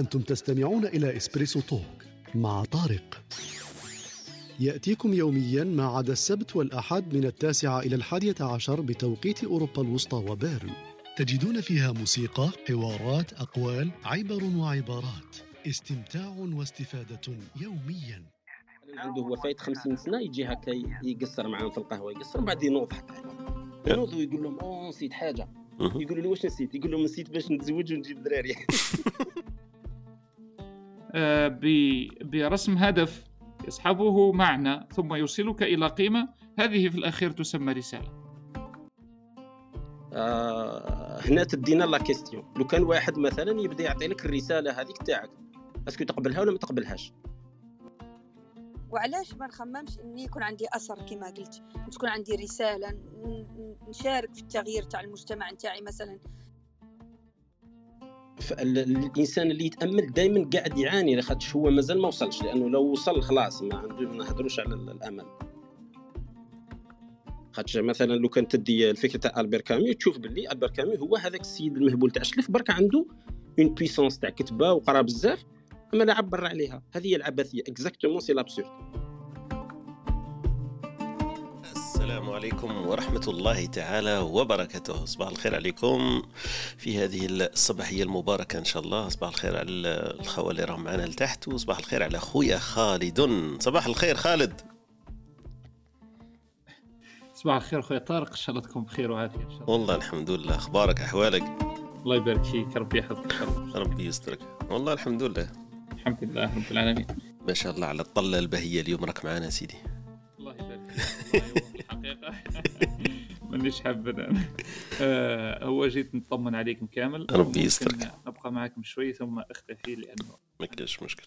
أنتم تستمعون إلى إسبريسو توك مع طارق. يأتيكم يوميا ما عدا السبت والأحد من التاسعة إلى الحادية عشر بتوقيت أوروبا الوسطى وبيرن. تجدون فيها موسيقى، حوارات، أقوال، عبر وعبارات. استمتاع واستفادة يوميا. عنده هو فايت 50 سنة يجي هكا يقصر معاهم في القهوة يقصر بعد ينوض هكا. ينوض ويقول لهم أوه نسيت حاجة. يقولوا له واش نسيت؟ يقول لهم نسيت باش نتزوج ونجيب دراري. برسم هدف يصحبه معنى ثم يوصلك إلى قيمة هذه في الأخير تسمى رسالة. آه هنا تدينا la question لو كان واحد مثلا يبدأ يعطي لك الرسالة هذيك تاعك est-ce que تقبلها ولا ما تقبلهاش؟ وعلاش ما نخممش اني يكون عندي أثر كما قلت؟ تكون عندي رسالة نشارك في التغيير تاع المجتمع نتاعي مثلا. الإنسان اللي يتأمل دائما قاعد يعاني لاخاطش هو مازال ما وصلش لأنه لو وصل خلاص ما نهضروش على ال- الأمل. خاطش مثلا لو كان تدي الفكرة تاع ألبير كامي تشوف باللي ألبير كامي هو هذاك السيد المهبول تاع الشلف برك عنده une puissance تاع كتبة وقرا بزاف أما لا عبر عليها. هذه هي العبثية. exactement c'est l'absurde السلام عليكم ورحمة الله تعالى وبركاته. صباح الخير عليكم في هذه الصباحية المباركة إن شاء الله. صباح الخير على الخوة اللي راهم معنا لتحت وصباح الخير على خويا خالد. صباح الخير خالد. صباح الخير خويا طارق إن شاء الله تكون بخير وعافية إن شاء الله. والله الحمد لله. أخبارك أحوالك؟ الله يبارك فيك ربي يحفظك. ربي يسترك. والله الحمد لله. الحمد لله رب العالمين. ما شاء الله على الطلة البهية اليوم راك معنا سيدي. الله يبارك فيك. الحقيقة مانيش حاب أنا. آه، هو جيت نطمن عليكم كامل ربي يسترك. نبقى معكم شوي ثم أختفي لأنه ما كاينش مشكل.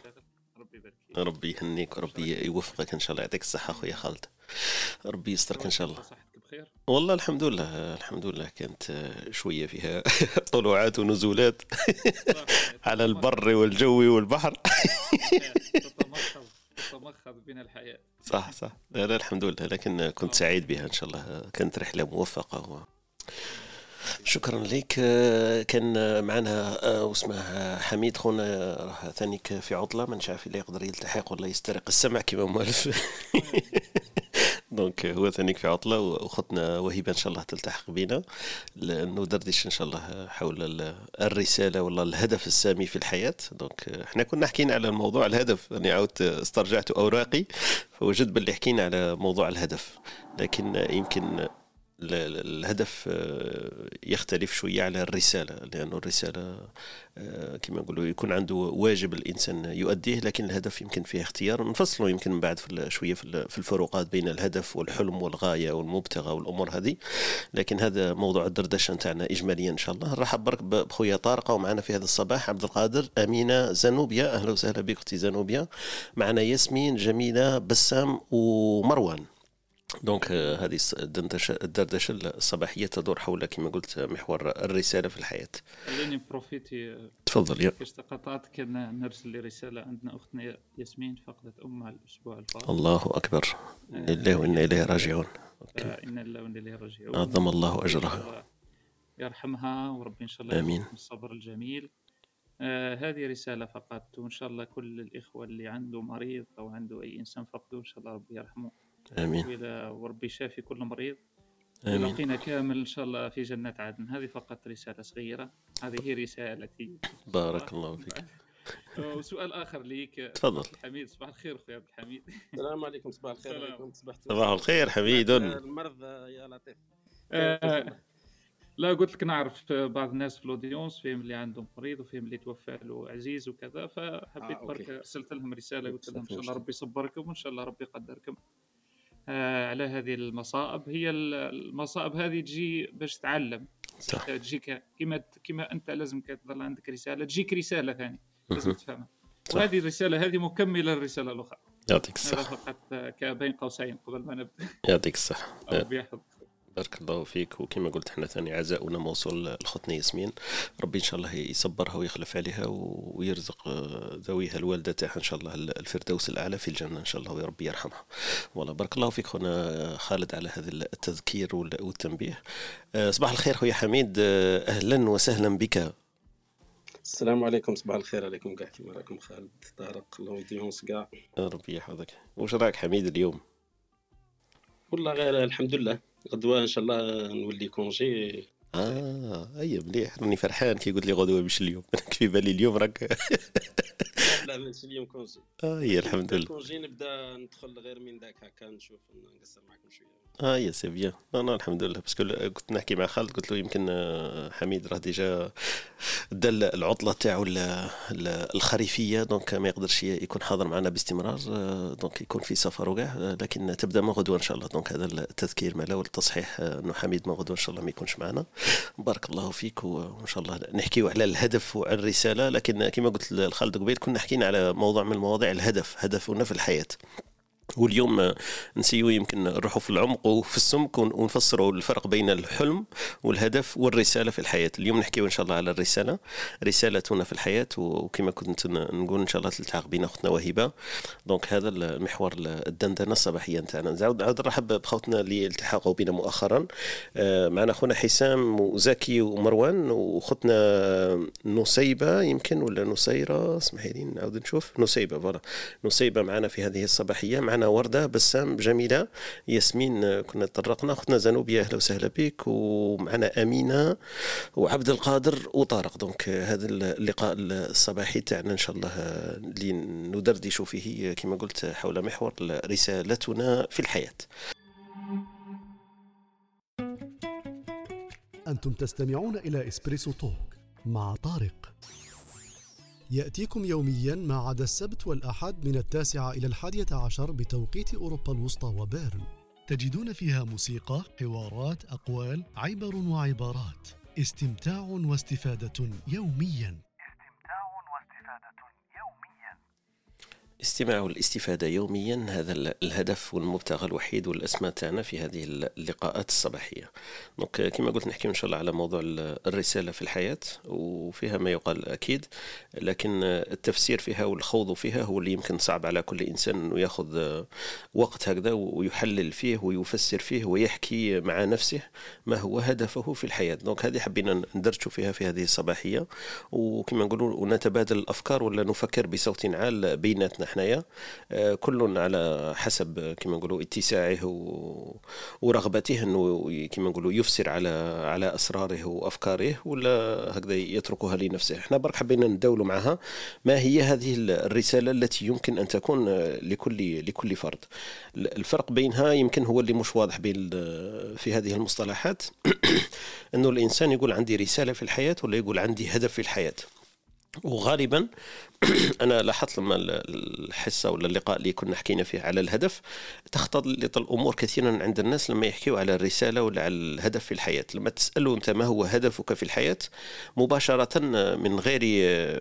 ربي يبارك فيك. ربي يهنيك وربي يوفقك إن شاء الله. يعطيك الصحة خويا خالد. ربي يسترك إن شاء الله. بخير. والله الحمد لله. الحمد لله كانت شوية فيها طلوعات ونزولات على البر والجو والبحر. تتمخض. تتمخض بنا الحياة. صح صح. لا لا الحمد لله. لكن كنت سعيد بها إن شاء الله. كانت رحلة موفقة و... شكرا لك. كان معنا واسمه حميد. خونا راه ثانيك في عطلة. ما عارف اللي يقدر يلتحق ولا يسترق السمع كما موالف donc هو ثانيك في عطلة وأختنا وهبة إن شاء الله تلتحق بنا لأنه ندردش إن شاء الله حول ال- الرسالة ولا الهدف السامي في الحياة. دونك إحنا كنا حكينا على الموضوع الهدف أنا عاودت استرجعت أوراقي فوجدت باللي حكينا على موضوع الهدف لكن يمكن الهدف آه، يختلف شوية على الرسالة لأنه الرسالة آه، كما نقولوا يكون عنده واجب الإنسان يؤديه لكن الهدف يمكن فيه اختيار. نفصله يمكن من بعد في شوية في ال- في الفروقات بين الهدف والحلم والغاية والمبتغى والأمور هذه. لكن هذا موضوع الدردشة نتاعنا إجماليا إن شاء الله. نرحب برك بخويا طارق ومعنا في هذا الصباح. عبد القادر أمينة زنوبيا أهلا وسهلا بك أختي زنوبيا معنا ياسمين جميلة بسام ومروان donc آه، هذه الدردشة الصباحية تدور حول كما قلت محور الرسالة في الحياة. خليني profiter آه، تفضل يا تقاطعت؟ كنا نرسل لي رسالة عندنا أختنا ياسمين فقدت أمها الأسبوع الفاضل الله أكبر. لله وإنا إليه راجعون. فإنا لله وإنا إليه راجعون. عظم الله الله يرحمها وربي إن شاء الله. يرزقكم الصبر الجميل. آه هذه رسالة فقط وإن شاء الله كل الإخوة اللي عنده مريض أو عنده أي إنسان فقده إن شاء الله ربي يرحمه. آمين. وإلى وربي يشافي كل مريض آمين. يلاقينا كامل إن شاء الله في جنة عدن. هذه فقط رسالة صغيرة هذه هي رسالتي بارك الله فيك. آه، وسؤال آخر ليك. تفضل. الحميد صباح الخير أخوي عبد الحميد. السلام عليكم صباح الخير. عليكم. صباح صباح الخير حميد. المرض يا لطيف. آه، لا قلت لك نعرف بعض الناس في الأودينس فيهم اللي عندهم مريض وفيهم اللي توفى له عزيز وكذا فحبيت آه، برك. أرسلت لهم رسالة قلت لهم إن شاء الله. ربي يصبركم وإن شاء الله ربي يقدركم. آه على هذه المصائب. هي ال- المصائب هذه تجي باش تعلم. صح. تجيك كما كما أنت لازم تظل عندك رسالة. تجيك رسالة ثانية لازم. تفهمها. وهذه الرسالة هذه مكملة للرسالة الأخرى. يعطيك الصحة. فقط كبين قوسين قبل ما نبدأ. يعطيك الصحة. ربي يحفظك. بارك الله فيك. وكما قلت إحنا ثاني عزاؤنا موصول لخوتنا ياسمين. ربي إن شاء الله يصبرها ويخلف عليها ويرزق ذويها الوالدة تاعها إن شاء الله الفردوس الأعلى في الجنة إن شاء الله وربي يرحمها. والله بارك الله فيك خونا خالد على هذا التذكير وال- والتنبيه. آه، صباح الخير خويا حميد. آه، أهلا وسهلا بك. السلام عليكم. صباح الخير عليكم كاع كيما راكم خالد. طارق l'audience كاع ربي يحفظك. واش راك حميد اليوم؟ والله غير الحمد لله. غدوة إن شاء الله نولي congé. آه أي مليح راني فرحان كي قلت لي غدوة مش اليوم. أنا في بالي اليوم راك. لا ماشي اليوم congé آه هي الحمد لله. congé نبدا ندخل غير من ذاك هكا نشوف نقصر معكم شوية. آه يا c'est bien. أنا الحمد لله. parce que كنت نحكي مع خالد قلت له يمكن آه، حميد راه déjà دا العطلة تاعو الخريفية donc ما يقدرش يكون حاضر معنا باستمرار آه، donc يكون في سفر وكاع آه، لكن تبدأ من غدوة إن شاء الله. donc هذا التذكير مالا والتصحيح إنه حميد من غدوة إن شاء الله ما يكونش معنا. بارك الله فيك وإن شاء الله نحكيو على الهدف وعلى الرسالة لكن كما قلت لخالد قبيل كنا حكينا على موضوع من المواضيع الهدف هدفنا في الحياة. واليوم نسيو يمكن نروحوا في العمق وفي السمك ونفسروا الفرق بين الحلم والهدف والرسالة في الحياة. اليوم نحكيو إن شاء الله على الرسالة رسالتنا في الحياة. وكما كنت نقول إن شاء الله تلتحق بين أختنا وهبه donc هذا المحور الدندنة الصباحية نتاعنا. نعاود نرحب بخوتنا اللي التحقوا بنا مؤخرا. آه، معنا خونا حسام وزكي ومروان وختنا نسيبه يمكن ولا نسيره اسمحي لي نعاود نشوف. نسيبه voilà. نسيبه معنا في هذه الصباحية. معنا معنا وردة بسام جميلة ياسمين كنا تطرقنا أختنا زنوبيا أهلا وسهلا بك ومعنا أمينة وعبد القادر وطارق. donc هذا اللقاء الصباحي تاعنا إن شاء الله اللي ندردش فيه كما قلت حول محور رسالتنا في الحياة. أنتم تستمعون إلى Espresso Talk مع طارق. يأتيكم يوميا ما عدا السبت والأحد من التاسعة إلى الحادية عشر بتوقيت أوروبا الوسطى وبيرن. تجدون فيها موسيقى، حوارات، أقوال، عبر وعبارات. استمتاع واستفادة يوميا. الاستماع والاستفادة يوميا هذا الهدف والمبتغى الوحيد والأسماء تاعنا في هذه اللقاءات الصباحية. دونك كما قلت نحكي إن شاء الله على موضوع الرسالة في الحياة وفيها ما يقال أكيد لكن التفسير فيها والخوض فيها هو اللي يمكن صعب على كل إنسان أنه يأخذ وقت هكذا ويحلل فيه ويفسر فيه ويحكي مع نفسه ما هو هدفه في الحياة. دونك هذه حبينا ندرجوا فيها في هذه الصباحية. وكما نقولوا ونتبادل الأفكار ولا نفكر بصوت عال بيناتنا. حنايا آه، كل على حسب كما نقولوا اتساعه ورغبته إنه كما نقولوا يفسر على على أسراره وأفكاره ولا هكذا يتركها لنفسه. إحنا برك حبينا نداولوا معها ما هي هذه الرسالة التي يمكن أن تكون لكل لكل فرد. الفرق بينها يمكن هو اللي مش واضح بين في هذه المصطلحات. إنه الإنسان يقول عندي رسالة في الحياة ولا يقول عندي هدف في الحياة. وغالبا أنا لاحظت لما الحصة ولا اللقاء اللي كنا حكينا فيه على الهدف تختلط الأمور كثيرا عند الناس لما يحكيوا على الرسالة ولا على الهدف في الحياة. لما تسأله أنت ما هو هدفك في الحياة مباشرة من غير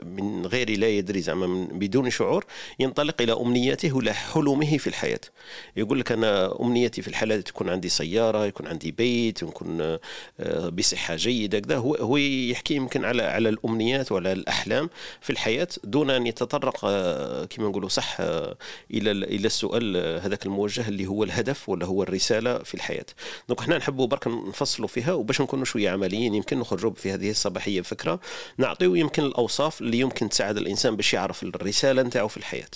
من غير لا يدري زعما بدون شعور ينطلق إلى أمنياته ولا حلمه في الحياة. يقول لك أنا أمنيتي في الحياة تكون عندي سيارة يكون عندي بيت يكون آه، بصحة جيدة كذا. هو هو يحكي يمكن على على الأمنيات وعلى الأحلام في الحياة دون أن يتطرق آه، كما نقولوا صح آه، إلى إلى السؤال آه، هذاك الموجه اللي هو الهدف ولا هو الرسالة في الحياة. donc إحنا نحبوا برك نفصلوا فيها وباش نكونوا شوية عمليين يمكن نخرجوا في هذه الصباحية بفكره نعطيو يمكن الأوصاف اللي يمكن تساعد الإنسان باش يعرف الرسالة نتاعو في الحياة.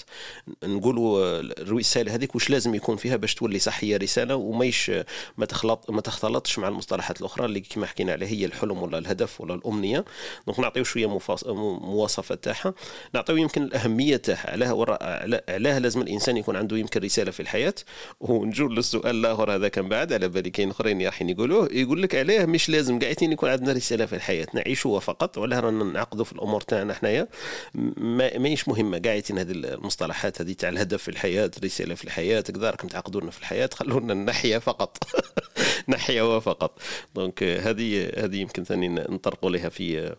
نقولوا الرسالة هذيك واش لازم يكون فيها باش تولي صح هي رسالة ومايش ما تخلط ما تختلطش مع المصطلحات الأخرى اللي كما حكينا عليها هي الحلم ولا الهدف ولا الأمنية. donc نعطيو شوية مواصفات تاعها. نعطيو يمكن الاهميه تاعها علاه علاه لازم الإنسان يكون عنده يمكن رسالة في الحياة. ونجو للسؤال الآخر هذا كان بعد على بالي كاين آخرين رايحين يقولوه. يقول لك علاه مش لازم قاعدين يكون عندنا رسالة في الحياة نعيشوا فقط ولا رانا نعقدوا في الأمور تاعنا حنايا. ما ماهيش مهمة قاعدين هذه المصطلحات هذه تاع الهدف في الحياة رسالة في الحياة كذا راكم تعقدوا لنا في الحياة خلونا نحيا فقط. نحيا فقط donc هذه هذه يمكن ثاني نطرقوا لها في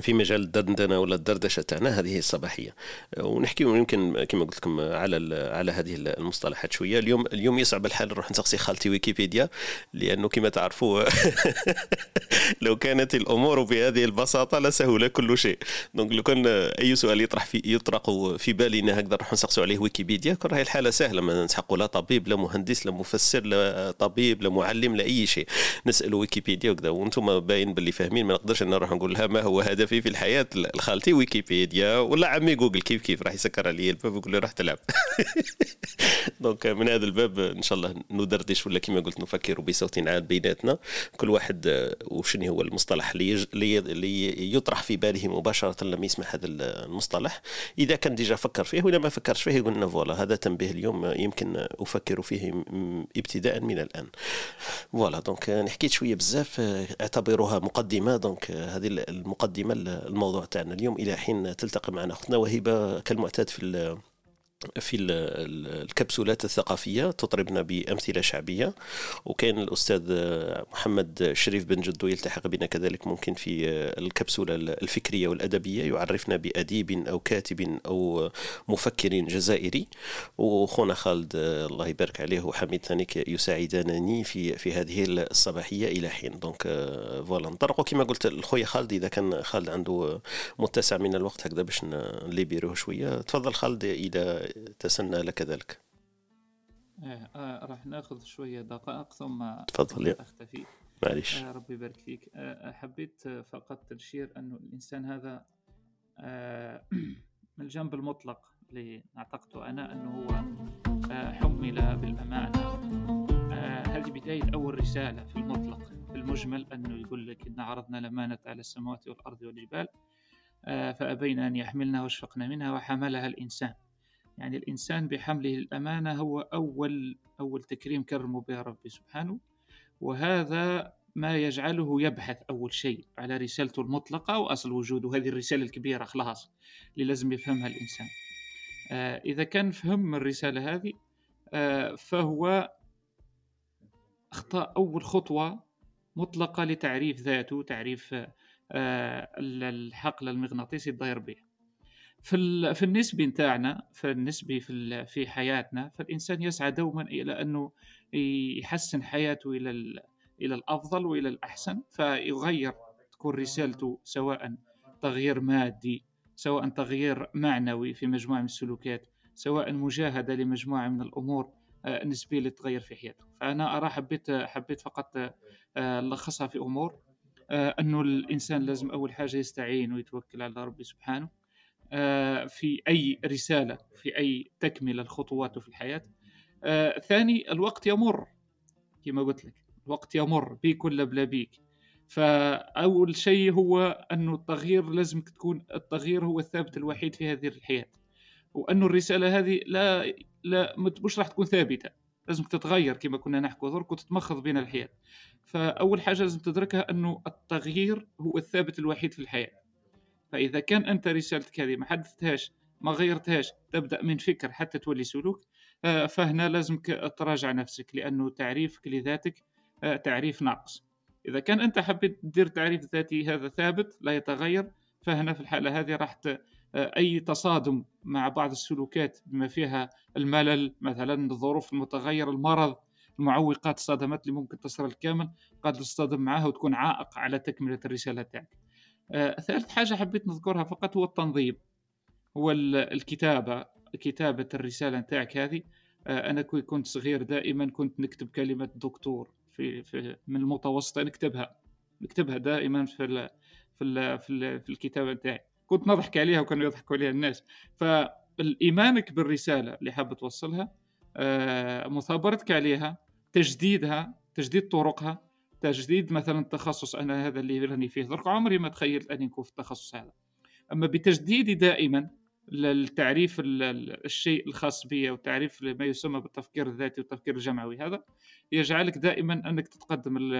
في مجال الدندنه ولا الدردشة تاعنا هذه الصباحية. ونحكي يمكن كما قلت لكم على على هذه المصطلحات شوية. اليوم اليوم يصعب الحال نروح نسقسي خالتي ويكيبيديا لأنه كما تعرفوا لو كانت الأمور بهذه البساطة لسهل كل شيء. donc لو كان أي سؤال يطرح في يطرق في بالنا هكذا نروح نسقسوا عليه ويكيبيديا كون راهي الحالة سهلة. ما نسحقوا لا طبيب لا مهندس لا مفسر لا طبيب لا معلم لا أي شيء. نسالوا ويكيبيديا وكذا. وأنتم باين باللي فاهمين ما نقدرش نروح نقول لها ما هو هذا فائده فيه في الحياة. لخالتي ويكيبيديا ولا عمي جوجل كيف كيف راح يسكر علي الباب ويقول لي روح تلعب. donc من هذا الباب إن شاء الله ندردش ولا كما قلت نفكر بصوت عال بيناتنا. كل واحد آه، وشنو هو المصطلح اللي, يطرح في باله مباشرة لما يسمع هذا المصطلح. إذا كان déjà فكر فيه ولا ما فكرش فيه يقول voilà هذا تنبيه اليوم يمكن أفكر فيه ابتداء من الآن. voilà donc أنا حكيت شوية بزاف اعتبروها مقدمة. donc هذه المقدمة الموضوع تاعنا اليوم إلى حين تلتقي معنا أختنا وهبه كالمعتاد في في الكبسولات الثقافية تطربنا بأمثلة شعبية وكان الأستاذ محمد شريف بن جدو يلتحق بنا كذلك ممكن في الكبسولة الفكرية والأدبية يعرفنا بأديب أو كاتب أو مفكر جزائري. وخونا خالد الله يبارك عليه وحميد ثانيك يساعدانني في في هذه الصباحية إلى حين. donc voilà نطرقوا كما قلت الخويا خالد إذا كان خالد عنده متسع من الوقت هكذا باش نليبيروه شوية. تفضل خالد إذا تسنى لك ذلك. آه آه راح ناخذ شوية دقائق ثم تفضل أختفي. معليش. آه ربي يبارك فيك. آه, آه، حبيت فقط تشير انه الإنسان هذا آه من الجنب المطلق اللي اعتقده أنا أنه هو آه حمل بالأمانة. آه هذه بدايه اول رسالة في المطلق في المجمل أنه يقول لك إن عرضنا الأمانة على السماوات والأرض والجبال آه فابين أن يحملنها واشفقنا منها وحملها الإنسان. يعني الإنسان بحمله الأمانة هو أول أول تكريم كرمه به ربي سبحانه وهذا ما يجعله يبحث أول شيء على رسالته المطلقة وأصل وجوده هذه الرسالة الكبيرة خلاص اللي لازم يفهمها الإنسان. آه إذا كان فهم الرسالة هذه آه فهو أخطأ أول خطوة مطلقة لتعريف ذاته تعريف آه الحقل المغناطيسي الداير به. في في النسبة نتاعنا في النسبة في في حياتنا فالإنسان يسعى دوما إلى أنه يحسن حياته إلى إلى الأفضل وإلى الأحسن فيغير تكون رسالته سواء تغيير مادي سواء تغيير معنوي في مجموعة من السلوكات سواء مجاهدة لمجموعة من الأمور آه، النسبية اللي تغير في حياته. فأنا أرى حبيت حبيت فقط آه، لخصها في أمور آه، أنه الإنسان لازم أول حاجة يستعين ويتوكل على ربي سبحانه آه، في أي رسالة في أي تكملة الخطوات في الحياة. آه، ثاني الوقت يمر كما قلت لك. الوقت يمر بيك ولا بلا بيك. فأول شيء هو أنه التغيير لازم تكون التغيير هو الثابت الوحيد في هذه الحياة. وأنه الرسالة هذه لا لا مش راح تكون ثابتة. لازم تتغير كما كنا نحكي درك وتتمخض بين الحياة. فأول حاجة لازم تدركها أنه التغيير هو الثابت الوحيد في الحياة. فإذا كان أنت رسالتك هذه ما حدثتهاش ما غيرتهاش تبدأ من فكر حتى تولي سلوك آه، فهنا لازم تراجع نفسك لأنه تعريفك لذاتك آه، تعريف ناقص. إذا كان أنت حبيت تدير تعريف ذاتي هذا ثابت لا يتغير فهنا في الحالة هذه راح آه، أي تصادم مع بعض السلوكات بما فيها الملل مثلا الظروف المتغيرة المرض المعوقات الصدمات اللي ممكن تصل الكامل قد تصطدم معها وتكون عائق على تكملة الرسالة تاعك ثالث حاجة حبيت نذكرها فقط هو التنظيم. هو الكتابة كتابة الرسالة نتاعك هذه. آه، أنا كنت صغير دائما كنت نكتب كلمة دكتور في, في من المتوسطة نكتبها. نكتبها دائما في ال في ال في, ال في الكتابة نتاعي. كنت نضحك عليها وكانوا يضحكوا عليها الناس. فالإيمانك بالرسالة اللي حاب توصلها آه، مثابرتك عليها تجديدها تجديد طرقها تجديد مثلا تخصص أنا هذا اللي راني فيه درك عمري ما تخيلت أني نكون في التخصص هذا. أما بتجديدي دائما للتعريف الشيء الخاص بي وتعريف ما يسمى بالتفكير الذاتي والتفكير الجمعوي هذا يجعلك دائما أنك تتقدم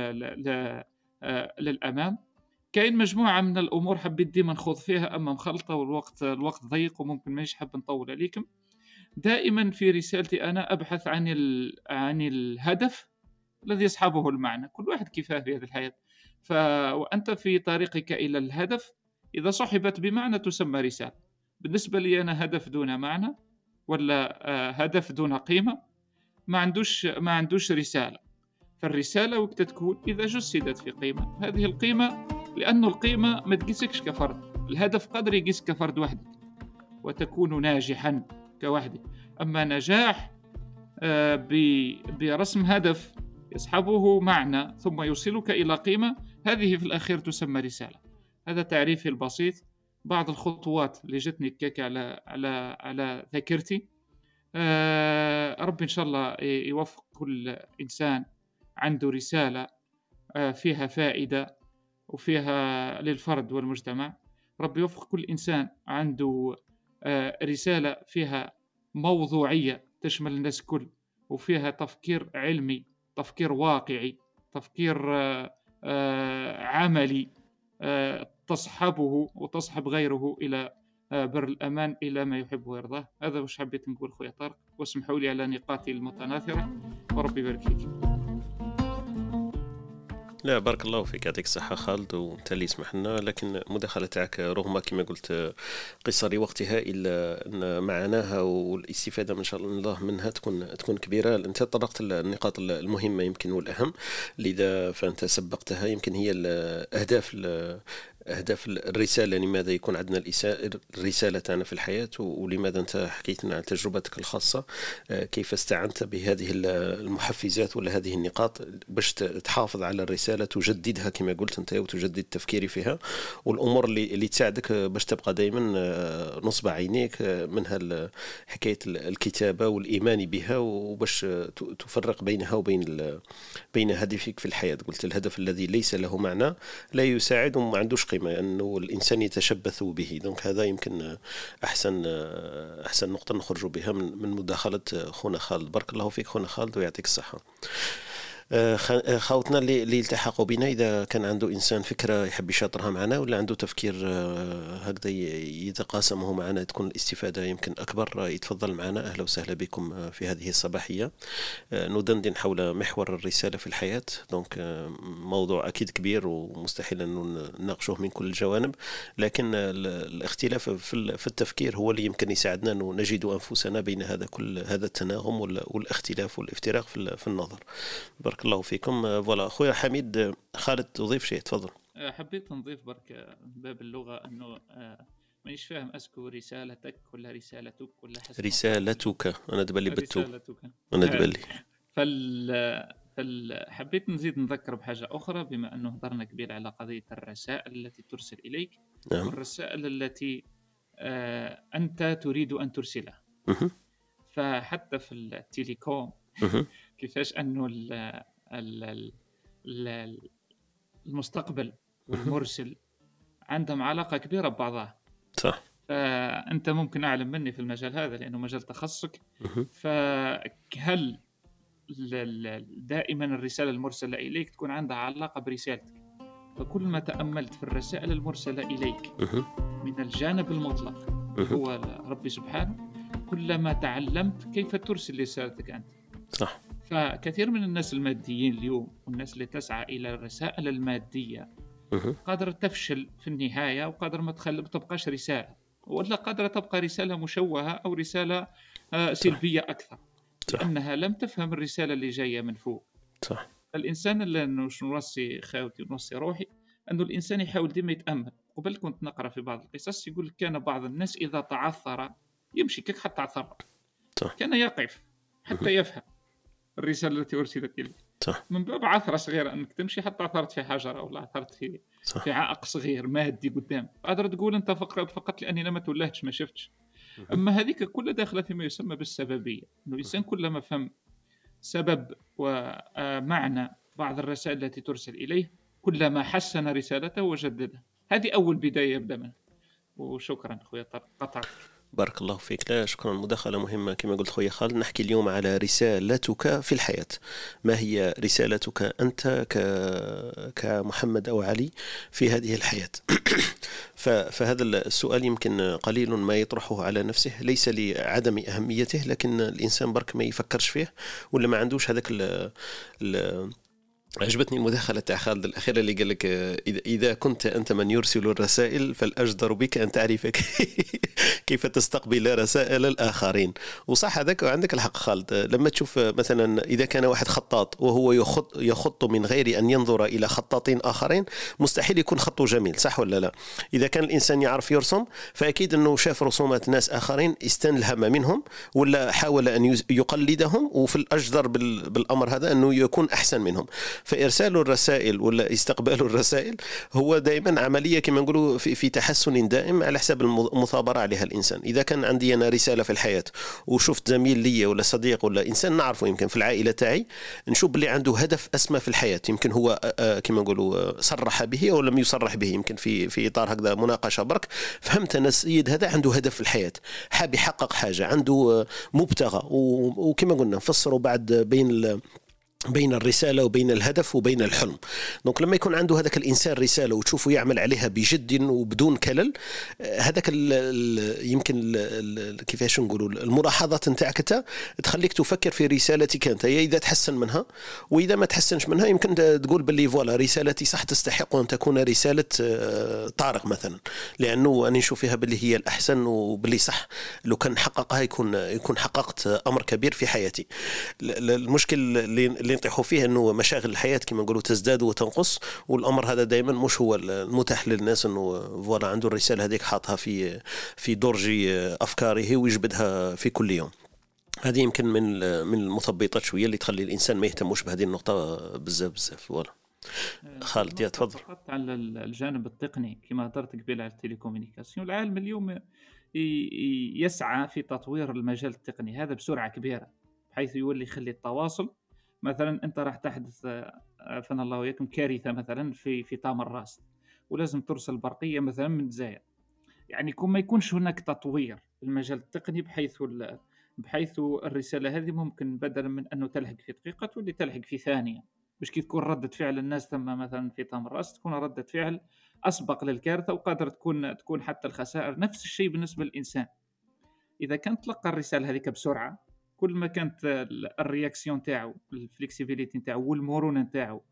آه، للأمام. كاين مجموعة من الأمور حبيت ديما نخوض فيها أما مخلطة والوقت الوقت ضيق وممكن مانيش حاب نطول عليكم. دائما في رسالتي أنا أبحث عن عن الهدف الذي يصحبه المعنى. كل واحد كيفاه في هذه الحياة. ف... وأنت في طريقك إلى الهدف. إذا صحبت بمعنى تسمى رسالة. بالنسبة لي أنا هدف دون معنى ولا آه، هدف دون قيمة. ما عندوش ما عندوش رسالة. فالرسالة وقت تكون إذا جسدت في قيمة. هذه القيمة لأن القيمة ما تقيسكش كفرد. الهدف قدر يقيس كفرد وحدك. وتكون ناجحا كوحدك. أما نجاح آه، برسم هدف يصحبه معنى ثم يوصلك إلى قيمة. هذه في الأخير تسمى رسالة. هذا تعريفي البسيط. بعض الخطوات اللي جتني كيك على على على ذاكرتي. آه ربي إن شاء الله يوفق كل إنسان عنده رسالة آه فيها فائدة وفيها للفرد والمجتمع. ربي يوفق كل إنسان عنده آه رسالة فيها موضوعية تشمل الناس كل وفيها تفكير علمي تفكير واقعي تفكير آه، آه، عملي آه، تصحبه وتصحب غيره إلى بر الأمان إلى ما يحب ويرضاه. هذا وش حبيت نقول خويا طارق. واسمحوا لي على نقاطي المتناثرة. وربي يبارك فيك. لا بارك الله فيك. يعطيك الصحة خالد وانت اللي سمح لنا. لكن المداخلة تاعك رغم كما قلت قصر وقتها إلا أن معناها والاستفادة من شاء الله منها تكون تكون كبيرة. أنت طرقت النقاط المهمة يمكن والأهم. لذا فأنت سبقتها. يمكن هي الأهداف أهداف الرسالة لماذا يكون عندنا الرسالة تاعنا في الحياة ولماذا أنت حكيت لنا عن تجربتك الخاصة آه، كيف استعنت بهذه المحفزات ولا هذه النقاط باش تحافظ على الرسالة تجددها كما قلت أنت وتجدد تفكيري فيها والأمور اللي اللي تساعدك باش تبقى دائما آه، نصب عينيك آه، منها حكاية الكتابة والإيمان بها وباش تفرق بينها وبين بين هدفك في الحياة. قلت الهدف الذي ليس له معنى لا يساعد وما عندوش قيمه أنه الإنسان يتشبث به. دونك هذا يمكن أحسن أحسن نقطة نخرج بها من مداخلة خونا خالد. بارك الله فيك خونا خالد ويعطيك الصحة. خاوتنا اللي, اللي التحقوا بنا إذا كان عنده إنسان فكرة يحب يشاطرها معنا ولا عنده تفكير آه، هكذا يتقاسمه معنا تكون الاستفادة يمكن أكبر يتفضل معنا. أهلا وسهلا بكم في هذه الصباحية. ندندن حول محور الرسالة في الحياة. دونك موضوع أكيد كبير ومستحيل أن نناقشه من كل الجوانب. لكن الاختلاف في التفكير هو اللي يمكن يساعدنا انه نجد أنفسنا بين هذا كل هذا التناغم والاختلاف والافتراق في النظر. بارك الله فيكم. voilà أخويا حميد خالد تضيف شيء؟ تفضل. أه، حبيت نضيف برك باب اللغة أنه أه، مانيش فاهم est-ce que رسالتك ولا رسالتك ولا حسب رسالتك. أنا دبلي بالتو رسالتك أنا دبلي. voilà voilà حبيت نزيد نذكر بحاجة أخرى بما أنه هضرنا كبير على قضية الرسائل التي ترسل إليك. نعم. والرسائل التي آه أنت تريد أن ترسلها. فحتى في التليكوم. كيفاش أنه المستقبل والمرسل عندهم علاقة كبيرة ببعضها. صح. فأنت ممكن أعلم مني في المجال هذا لأنه مجال تخصصك. فهل دائما الرسالة المرسلة إليك تكون عندها علاقة برسالتك؟ فكل ما تأملت في الرسائل المرسلة إليك من الجانب المطلق هو ربي سبحانه كلما تعلمت كيف ترسل رسالتك أنت. صح. فكثير من الناس الماديين اليوم والناس اللي تسعى إلى الرسائل المادية قادرة تفشل في النهاية وقادرة ما تبقاش رسالة. ولا قادرة تبقى رسالة مشوهة أو رسالة آه، سلبية أكثر. صح. لأنها لم تفهم الرسالة اللي جاية من فوق. صح. الإنسان اللي نوصي خاوتي ونوصي روحي أنه الإنسان يحاول ديما يتأمل. قبل كنت نقرأ في بعض القصص يقول كان بعض الناس إذا تعثر يمشي كيك حتى عثر. صح. كان يقف حتى يفهم. الرسالة التي أرسلت اليك صح. من باب عثرة صغيرة أنك تمشي حتى عثرت في حجره ولا عثرت في صح. في عائق صغير مادي قدام. قادر تقول أنت فقط فقط لأني أنا ما تولهتش ما شفتش. أما هذيك كلها داخلة فيما يسمى بالسببية. إنه الإنسان كلما فهم سبب ومعنى بعض الرسائل التي ترسل إليه كلما حسن رسالته وجددها هذه أول بداية يبدأ منها. وشكرا أخويا قطعت بارك الله فيك. لا شكرا. مداخلة مهمة. كما قلت خويا خالد نحكي اليوم على رسالتك في الحياة. ما هي رسالتك أنت ك... كمحمد أو علي في هذه الحياة؟ فهذا السؤال يمكن قليل ما يطرحه على نفسه ليس لعدم أهميته لكن الإنسان برك ما يفكرش فيه ولا ما عندوش هذاك ال... ال... عجبتني المداخلة تاع خالد الأخيرة اللي قال لك إذا كنت أنت من يرسل الرسائل فالأجدر بك أن تعرف كيف تستقبل رسائل الآخرين. وصح هذاك عندك الحق خالد. لما تشوف مثلا إذا كان واحد خطاط وهو يخط, يخط من غير أن ينظر إلى خطاطين آخرين مستحيل يكون خطه جميل صح ولا لا؟ إذا كان الإنسان يعرف يرسم فأكيد أنه شاف رسومات ناس آخرين استنلهم منهم ولا حاول أن يقلدهم وفي الأجدر بالأمر هذا أنه يكون أحسن منهم. فإرسال الرسائل ولا استقبال الرسائل هو دائما عملية كما نقولوا في, في تحسن دائم على حساب المثابرة عليها الإنسان. إذا كان عندي أنا رسالة في الحياة وشفت زميل لي ولا صديق ولا إنسان نعرفه يمكن في العائلة تاعي نشوف باللي عنده هدف أسمى في الحياة. يمكن هو كما نقولوا صرح به أو لم يصرح به. يمكن في في إطار هكذا مناقشة برك. فهمت أنا السيد هذا عنده هدف في الحياة. حاب يحقق حاجة عنده مبتغى وكما قلنا نفسروا بعد بين بين الرسالة وبين الهدف وبين الحلم. donc لما يكون عنده هذاك الإنسان رسالة وتشوفه يعمل عليها بجد وبدون كلل هذاك يمكن كيفاش نقولوا الملاحظات نتاعك تخليك تفكر في رسالتك أنت. هي إذا تحسن منها وإذا ما تحسنش منها يمكن تقول باللي voilà رسالتي صح تستحق أن تكون رسالة آه، طارق مثلا. لأنه أنا نشوف فيها باللي هي الأحسن وباللي صح. لو كان حققها يكون يكون حققت أمر كبير في حياتي. المشكل اللي اللي نطيحوا فيه إنه مشاغل الحياة كما نقولوا تزداد وتنقص والأمر هذا دائما مش هو المتاح للناس إنه voilà عنده الرساله هذيك حاطها في في درج أفكاره ويجبدها في كل يوم. هذه يمكن من من المثبطات شوية اللي تخلي الإنسان ما يهتموش بهذه النقطة بزاف بزاف. voilà. خالد يا تفضل. فقط على الجانب التقني. كما هضرت قبل على التليكومينيكاسيون العالم اليوم يسعى في تطوير المجال التقني هذا بسرعة كبيرة بحيث يولي يخلي التواصل مثلا أنت راح تحدث عافانا الله وياكم كارثة مثلا في في تامر راست ولازم ترسل برقيه مثلا من الجزائر. يعني يكون ما يكونش هناك تطوير في المجال التقني بحيث بحيث الرسالة هذه ممكن بدلا من أنه تلحق في دقيقة تولي تلحق في ثانية. باش كي تكون ردة فعل الناس ثم مثلا في تمنراست تكون ردة فعل أسبق للكارثة وقادر تكون تكون حتى الخسائر. نفس الشيء بالنسبة للإنسان. إذا كان تلقى الرسالة هذيك بسرعة كل ما كانت ال réaction تاعو ال flexibilité تاعو والمرونه تاعو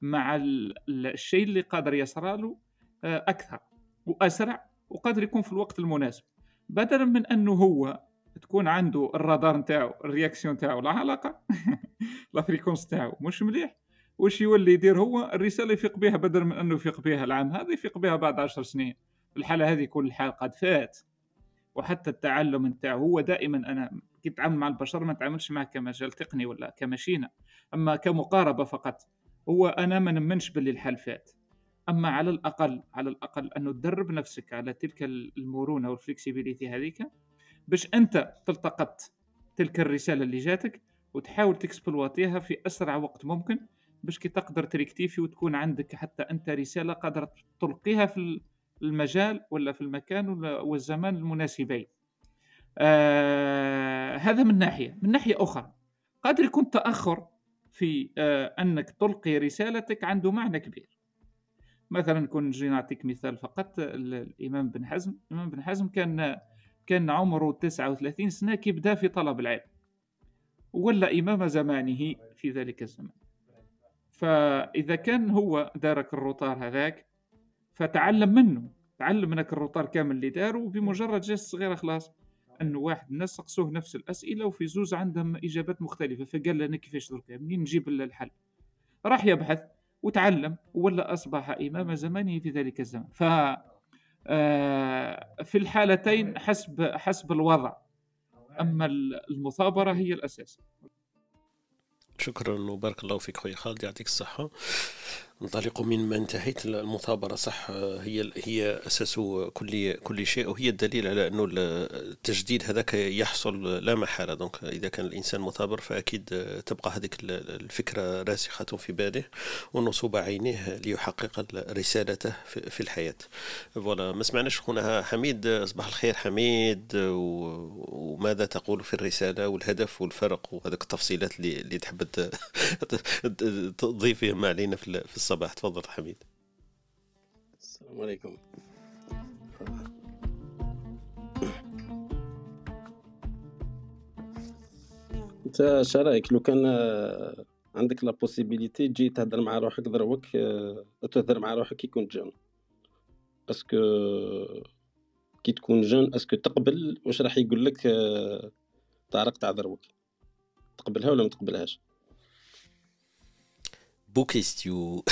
مع الشيء اللي قادر يصرى له آه، أكثر واسرع وقادر يكون في الوقت المناسب. بدلا من أنه هو تكون عنده الرادار نتاعو ال réaction تاعو لا علاقه la fréquence تاعو مش مليح واش يولي يدير هو؟ الرسالة يفيق بها بدل من أنه يفيق بها العام هذا يفيق بها بعد عشر سنين. الحالة هذه كل الحال قد فات. وحتى التعلم نتاعو هو دائما أنا كي تتعامل مع البشر ما تعاملش معه كمجال تقني ولا كماشينه أما كمقاربة فقط هو أنا ما نآمنش باللي الحال فات. أما على الأقل على الأقل انه تدرب نفسك على تلك المرونة وال flexibilité هذيك باش أنت تلتقط تلك الرسالة اللي جاتك وتحاول تكسبلواتيها في أسرع وقت ممكن باش كي تقدر تريكتيفي وتكون عندك حتى أنت رسالة قادرة تلقيها في المجال ولا في المكان والزمان المناسبين. آه هذا من ناحية. من ناحية أخرى قادر يكون تأخر في آه أنك تلقي رسالتك عنده معنى كبير. مثلا كون نجي نعطيك مثال فقط. الإمام بن حزم. الإمام بن حزم كان كان عمره 39 سنة كي بدا في طلب العلم. ولا إمام زمانه في ذلك الزمان. فإذا كان هو دارك الروطار هذاك فتعلم منه. تعلم منك الروطار كامل اللي داره وبمجرد جست صغيرة خلاص. انه واحد الناس سقسوه نفس الأسئلة وفي زوز عندهم إجابات مختلفة. فقال لنا كيفاش درك منين نجيب الحل؟ راح يبحث وتعلم ولا أصبح إمام زمانه في ذلك الزمن ف آه، في الحالتين حسب حسب الوضع. أما المثابرة هي الأساس. شكرا وبارك الله فيك خويا خالد يعطيك الصحة. ننطلق من ما انتهيت. المثابرة صح هي هي أساس كل كل شيء وهي الدليل على أنه التجديد هذاك يحصل لا محالة. دونك إذا كان الإنسان مثابر فأكيد تبقى هذيك الفكرة راسخة في باله ونصوب عينيه ليحقق رسالته في الحياة. فوالا ما سمعناش خونا حميد. صباح الخير حميد وماذا تقول في الرسالة والهدف والفرق وهذوك التفصيلات اللي تحب تضيفهم علينا في الصباح الصباح تفضل حميد. السلام عليكم. انت شرايك لو كان عندك la possibilité تجي تهضر مع روحك دروك تهضر مع روحك كي كنت jeune. est-ce que كي تكون jeune est-ce que تقبل؟ واش راح يقول لك طارق تاع دروك؟ تقبلها ولا ما تقبلهاش؟ bonne question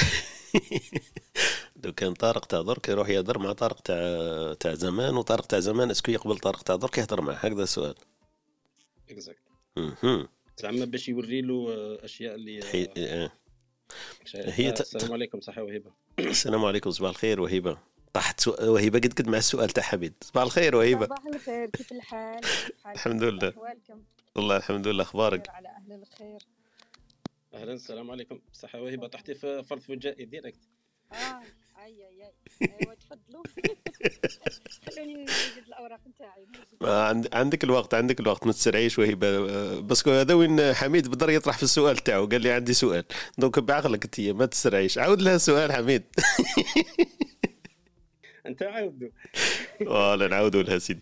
لو كان طارق تاع درك يروح يهضر مع طارق تاع تاع زمان وطارق تاع زمان est-ce que يقبل طارق تاع درك يهضر معاه. هكذا السؤال. exact زعما باش يوري له أشياء اللي حي... آه. هي ت- السلام عليكم صحة وهبة. السلام عليكم صباح الخير وهبة. طاحت سؤ- وهبة قد قد مع السؤال تاع حميد. صباح الخير وهبة. صباح الخير كيف الحال؟ الحمد لله. أحوالكم؟ والله الحمد لله أخبارك؟ على أهل الخير. أهلا السلام عليكم. صحة وهبة طحتي في فرض فجائي direct آه أي أي أي. أيوة تفضلوا. خلوني نجد الأوراق نتاعي. آه، عند- عندك الوقت عندك الوقت. ما تسرعيش وهبة. آه، بس هذا وين حميد بدر يطرح في السؤال تاعو. قال لي عندي سؤال. donc بعقلك أنت ما تسرعيش. عاود لها سؤال حميد. أنت عاودوا ولا نعاودوا لها سيدي.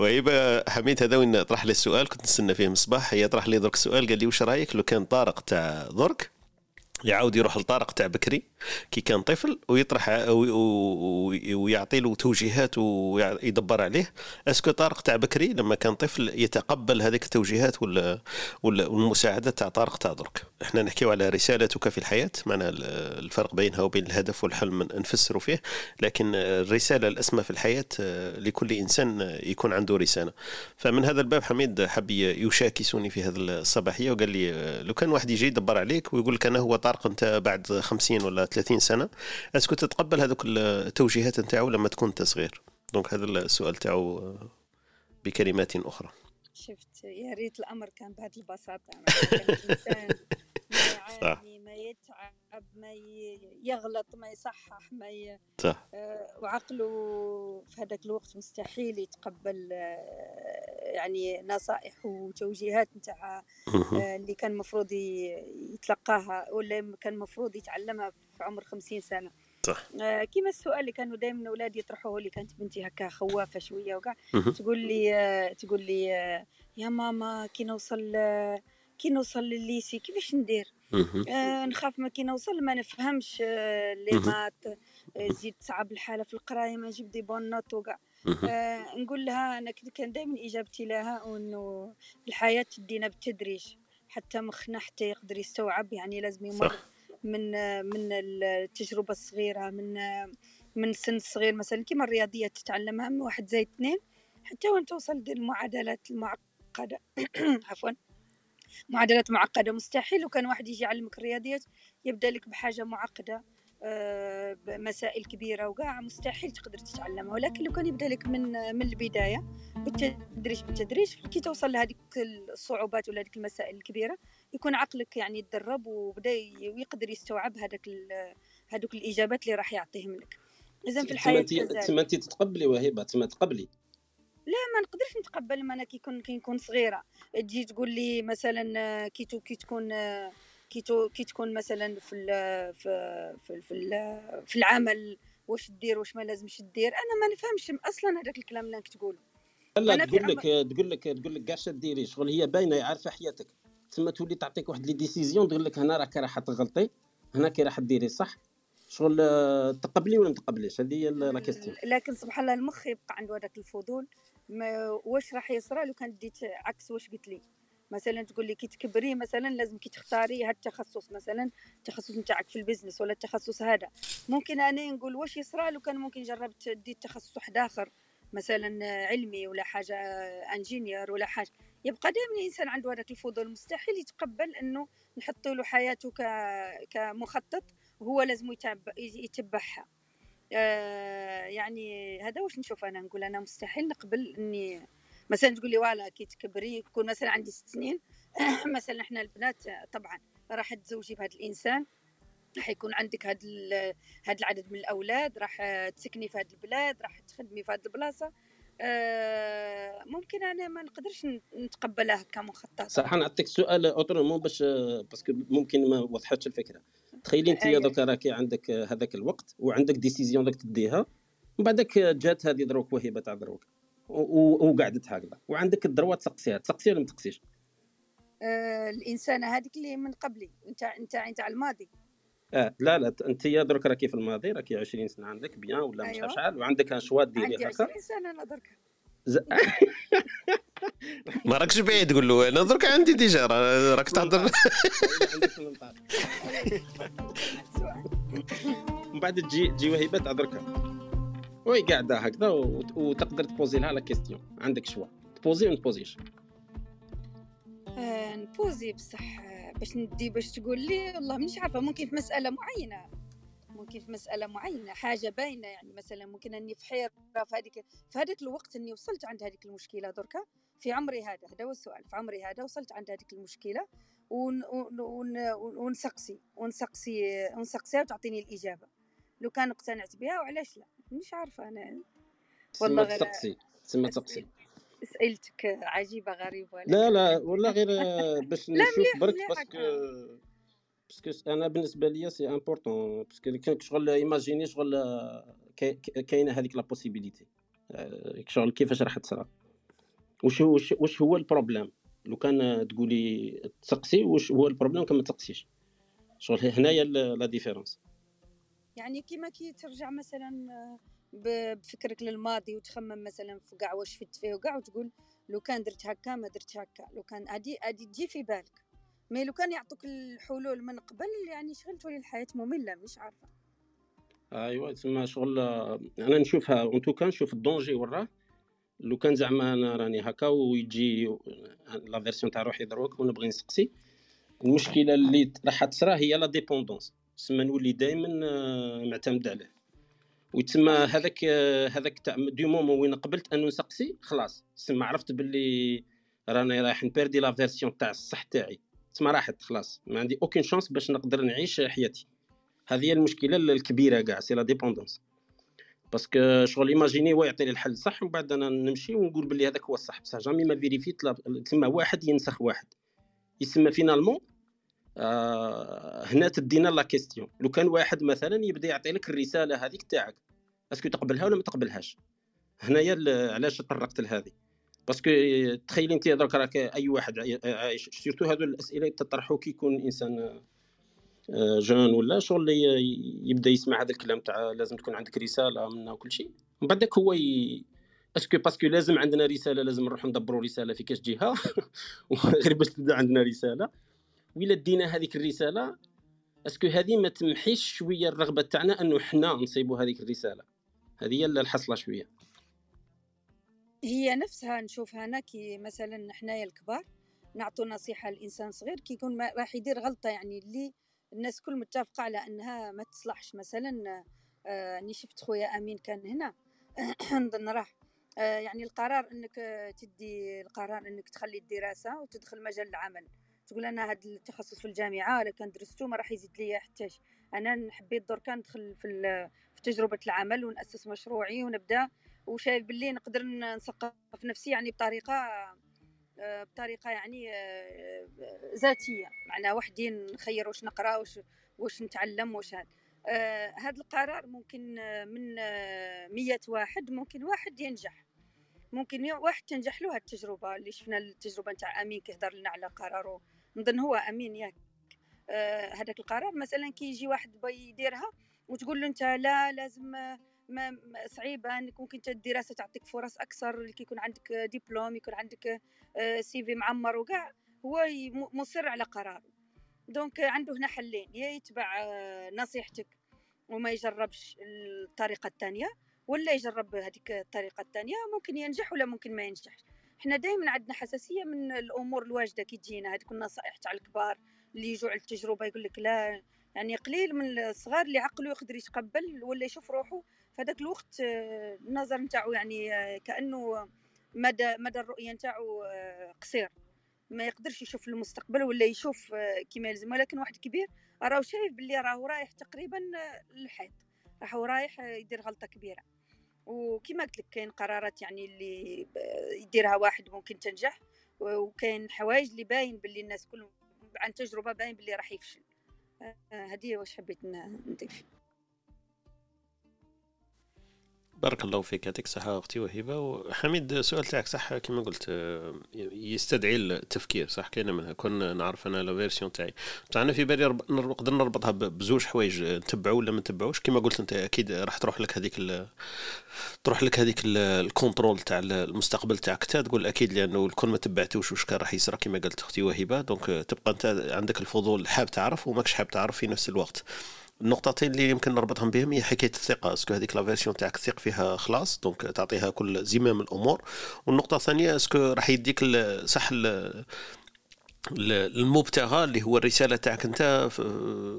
وهيبة حميد هذا وين طرح لي السؤال كنت نستنى فيه من الصباح. هي طرح لي درك السؤال قال لي وش رأيك لو كان طارق تاع درك يعاود يروح لطارق تاع بكري؟ كي كان طفل ويطرح ويعطي له توجيهات ويدبر عليه. أسكو طارق تاع بكري لما كان طفل يتقبل هذيك التوجيهات ولا والمساعدة تاع طارق تاع درك. إحنا نحكيو على رسالتك في الحياة معناها ال- الفرق بينها وبين الهدف والحلم نفسروا فيه. لكن الرسالة الأسمى في الحياة آه، لكل إنسان آه، يكون عنده رسالة. فمن هذا الباب حميد حب يشاكسني في هذه الصباحية وقال لي آه، لو كان واحد يجي يدبر عليك ويقول لك أنا هو طارق أنت بعد 50 ولا 30 سنة. est-ce que تتقبل هذوك التوجيهات نتاعو لما تكون أنت صغير. donc هذا السؤال تاعو آه، بكلمات أخرى. شفت يا ريت الأمر كان بهذه البساطة. مثلاً كان الإنسان ما يعاني ما يتعب. ما ي- يغلط ما يصحح ما ي... صح آه، وعقله في هذاك الوقت مستحيل يتقبل آه، يعني نصائح وتوجيهات نتاع. آه، اللي كان المفروض يتلقاها ولا كان المفروض يتعلمها في عمر خمسين سنة صح. كيما السؤال اللي كانوا دائما الاولاد يطرحوه اللي كانت بنتي هكا خوافة شوية وكاع. تقول لي تقول لي يا ماما كي نوصل كي نوصل للل lycée كيفاش ندير. آه نخاف ما كي نوصل ما نفهمش آه les maths آه زيد صعب الحالة في القراية ما نجيب des bonnes notes وكاع. آه نقول لها أنا كان دائما إجابتي لها إنه الحياة تدينا بالتدريج حتى مخنا حتى يقدر يستوعب يعني لازم يمر. من من التجربة الصغيرة من من السن الصغير مثلا كيما الرياضيات تتعلمها من واحد زائد اثنين حتى وين توصل المعادلات المعقدة عفوا معادلات معقدة. مستحيل وكان واحد يجي يعلمك الرياضيات يبدأ لك بحاجة معقدة آه، بمسائل كبيرة وكاع مستحيل تقدر تتعلمها. ولكن لو كان يبدأ لك من من البداية بالتدريج بالتدريج كي توصل لهذيك الصعوبات ولا هذيك المسائل الكبيرة يكون عقلك يعني يتدرب وبدأ ويقدر يستوعب هذاك هذوك الإجابات اللي راح يعطيهم لك. إذا في الحياة كذلك. تما أنت تتقبلي وهبه تما تقبلي ما نقدرش نتقبل ما أنا كي كون كي نكون صغيرة. تجي تقول لي مثلا كي كي تكون كي كي تكون مثلا في ال في في في, ال- في العمل واش دير واش ما لازمش دير. أنا ما نفهمش أصلا هذاك الكلام اللي راك تقوله لا تقول لك تقول لك تقول لك كاع ديري شغل هي باينة عارفة حياتك. تما تولي تعطيك واحد les décisions تقول لك هنا راك راح تغلطي هنا كي راح ديري صح؟ شغل تقبلي ولا ما تقبليش؟ هذه هي la question لكن سبحان الله المخ يبقى عنده هذاك الفضول. ما واش راح يصرى؟ لو كان ديت عكس واش قلت لي. مثلا تقول لي كي تكبري مثلا لازم كي تختاري هاد التخصص مثلا التخصص نتاعك في ال business ولا التخصص هذا. ممكن أنا نقول واش يصرى؟ لو كان ممكن جربت ديت تخصص واحد آخر مثلا علمي ولا حاجة ingénieur ولا حاجة. يبقى دائما الإنسان عنده هذاك الفضول مستحيل يتقبل إنه نحط له حياته. كمخطط وهو لازم يتبع يتبعها. يعني هذا واش نشوف أنا؟ نقول أنا مستحيل نقبل إني مثلا تقول لي والا كي تكبري يكون مثلا عندي ست سنين مثلا إحنا البنات آه، طبعا راح تزوجي بهذا الإنسان راح يكون عندك هذا هذا العدد من الأولاد راح آه، تسكني في هذه البلاد راح تخدمي في هذه البلاصة. آه، ممكن أنا ما نقدرش نتقبلها كمخطط صح نعطيك سؤال autrement باش آه، parce que ممكن ما وضحتش الفكرة. تخيلي انت أيوة. دوك راكي عندك هذاك الوقت وعندك décision داك تديها من بعدك جات هذه دروك وهبه تاع دروك وقعدت هكذا وعندك الدروة تسقسيها تسقسي ولا ما تسقسيش آه، الإنسانة هذيك اللي من قبلي انت انت انت على الماضي آه لا لا انت يا درك راكي في الماضي راكي 20 سنة عندك بيان ولا مش أيوة. عارف شحال وعندك ان شوا ديري هكا 20 سنة أنا درك ما راكش بعيد تقول له أنا درك عندي ديجا را- راك تهضر. عندك 18 من بعد تجي تجي وهبه تاع دركا وهي قاعدة هكذا وت- وتقدر تبوزي لها لا كيستيون عندك شوا. تبوزي ولا ما تبوزيش آه، نبوزي بصح باش ندي باش تقول لي والله مش عارفة ممكن في مسألة معينة. ممكن في مسألة معينة حاجة باينة يعني مثلا ممكن أني في حيرة في هذيك في هذاك الوقت أني وصلت عند هذيك المشكلة دركا في عمري هذا هذا هو السؤال في عمري هذا وصلت عند هذيك المشكلة ون ون ونسقسي ونسقسي ونسقسيها وتعطيني الإجابة. لو كان اقتنعت بها وعلاش لا؟ مش عارفة أنا. والله غير تسقسي تسمى تسقسي. أسئلتك عجيبة غريبة لا لا والله غير باش نشوف برك parce que parce que أنا بالنسبة ليا c'est important parce que كان شغل imagine شغل كاينة هذيك la possibilité شغل كيفاش راح تصرا واش هو واش هو ال problème لو كان تقولي تسقسي واش هو ال problème كان ما تسقسيش شغل هنايا la différence يعني كيما كي ترجع مثلا بفكرك للماضي وتخمم مثلا في كاع واش فت فيه وكاع وتقول لو كان درت هكا ما درت هكا. لو كان هادي هادي تجي في بالك. mais لو كان يعطوك الحلول من قبل يعني شغل تولي الحياة مملة مش عارفة. ايوا تسمى شغل أنا نشوفها en tout cas نشوف ال danger وراه لو كان زعما أنا راني هكا ويجي la version تاع روحي دروك ونبغي نسقسي المشكلة اللي راح تصرا هي la dépendance. تسمى نولي دائما آه، معتمد عليه. ويتسمى هذاك آه، هذاك تاع du moment وين قبلت انه نسقسي خلاص. تسمى عرفت باللي راني رايح نperdي la version تاع الصح تاعي. تسمى راحت خلاص. ما عندي aucune chance باش نقدر نعيش حياتي. هذه هي المشكلة الكبيرة كاع c'est la dépendance parce que شغل imagine هو يعطيني الحل صح ومن بعد أنا نمشي ونقول باللي هذاك هو الصح. بصح jamais ما vérifiيت تسمى واحد ينسخ واحد. يسمى finalement آه هنا تدينا la question لو كان واحد مثلا يبدأ يعطي لك الرسالة هذيك تاعك est-ce que تقبلها ولا ما تقبلهاش؟ هنايا علاش تطرقت لهذه؟ parce que تخيلي انت درك راك أي واحد عايش surtout هذو الأسئلة تطرحوا كي يكون إنسان آه، jeune ولا شغل يبدأ يسمع هذا الكلام تاع لازم تكون عندك رسالة منا وكل شيء. من بعدك هو ي... est-ce que parce que لازم عندنا رسالة لازم نروح ندبروا رسالة في كاش جهة غير باش تبدأ عندنا رسالة. ولا دينا هذيك الرسالة est-ce que هذه ما تمحيش شوية الرغبة تاعنا انه حنا نصيبوا هذيك الرسالة. هذه هي الحصلة شوية. هي نفسها نشوفها أنا كي مثلا حنايا الكبار نعطوا نصيحة للانسان صغير كي يكون راح يدير غلطة يعني اللي الناس كل متفقة على إنها ما تصلحش. مثلا آه شفت خويا أمين كان هنا نظن راح آه يعني القرار إنك تدي القرار إنك تخلي الدراسة وتدخل مجال العمل. تقول أنا هذا التخصص في الجامعة الا كان درستو ما راح يزيد لي حتى أنا حبيت درك ندخل في, في تجربة العمل ونأسس مشروعي ونبدأ وشايف باللي نقدر نثقف نفسي يعني بطريقة آه، بطريقة يعني آه، ذاتية. معناها وحدي نخير واش نقرأ واش واش نتعلم واش هذا آه هذا القرار ممكن من مية واحد ممكن واحد ينجح. ممكن واحد تنجح له هاد التجربة اللي شفنا التجربة نتاع أمين كيهضر لنا على قراره. نظن هو أمين ياك. هذاك آه القرار مثلا كي يجي واحد يديرها وتقول له أنت لا لازم ما صعيبة إنك ممكن الدراسه تعطيك فرص أكثر كي يكون عندك دبلوم يكون عندك سي فيمعمر وكاع هو مصر على قراره. donc عنده هنا حلين يا يتبع آه، نصيحتك وما يجربش الطريقة الثانية ولا يجرب هذيك الطريقة الثانية ممكن ينجح ولا ممكن ما ينجحش. إحنا دائما عندنا حساسية من الأمور الواجدة كي تجينا هذيك النصائح تاع الكبار اللي يجوا على التجربة يقول لك لا يعني قليل من الصغار اللي عقله يقدر يتقبل ولا يشوف روحه في هذاك الوقت آه، النظر نتاعو يعني آه، كأنه مدى مدى الرؤية نتاعو آه، قصير. ما يقدرش يشوف المستقبل ولا يشوف كما يلزم. ولكن واحد كبير راهو شايف باللي راهو رايح تقريبا للحيط. راهو رايح يدير غلطة كبيرة. وكما قلت لك كاين قرارات يعني اللي يديرها واحد ممكن تنجح. وكاين حوايج اللي باين باللي الناس كل عن تجربة باين باللي راح يفشل. هذه واش حبيت نضيف. بارك الله فيك يعطيك الصحة أختي وهبة. وحميد السؤال تاعك صح كما قلت يستدعي التفكير صح؟ كاينة منها. كون نعرف أنا la version تاعي. بصح في بالي نقدر نربطها بزوج حوايج نتبعوا ولا ما نتبعوش؟ كما قلت أنت أكيد راح تروح لك هذيك تروح لك هذيك ال contrôle تاع المستقبل تاعك. تقول أكيد لأنه كون ما تبعتوش واش كان راح يصرى كما قلت أختي وهبة. donc تبقى أنت عندك الفضول حاب تعرف وماكش حاب تعرف في نفس الوقت. النقطتين اللي يمكن نربطهم بهم هي حكاية الثقة. est-ce que هذيك la version تاعك ثق فيها خلاص donc تعطيها كل زمام الأمور. والنقطة الثانية est-ce que راح يديك صح المبتغى اللي هو الرسالة تاعك انت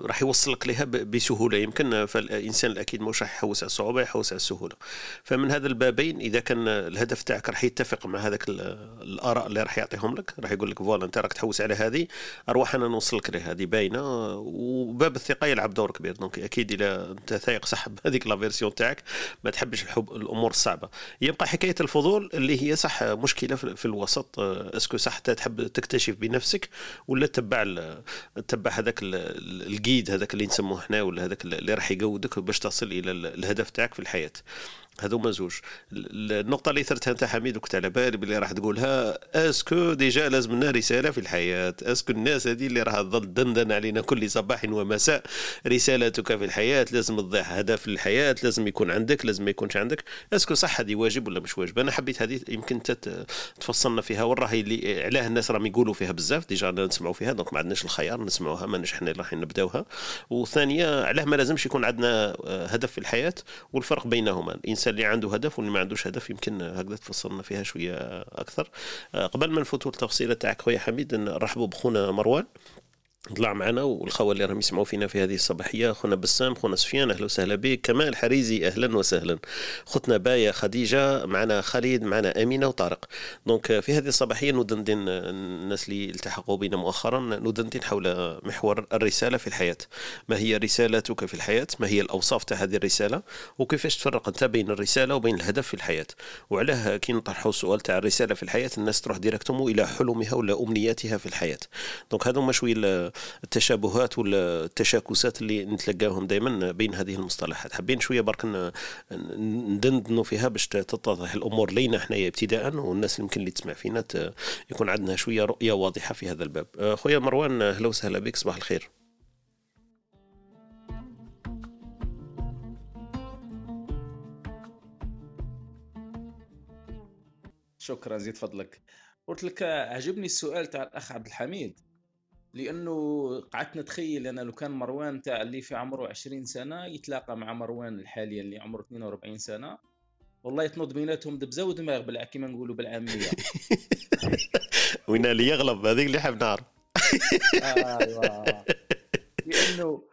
راح يوصلك لها بسهولة. يمكن فالإنسان الأكيد مش راح يحوس على الصعوبة يحوس على السهولة. فمن هذا البابين إذا كان الهدف تاعك راح يتفق مع هذاك الآراء اللي راح يعطيهم لك راح يقول لك voilà أنت راك تحوس على هذه أروح أنا نوصلك لها. هذه باينة وباب الثقة يلعب دور كبير. donc أكيد إذا أنت ثايق صح بهذيك la version تاعك ما تحبش الحب الأمور الصعبة. يبقى حكاية الفضول اللي هي صح مشكلة في الوسط. est-ce que صح تحب تكتشف بنفسك نفسك ولا تتبع تتبع هذاك ال guide هذاك اللي نسموه إحنا ولا هذاك اللي راح يقودك باش تصل إلى الهدف تاعك في الحياة. هذوما زوج. النقطة اللي ثرتها أنت حميد وكنت على بالي باللي راح تقولها est-ce que déjà لازم لنا رسالة في الحياة؟ est-ce que الناس هذه اللي راح تظل دندن علينا كل صباح ومساء رسالتك في الحياة؟ لازم تضيع هدف الحياة لازم يكون عندك لازم ما يكونش عندك. est-ce que صح هذه واجب ولا مش واجب؟ أنا حبيت هذه يمكن تفصلنا فيها. وراهي اللي علاه الناس راهم يقولوا فيها بزاف déjà نسمعوا فيها donc ما عندناش الخيار نسمعوها ماناش إحنا راح نبداوها. وثانية علاه ما لازمش يكون عندنا هدف في الحياة والفرق بينهما. الإنسان اللي عنده هدف واللي ما عندوش هدف يمكن هكذا تفصلنا فيها شوية أكثر. آه، قبل ما نفوتوا التفصيله تاعك خويا حميد نرحبوا بخونا مروان. طلع معنا والخوة اللي راهم يسمعوا فينا في هذه الصباحية خونا بسام خونا سفيان أهلا وسهلا بك. كمال حريزي أهلا وسهلا. خوتنا بايا خديجة معنا خالد معنا أمينة وطارق. دونك في هذه الصباحية ندندن الناس اللي التحقوا بنا مؤخرا ندندن حول محور الرسالة في الحياة. ما هي رسالتك في الحياة؟ ما هي الأوصاف تاع هذه الرسالة؟ وكيفاش تفرق أنت بين الرسالة وبين الهدف في الحياة؟ وعلاه كي نطرحوا السؤال تاع الرسالة في الحياة الناس تروح directement إلى حلمها ولا أمنياتها في الحياة. donc هذو شوية التشابهات ولا التشاكسات اللي نتلقاهم دائما بين هذه المصطلحات. حابين شوية برك ندندنوا فيها باش تتضح الأمور لينا حنايا ابتداء والناس اللي يمكن اللي تسمع فينا يكون عندنا شوية رؤية واضحة في هذا الباب. آه، خويا مروان أهلا وسهلا بك صباح الخير. شكرا زيد فضلك. قلت لك عجبني السؤال تاع الأخ عبد الحميد. لأنه قعدت نتخيل أنا لو كان مروان تاع اللي في عمره 20 سنة يتلاقى مع مروان الحالي اللي عمره 42 سنة والله يتنوض بيناتهم دبزة ودماغ بالع كيما نقولوا بالعامية. وين اللي يغلب هذيك اللي حاب نعرف ايوا لأنه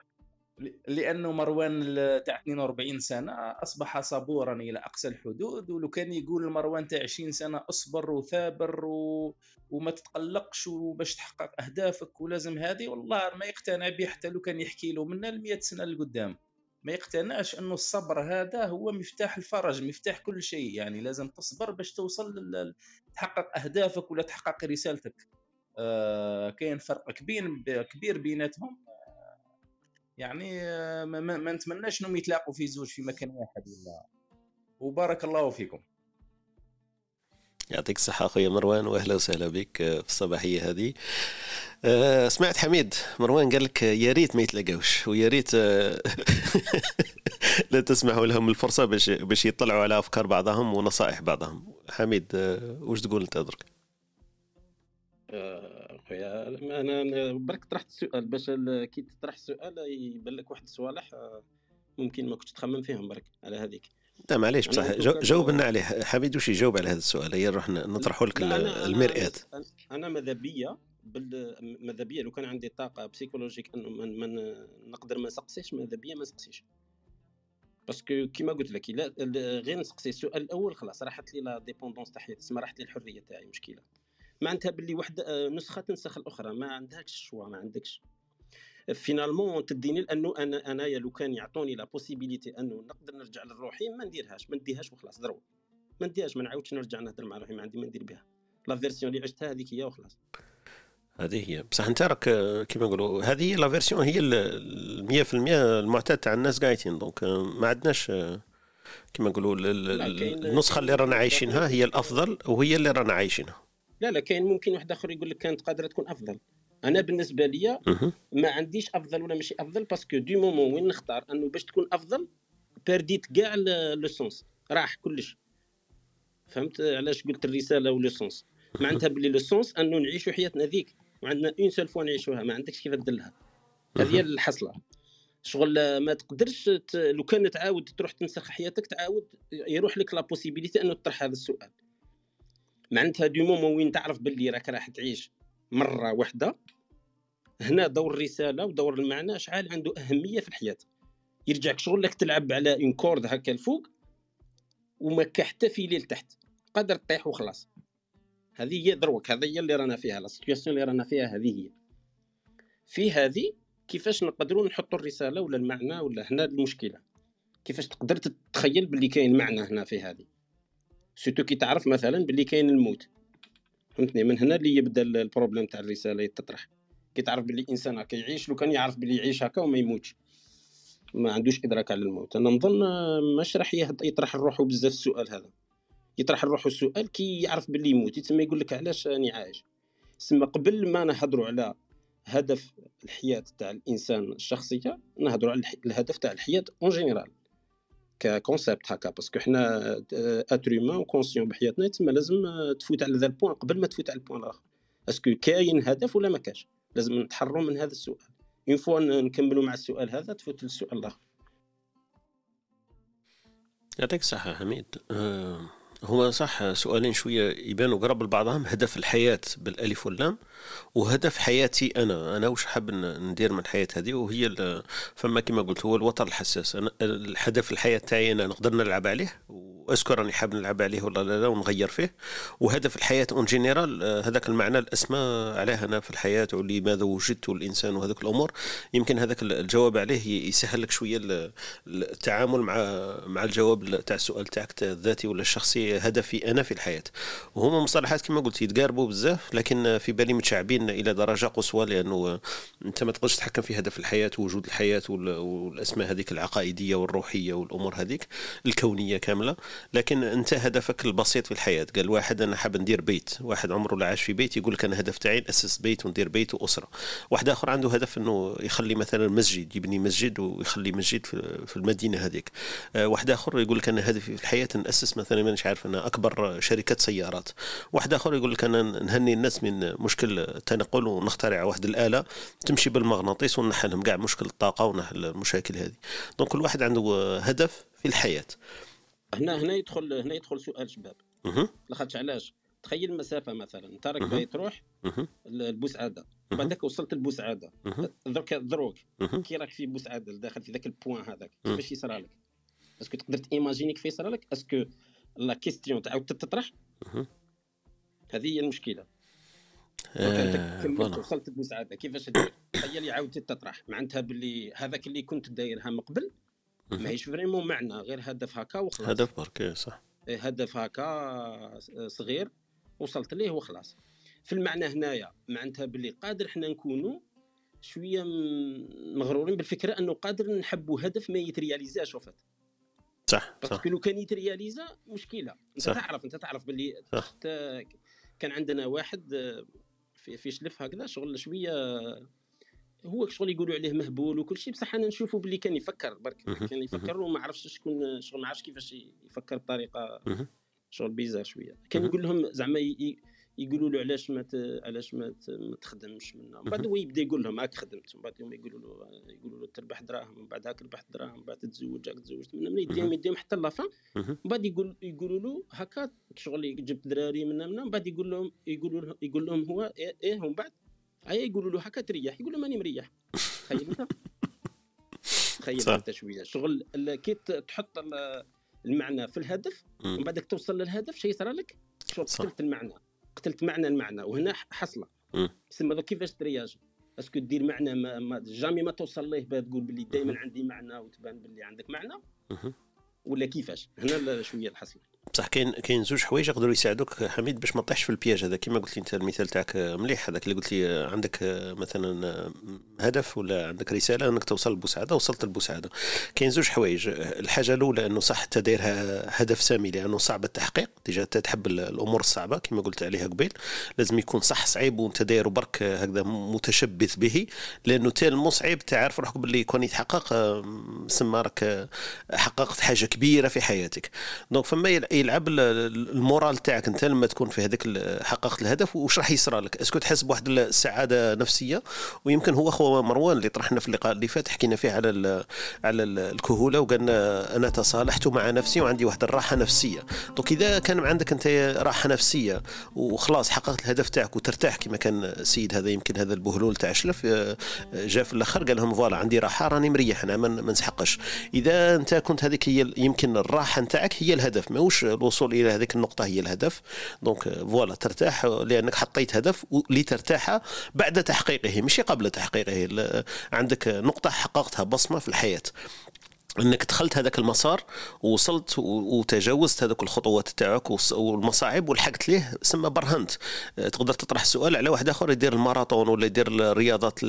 لأنه مروان تاع 42 سنة أصبح صبورا إلى أقصى الحدود ولو كان يقول مروان تاع 20 سنة أصبر وثابر و... وما تتقلقش وباش تحقق أهدافك ولازم هذه والله ما يقتنع به حتى لو كان يحكي له من ال 100 سنة لقدام. ما يقتنعش إنه الصبر هذا هو مفتاح الفرج مفتاح كل شيء يعني لازم تصبر باش توصل لل... تحقق أهدافك ولا تحقق رسالتك. آه كاين فرق كبير كبير بيناتهم. يعني آه، ما, ما نتمناش انهم يتلاقوا في زوج في مكان واحد ولا. وبارك الله فيكم. يعطيك الصحة أخويا مروان وأهلا وسهلا بك آه، في الصباحية هذه. أه سمعت حميد. مروان قال لك يا ريت ما يتلاقوش ويا ريت أه لا تسمحوا لهم الفرصة باش باش يطلعوا على أفكار بعضهم ونصائح بعضهم. حميد أه وش تقول أنت درك؟ خويا أنا برك طرحت السؤال. باش كي تطرح السؤال يبان لك واحد الصوالح آه، ممكن ما كنتش تخمم فيهم برك على هذيك. لا معليش بصح جاوب لنا عليه. حميد واش يجاوب على هذا السؤال؟ هي نروح نطرحوا لك المرآة. أنا ماذا بيا ماذا بيا لو كان عندي طاقة psychologique انه من, من نقدر ما نسقسيش ماذا بيا ما نسقسيش. parce que كيما قلت لك غير نسقسي. السؤال الأول خلاص راحت لي l'indépendance تاع حياتي راحت لي الحرية تاعي مشكلة. معناتها باللي واحدة آه، نسخة تنسخ الأخرى ما عندكش ال choix ما عندكش. finalement تديني لأنه أنا أنايا لو كان يعطوني la possibilité أنه نقدر نرجع لروحي ما نديرهاش ما نديهاش وخلاص ضرب ما نديهاش ما نعاودش نرجع نهضر مع روحي ما عندي ما ندير بها. la version اللي عشتها هذيك هي وخلاص. هذه هي. بصح أنت راك كيما نقولوا هذه la version هي 100% المعتاد تاع الناس قايتين. donc ما عندناش كيما نقولوا النسخة اللي رانا عايشينها هي الأفضل وهي اللي رانا عايشينها. لا لا كاين ممكن واحد آخر يقول لك كانت قادرة تكون أفضل. أنا بالنسبة لي ما عنديش أفضل ولا ماشي أفضل parce que du moment وين نختار أنه باش تكون أفضل perd يت كاع le sens راح كلش. فهمت؟ علاش قلت الرسالة و le sens معناتها بلي le sens أنه نعيشوا حياتنا ذيك. وعندنا une seule fois نعيشوها ما عندكش كيف تدلها. هذه هي الحصلة. شغل ما تقدرش لو كان تعاود تروح تنسخ حياتك تعاود يروح لك la possibilité أنه تطرح هذا السؤال. معناتها du moment وين تعرف باللي راك راح تعيش مرة واحدة هنا دور الرسالة ودور المعنى شحال عنده أهمية في الحياة. يرجعك شغل لك تلعب على une corde هكا الفوق وما حتى filet لتحت قادر تطيح وخلاص. هذه هي دروك هذه هي اللي رانا فيها la situation اللي رانا فيها هذه هي. في هذه كيفاش نقدروا نحطوا الرسالة ولا المعنى ولا هنا المشكلة. كيفاش تقدر تتخيل باللي كاين معنى هنا في هذه؟ surtout كي تعرف مثلا باللي كاين الموت فهمتني من هنا اللي يبدا ال problème تاع الرساله يتطرح كي تعرف باللي الانسان هكا يعيش لو كان يعرف باللي يعيش هكا وما يموتش ما عندوش ادراك على الموت أنا نظن مش راح يطرح لروحو بزاف السؤال هذا يطرح لروحو السؤال كي يعرف باللي يموت يتسمى يقول لك علاش راني عايش سما قبل ما نهضروا على هدف الحياة تاع الانسان الشخصيه نهضروا على الهدف تاع الحياة en général ك concept هكا parce que حنا être humain و conscient بحياتنا تما لازم تفوت على ذا ال point قبل ما تفوت على ال point الآخر est-ce que كاين هدف ولا ما كاش لازم نتحرروا من هذا السؤال une fois نكملوا مع السؤال هذا تفوت للسؤال الآخر يعطيك الصحة حميد أه هما صح سؤالين شوية يبانوا قرب لبعضهم. هدف الحياة بالألف واللام وهدف حياتي أنا. أنا وش حاب ندير من الحياة هذه؟ وهي فما كما قلت هو الوتر الحساس. أنا الهدف الحياة تاعي أنا نقدر نلعب عليه وأذكر راني حاب نلعب عليه ولا لا, لا ونغير فيه. وهدف الحياة en général هذاك المعنى الاسمى علاه أنا في الحياة ولماذا وجدت الإنسان وهذوك الأمور. يمكن هذاك الجواب عليه يسهل لك شوية التعامل مع مع الجواب تاع السؤال تاعك الذاتي ولا الشخصي هدفي أنا في الحياة. وهما مصطلحات كما قلت يتقاربوا بزاف لكن في بالي متشعبين إلى درجة قصوى لأنه أنت ما تقدرش تتحكم في هدف الحياة ووجود الحياة والأسماء هذيك العقائدية والروحية والأمور هذيك الكونية كاملة. لكن انت هدفك البسيط في الحياة. قال واحد أنا حاب ندير بيت. واحد عمره لا عاش في بيت يقول لك أنا هدف تاعي ناسس بيت وندير بيت وأسرة. واحد آخر عنده هدف إنه يخلي مثلا مسجد يبني مسجد ويخلي مسجد في المدينة هذيك. آه، واحد آخر يقول لك أنا هدفي في الحياة ناسس مثلا مانيش عارف أنا أكبر شركة سيارات. واحد آخر يقول لك أنا نهني الناس من مشكل التنقل ونخترع واحد الآلة تمشي بالمغناطيس ونحلهم كاع مشكل الطاقة ونحل المشاكل هذه. دونك كل واحد عنده هدف في الحياة. هنا هنا يدخل هنا يدخل سؤال شباب. لاخاطش علاش؟ تخيل المسافة مثلا انت راك باغي تروح لبوسعاده بعدك وصلت لبوسعاده درك دروك. كي راك في بوسعاده داخل في ذاك ال point هذاك كيفاش يصرى لك؟ est-ce que تقدر ت imaginer كيف يصرى لك؟ est-ce que la question تعاود تطرح؟ هذه هي المشكلة. آه وصلت لبوسعاده كيفاش دير تخيل عاودتي تطرح. معناتها باللي هذاك اللي كنت دايرها من قبل ماهيش vraiment معنى غير هدف هكا وخلاص. هدف برك صح. إيه، هدف هكا صغير وصلت ليه وخلاص. في المعنى هنايا معناتها باللي قادر حنا نكونوا شوية مغرورين بالفكرة أنه قادر نحبوا هدف ما يترياليزاش وفات صح صح. لو كان يترياليزا مشكلة. أنت صح. تعرف أنت تعرف باللي. كان عندنا واحد في في شلف هكذا شغل شوية هو شغل يقولوا عليه مهبول وكل شيء بصح أنا نشوفه باللي كان يفكر برك كان يفكر وما عرفش شكون شغل ما عرفش كيفاش يفكر بطريقة شغل بيزار شوية. كان يقول لهم زعما يقولوا له علاش ما علاش ما تخدمش منا من بعد هو يبدأ يقول لهم هاك خدمت من بعد هما يقولوا له يقولوا له تربح دراهم من بعد هاك ربحت دراهم من بعد تتزوج هاك تزوجت من يديهم يديهم حتى لافان من بعد يقول يقولوا له هكا شغل جبت دراري منا منا من بعد يقول لهم يقولوا له يقول لهم هو إيه, إيه ومن بعد أي يقولوا له هكا تريح يقول له ماني مريح. تخيل أنت. تخيل أنت شوية. شغل كي تحط المعنى في الهدف ومن بعدك توصل للهدف شيء صار لك؟ شغل قتلت المعنى. قتلت معنى المعنى وهنا حصلة. تسمى كيفاش ترياج؟ est-ce que دير معنى ما, ما jamais ما توصل ليه تقول باللي دائما عندي معنى وتبان باللي عندك معنى؟ ولا كيفاش؟ هنا شوية الحصلة. بصح كاين كاين زوج حوايج يقدروا يساعدوك حميد باش ما تطيحش في ال piège هذا. كما قلت لي انت المثال تاعك مليح هذاك اللي قلت لي عندك مثلا هدف ولا عندك رسالة إنك توصل لبوسعادة وصلت لبوسعادة. كاين زوج حوايج. الحاجة الأولى إنه صح أنت هدف سامي لأنه صعب التحقيق. déjà أنت تحب الأمور الصعبة كما قلت عليها قبيل. لازم يكون صح صعيب وأنت داير برك هكذا متشبث به لأنه تال صعيب تعرف روحك باللي كون يتحقق سما راك حققت حاجة كبيرة في حياتك. donc فما يلعب ال moral تاعك انت لما تكون في هذاك حققت الهدف واش راح يصرى لك؟ est-ce que تحس بواحد السعادة نفسية؟ ويمكن هو خو مروان اللي طرحنا في اللقاء اللي فات حكينا فيه على على الكهولة وقالنا أنا تصالحت مع نفسي وعندي واحد الراحة نفسية. donc إذا كان عندك أنت راحة نفسية وخلاص حققت الهدف تاعك وترتاح كما كان السيد هذا يمكن هذا البهلول تاع شلف آه، جاء في الأخر قال لهم voilà عندي راحة راني مريح أنا ما نسحقش. إذا أنت كنت هذيك هي يمكن الراحة نتاعك هي الهدف ماهوش الوصول إلى هذيك النقطة هي الهدف. donc voilà ترتاح لأنك حطيت هدف لترتاح بعد تحقيقه مش قبل تحقيقه عندك نقطة حققتها بصمة في الحياة. إنك دخلت هذاك المسار ووصلت وتجاوزت هذوك الخطوات تاعك والمصاعب ولحقت ليه سما برهنت. آه، تقدر تطرح سؤال على واحد آخر يدير الماراثون ولا يدير الرياضات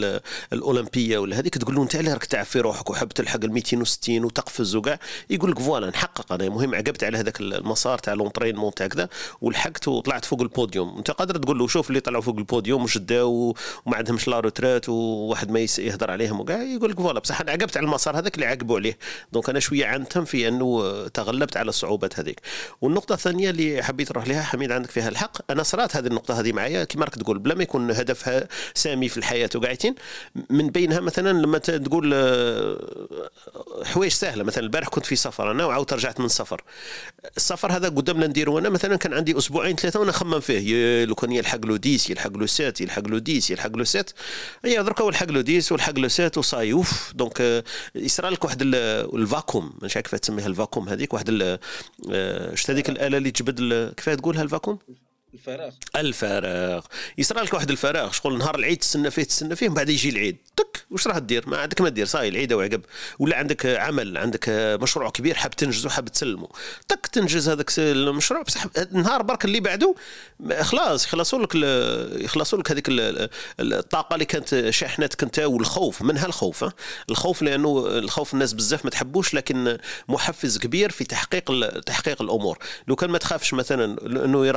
الأولمبية ولا هذيك تقول له أنت علاه راك تعب في روحك وحب تلحق ال 260 وتقفز وكاع يقول لك voilà نحقق. أنا المهم عقبت على هذاك المسار تاع l'entraînement تاع كذا ولحقت وطلعت فوق البوديوم. أنت قادر تقول له شوف اللي طلعوا فوق البوديوم وشداو وما عندهمش لا retraite وواحد ما يهضر عليهم وكاع يقول لك voilà. بصح أنا عقبت على المسار هذاك اللي عقبوا عليه. donc أنا شوية عنتم في أنه تغلبت على الصعوبات هذيك. والنقطة الثانية اللي حبيت نروح لها حميد عندك فيها الحق. أنا صرات هذه النقطة هذه معايا. كما راك تقول بلا ما يكون هدفها سامي في الحياة وقاعدين من بينها مثلا لما تقول آه، حوايج سهلة. مثلا البارح كنت في سفر أنا وعاودت رجعت من سفر السفر هذا قدامنا نديرو أنا مثلا كان عندي أسبوعين ثلاثة وأنا نخمم فيه. لو كان يلحق له ديس يلحق له سات يلحق له ديس يلحق له سات. أي دركا هو لحق له ديس ولحق له وصاي. أوف دونك آه، يصرى لك واحد الفاكوم مش عارف كيف تسميها الفاكوم هذيك؟ واحد آه، شفت هذيك الآلة اللي تجبد كيف تقولها الفاكوم الفراغ. الفراغ. يصرى لك واحد الفراغ شغل نهار العيد تستنى فيه تستنى فيه من بعد يجي العيد. تك واش راح دير ما عندك ما دير صاي العيد وعقب ولا عندك عمل عندك مشروع كبير حاب تنجزه حاب تسلمه. تك تنجز هذاك المشروع. بصح النهار برك اللي بعده خلاص يخلصوا لك يخلصوا لك هذيك الطاقة اللي كانت شاحنتك انت والخوف. منها الخوف الخوف لأنه الخوف الناس بزاف ما تحبوش لكن محفز كبير في تحقيق تحقيق الأمور. لو كان ما تخافش مثلا إنه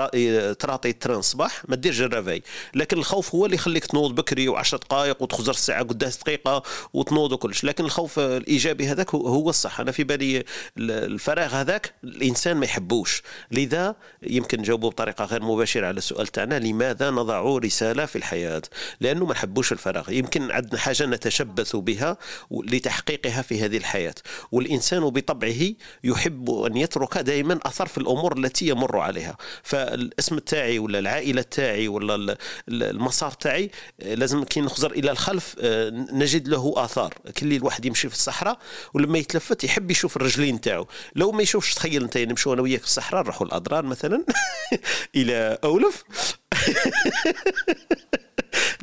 ت rater ال train الصباح ما ديرش ال réveil لكن الخوف هو اللي يخليك تنوض بكري و10 دقائق وتخزر الساعة قداش دقيقة وتنوض وكلش. لكن الخوف الإيجابي هذاك هو الصح. أنا في بالي الفراغ هذاك الإنسان ما يحبوش. لذا يمكن نجاوبه بطريقة غير مباشرة. على السؤال تاعنا لماذا نضع رسالة في الحياة؟ لأنه ما نحبوش الفراغ. يمكن عندنا حاجة نتشبث بها لتحقيقها في هذه الحياة. والإنسان بطبعه يحب أن يترك دائما أثر في الأمور التي يمر عليها. فالاسم تاعي ولا العائلة تاعي ولا المسار تاعي لازم كي نخزر إلى الخلف آه، نجد له آثار. كل الواحد يمشي في الصحراء ولما يتلفت يحب يشوف الرجلين تاعو. لو ما يشوفش تخيل أنت نمشوا أنا وياك في الصحراء نروحوا الاضرار مثلا إلى أولف؟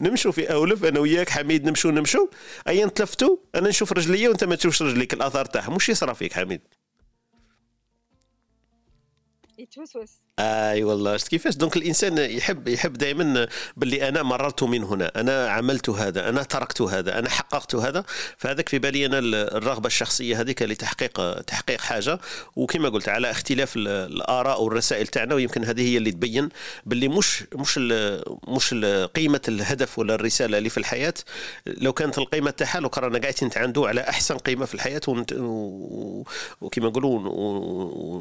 نمشوا في أولف أنا وياك حميد نمشوا نمشوا ايا تلفتوا أنا نشوف رجليا وأنت ما تشوفش رجليك الآثار تاعهم. وش يصرى فيك حميد؟ يتوسوس أي والله. شفت كيفاش؟ دونك الإنسان يحب يحب دائما باللي أنا مررت من هنا. أنا عملت هذا أنا تركت هذا أنا حققت هذا. فهذاك في بالي أنا الرغبة الشخصية هذيك لتحقيق تحقيق حاجة. وكما قلت على اختلاف الآراء والرسائل تاعنا ويمكن هذه هي اللي تبين باللي مش مش ال مش ال قيمة الهدف ولا الرسالة اللي في الحياة. لو كانت القيمة تاعها لو كنا قاعدين نتعندوا على أحسن قيمة في الحياة وكما نقولوا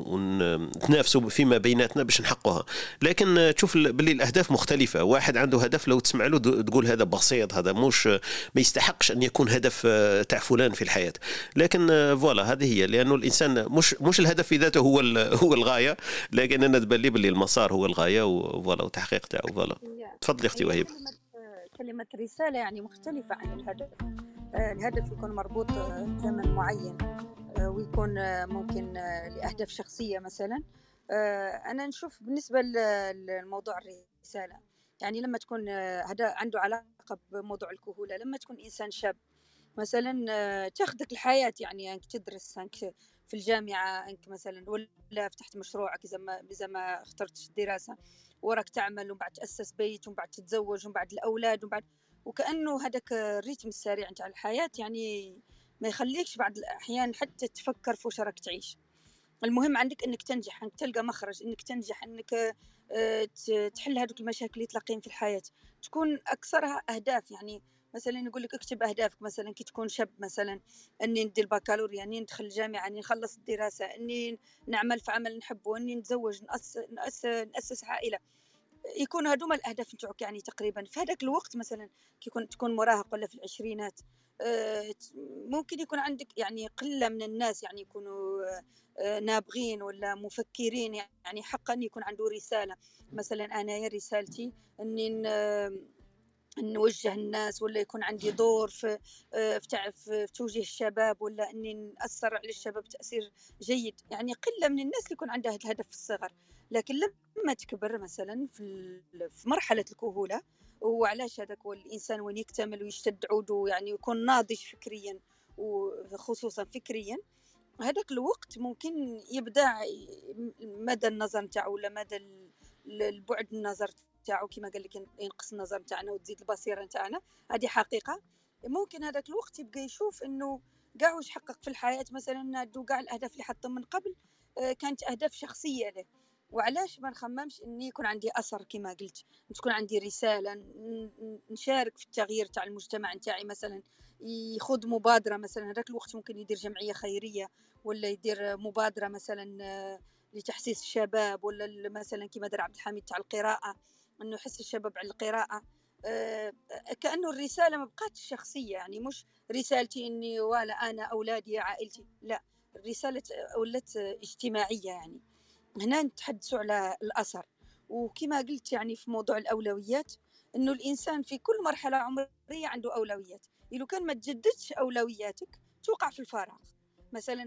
ونتنافسوا فيما بيناتنا باش نحققها. لكن تشوف باللي الأهداف مختلفة. واحد عنده هدف لو تسمع له تقول هذا بسيط هذا مش ما يستحقش أن يكون هدف آه، تاع فلان في الحياة. لكن آه، voilà هذه هي. لأنه الإنسان مش مش الهدف في ذاته هو هو الغاية. لكن أنا تبان لي باللي المسار هو الغاية و voilà وتحقيق تاعه voilà. تفضلي أختي وهيب. كلمة رسالة يعني مختلفة عن الهدف. آه، الهدف يكون مربوط بزمن معين ويكون ممكن لأهداف شخصية مثلا. آه، أنا نشوف بالنسبة للموضوع الرسالة يعني لما تكون آه، هذا عنده علاقة بموضوع الكهولة لما تكون إنسان شاب مثلا آه، تاخذك الحياة يعني أنك تدرس أنك في الجامعة أنك مثلا ولا فتحت مشروعك إذا ما إذا ما اخترتش الدراسة وراك تعمل ومن بعد تأسس بيت ومن بعد تتزوج ومن بعد الأولاد ومن بعد وكأنه هذاك الريتم السريع نتاع الحياة يعني ما يخليكش بعض الأحيان حتى تفكر في واش راك تعيش. المهم عندك إنك تنجح إنك تلقى مخرج إنك تنجح إنك آه، تحل هذوك المشاكل اللي تلاقيهم في الحياة. تكون أكثرها أهداف يعني مثلا يقول لك اكتب أهدافك مثلا كي تكون شاب مثلا إني ندير البكالوريا إني ندخل الجامعة إني نخلص الدراسة إني نعمل في عمل نحبه إني نتزوج نأسس, نأسس, نأسس عائلة. يكون هذوما الأهداف نتاعك يعني تقريبا. في هذاك الوقت مثلا كي تكون مراهق ولا في العشرينات ممكن يكون عندك يعني قلة من الناس يعني يكونوا آه، نابغين ولا مفكرين يعني حقا يكون عنده رسالة. مثلا أنا رسالتي إني نوجه الناس ولا يكون عندي دور في آه، في, في توجيه الشباب ولا إني نأثر على الشباب تأثير جيد. يعني قلة من الناس اللي يكون عندها هذا الهدف في الصغر. لكن لما تكبر مثلا في مرحلة الكهولة وعلاش هذاك هو الإنسان وين يكتمل ويشتد عوده يعني يكون ناضج فكريا وخصوصا فكريا؟ هذاك الوقت ممكن يبدأ مدى النظر نتاعو ولا مدى البعد النظر تاعو كما قال لك ينقص النظر تاعنا وتزيد البصيرة تاعنا هذه حقيقة. ممكن هذاك الوقت يبقى يشوف إنه كاع واش حقق في الحياة؟ مثلا دو كاع الأهداف اللي حطهم من قبل آه، كانت أهداف شخصية له وعلاش ما نخممش إني يكون عندي أثر كما قلت؟ تكون عندي رسالة نشارك في التغيير تاع المجتمع نتاعي مثلا يخوض مبادرة مثلا هذاك الوقت ممكن يدير جمعية خيرية ولا يدير مبادرة مثلا لتحسيس الشباب ولا مثلا كما دار عبد الحميد تاع القراءة إنه يحس الشباب على القراءة. آه، كأنه الرسالة ما بقاتش شخصية يعني مش رسالتي إني ولا أنا أولادي عائلتي لا الرسالة ولات اجتماعية يعني. هنا نتحدثوا على الأثر. وكما قلت يعني في موضوع الأولويات إنه الإنسان في كل مرحلة عمرية عنده أولويات. لو كان ما تجددش أولوياتك توقع في الفراغ. مثلا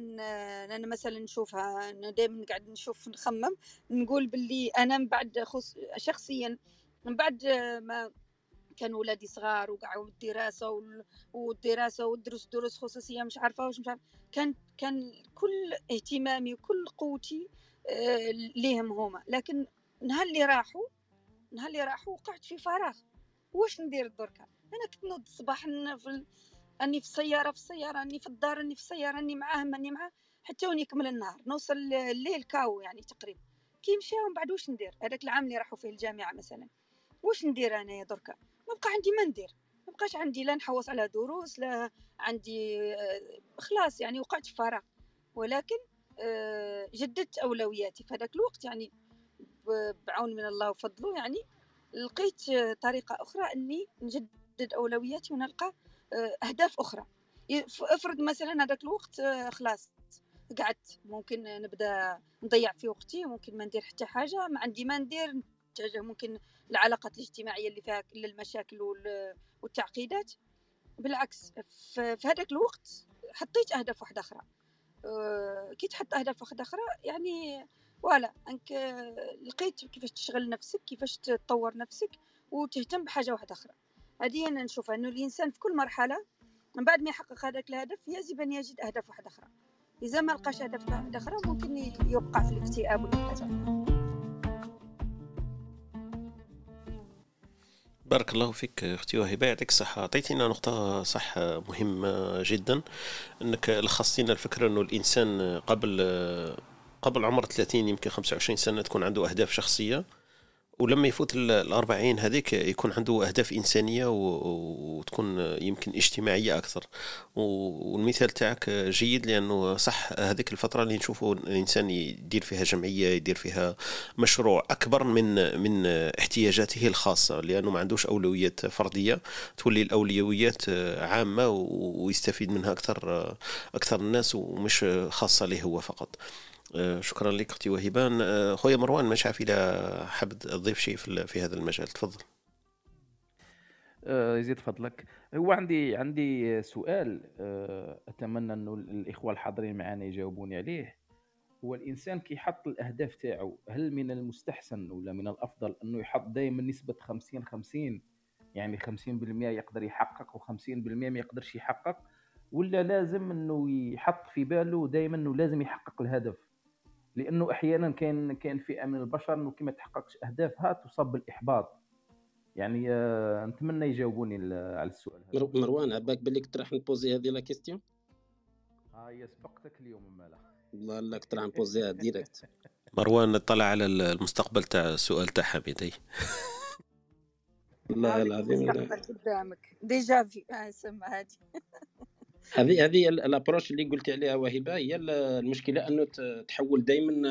أنا مثلا نشوفها أنا دائما قاعد نشوف نخمم نقول باللي أنا من بعد خص شخصيا من بعد ما كانوا ولادي صغار وقعوا الدراسة والدراسة ودرس دروس خصوصية مش عارفة واش مش عارفه كان كان كل اهتمامي وكل قوتي آه، ليهم هما. لكن نهار اللي راحوا نهار اللي راحوا وقعت في فراغ. واش ندير دركا أنا كنت نوض الصباح في في السيارة في السيارة أني في الدار أني في السيارة أني معاهم أني معاه حتى وين يكمل النهار. نوصل الليل كاو يعني تقريبا. كي مشاو من بعد واش ندير؟ هذاك العام اللي راحوا فيه الجامعة مثلا. واش ندير انايا دركا ما بقى عندي ما ندير. ما بقاش عندي لا نحوص على دروس لا عندي آه، خلاص يعني وقعت في فراغ. ولكن آه، جددت أولوياتي. في هذاك الوقت يعني بعون من الله وفضله يعني لقيت طريقة أخرى أني نجدد أولوياتي ونلقى آه، أهداف أخرى. افرض مثلا هذاك الوقت آه، خلاص قعدت ممكن نبدأ نضيع في وقتي ممكن ما ندير حتى حاجة ما عندي ما ندير نتجه ممكن العلاقات الاجتماعية اللي فيها كل المشاكل والتعقيدات. بالعكس في هذاك الوقت حطيت أهداف واحدة أخرى. آه، كي تحط أهداف واحدة أخرى يعني فوالا أنك لقيت كيفاش تشغل نفسك كيفاش تطور نفسك وتهتم بحاجة واحدة أخرى. هذه أنا نشوفها إنه الإنسان في كل مرحلة من بعد ما يحقق هذاك الهدف يجب أن يجد أهداف واحدة أخرى. إذا ما لقاش أهداف واحدة أخرى ممكن يوقع في الاكتئاب ولا حاجة بارك الله فيك أختي وهبة. يعطيك الصحة. أعطيتينا نقطة صح مهمة جدا إنك لخصتينا الفكرة إنه الإنسان قبل قبل عمر 30 يمكن 25 سنة تكون عنده أهداف شخصية. ولما يفوت الأربعين هذيك يكون عنده أهداف إنسانية وتكون يمكن اجتماعية أكثر. والمثال تاعك جيد لأنه صح هذيك الفترة اللي نشوفه الإنسان يدير فيها جمعية يدير فيها مشروع أكبر من من احتياجاته الخاصة لأنه ما عندوش أولويات فردية. تولي الأولويات عامة ويستفيد منها أكثر أكثر الناس ومش خاصة له هو فقط. شكرا لك أختي وهبان. آه، خويا مروان مش عارف اذا حاب تضيف شيء في هذا المجال؟ تفضل. آه، يزيد فضلك. هو عندي عندي سؤال أتمنى انه الإخوة الحاضرين معنا يجاوبوني عليه. هو الإنسان كي يحط الأهداف تاعو هل من المستحسن ولا من الأفضل أنه يحط دائما نسبة 50 50 يعني 50% يقدر يحقق و50% ما يقدرش يحقق ولا لازم أنه يحط في باله دائما أنه لازم يحقق الهدف؟ لأنه أحيانا كان كان فئه من البشر إنه كما تحققش أهدافها تصاب بالاحباط يعني آه نتمنى يجاوبوني على السؤال هذا. مروان عباك بالك راح ن poser هذه la question ها هي سبقتك اليوم مالا. والله لا كنت راح ن poser ها direct مروان طلع على المستقبل تاع السؤال تاع حميد والله العظيم قدامك. déjà في سما هذه هذه هذه ال approche اللي قلت عليها وهبة هي المشكلة أنه تحول دائما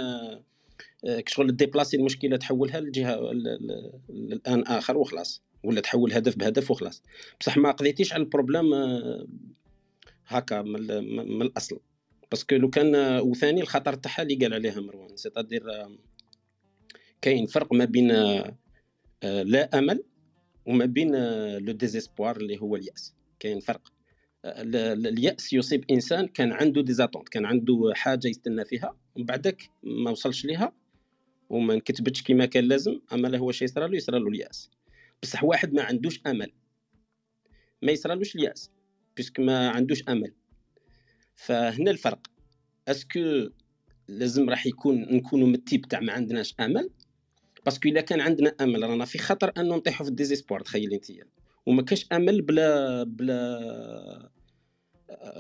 آه، كشغل déplacer المشكلة تحولها لجهة الان آخر وخلاص ولا تحول هدف بهدف وخلاص. بصح ما قضيتيش على ال problème آه، هكا من, الأصل. parce que لو كان آه، وثاني الخطر تاعها اللي قال عليها مروان c'est-à-dire كاين فرق ما بين لا أمل وما بين le désespoir اللي هو اليأس. كاين فرق. اليأس يصيب إنسان كان عنده des attentes كان عنده حاجة يستنى فيها ومن بعدك ما وصلش ليها وما نكتبتش كما كان لازم اما له هو شيء يصرى له يصرى له اليأس. بصح واحد ما عندوش أمل. ما يصرالوش اليأس puisque ما عندوش أمل. فهنا الفرق. est-ce que لازم راح يكون نكونوا من ال type تاع ما عندناش أمل؟ parce que إلا كان عندنا أمل رانا في خطر انه نطيحوا في ال désespoir تخيل انت وما كاش أمل بلا بلا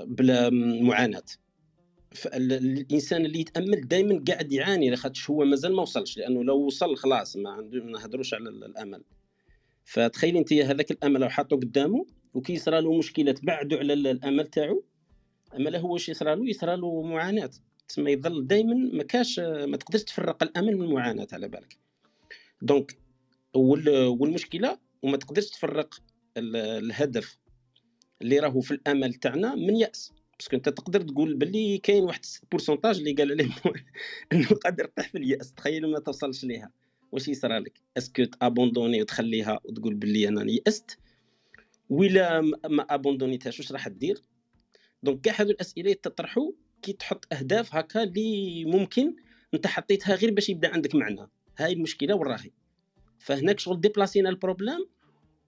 بلا معاناة. فالانسان اللي يتأمل دائما قاعد يعاني لاخاطش هو مازال ما وصلش لأنه لو وصل خلاص ما عنده ما نهضروش على الأمل. فتخيل أنت هذاك الأمل لو حاطه قدامه وكي يصرى له مشكلة تبعدوا على الأمل تاعو اما هو واش يصرى له؟ يصرى له معاناة. تسمى يظل دائما ما كاش ما تقدرش تفرق الأمل من المعاناة على بالك. donc والمشكلة وما تقدرش تفرق الهدف اللي راهو في الأمل تاعنا من يأس. parce que أنت تقدر تقول باللي كاين واحد pourcentage اللي قال عليه إنه قادر تطيح في اليأس. تخيل ما توصلش ليها. واش يصرى لك؟ est-ce que ت abandonner وتخليها وتقول باللي أنا يأست ولا ما أبوندونيتهاش؟ واش راح دير donc كاع هادو الأسئلة تطرحوا كي تحط أهداف هكا اللي ممكن أنت حطيتها غير باش يبدا عندك معنى. هاي المشكلة وراهي. فهناك شغل ديبلاسينا ال problème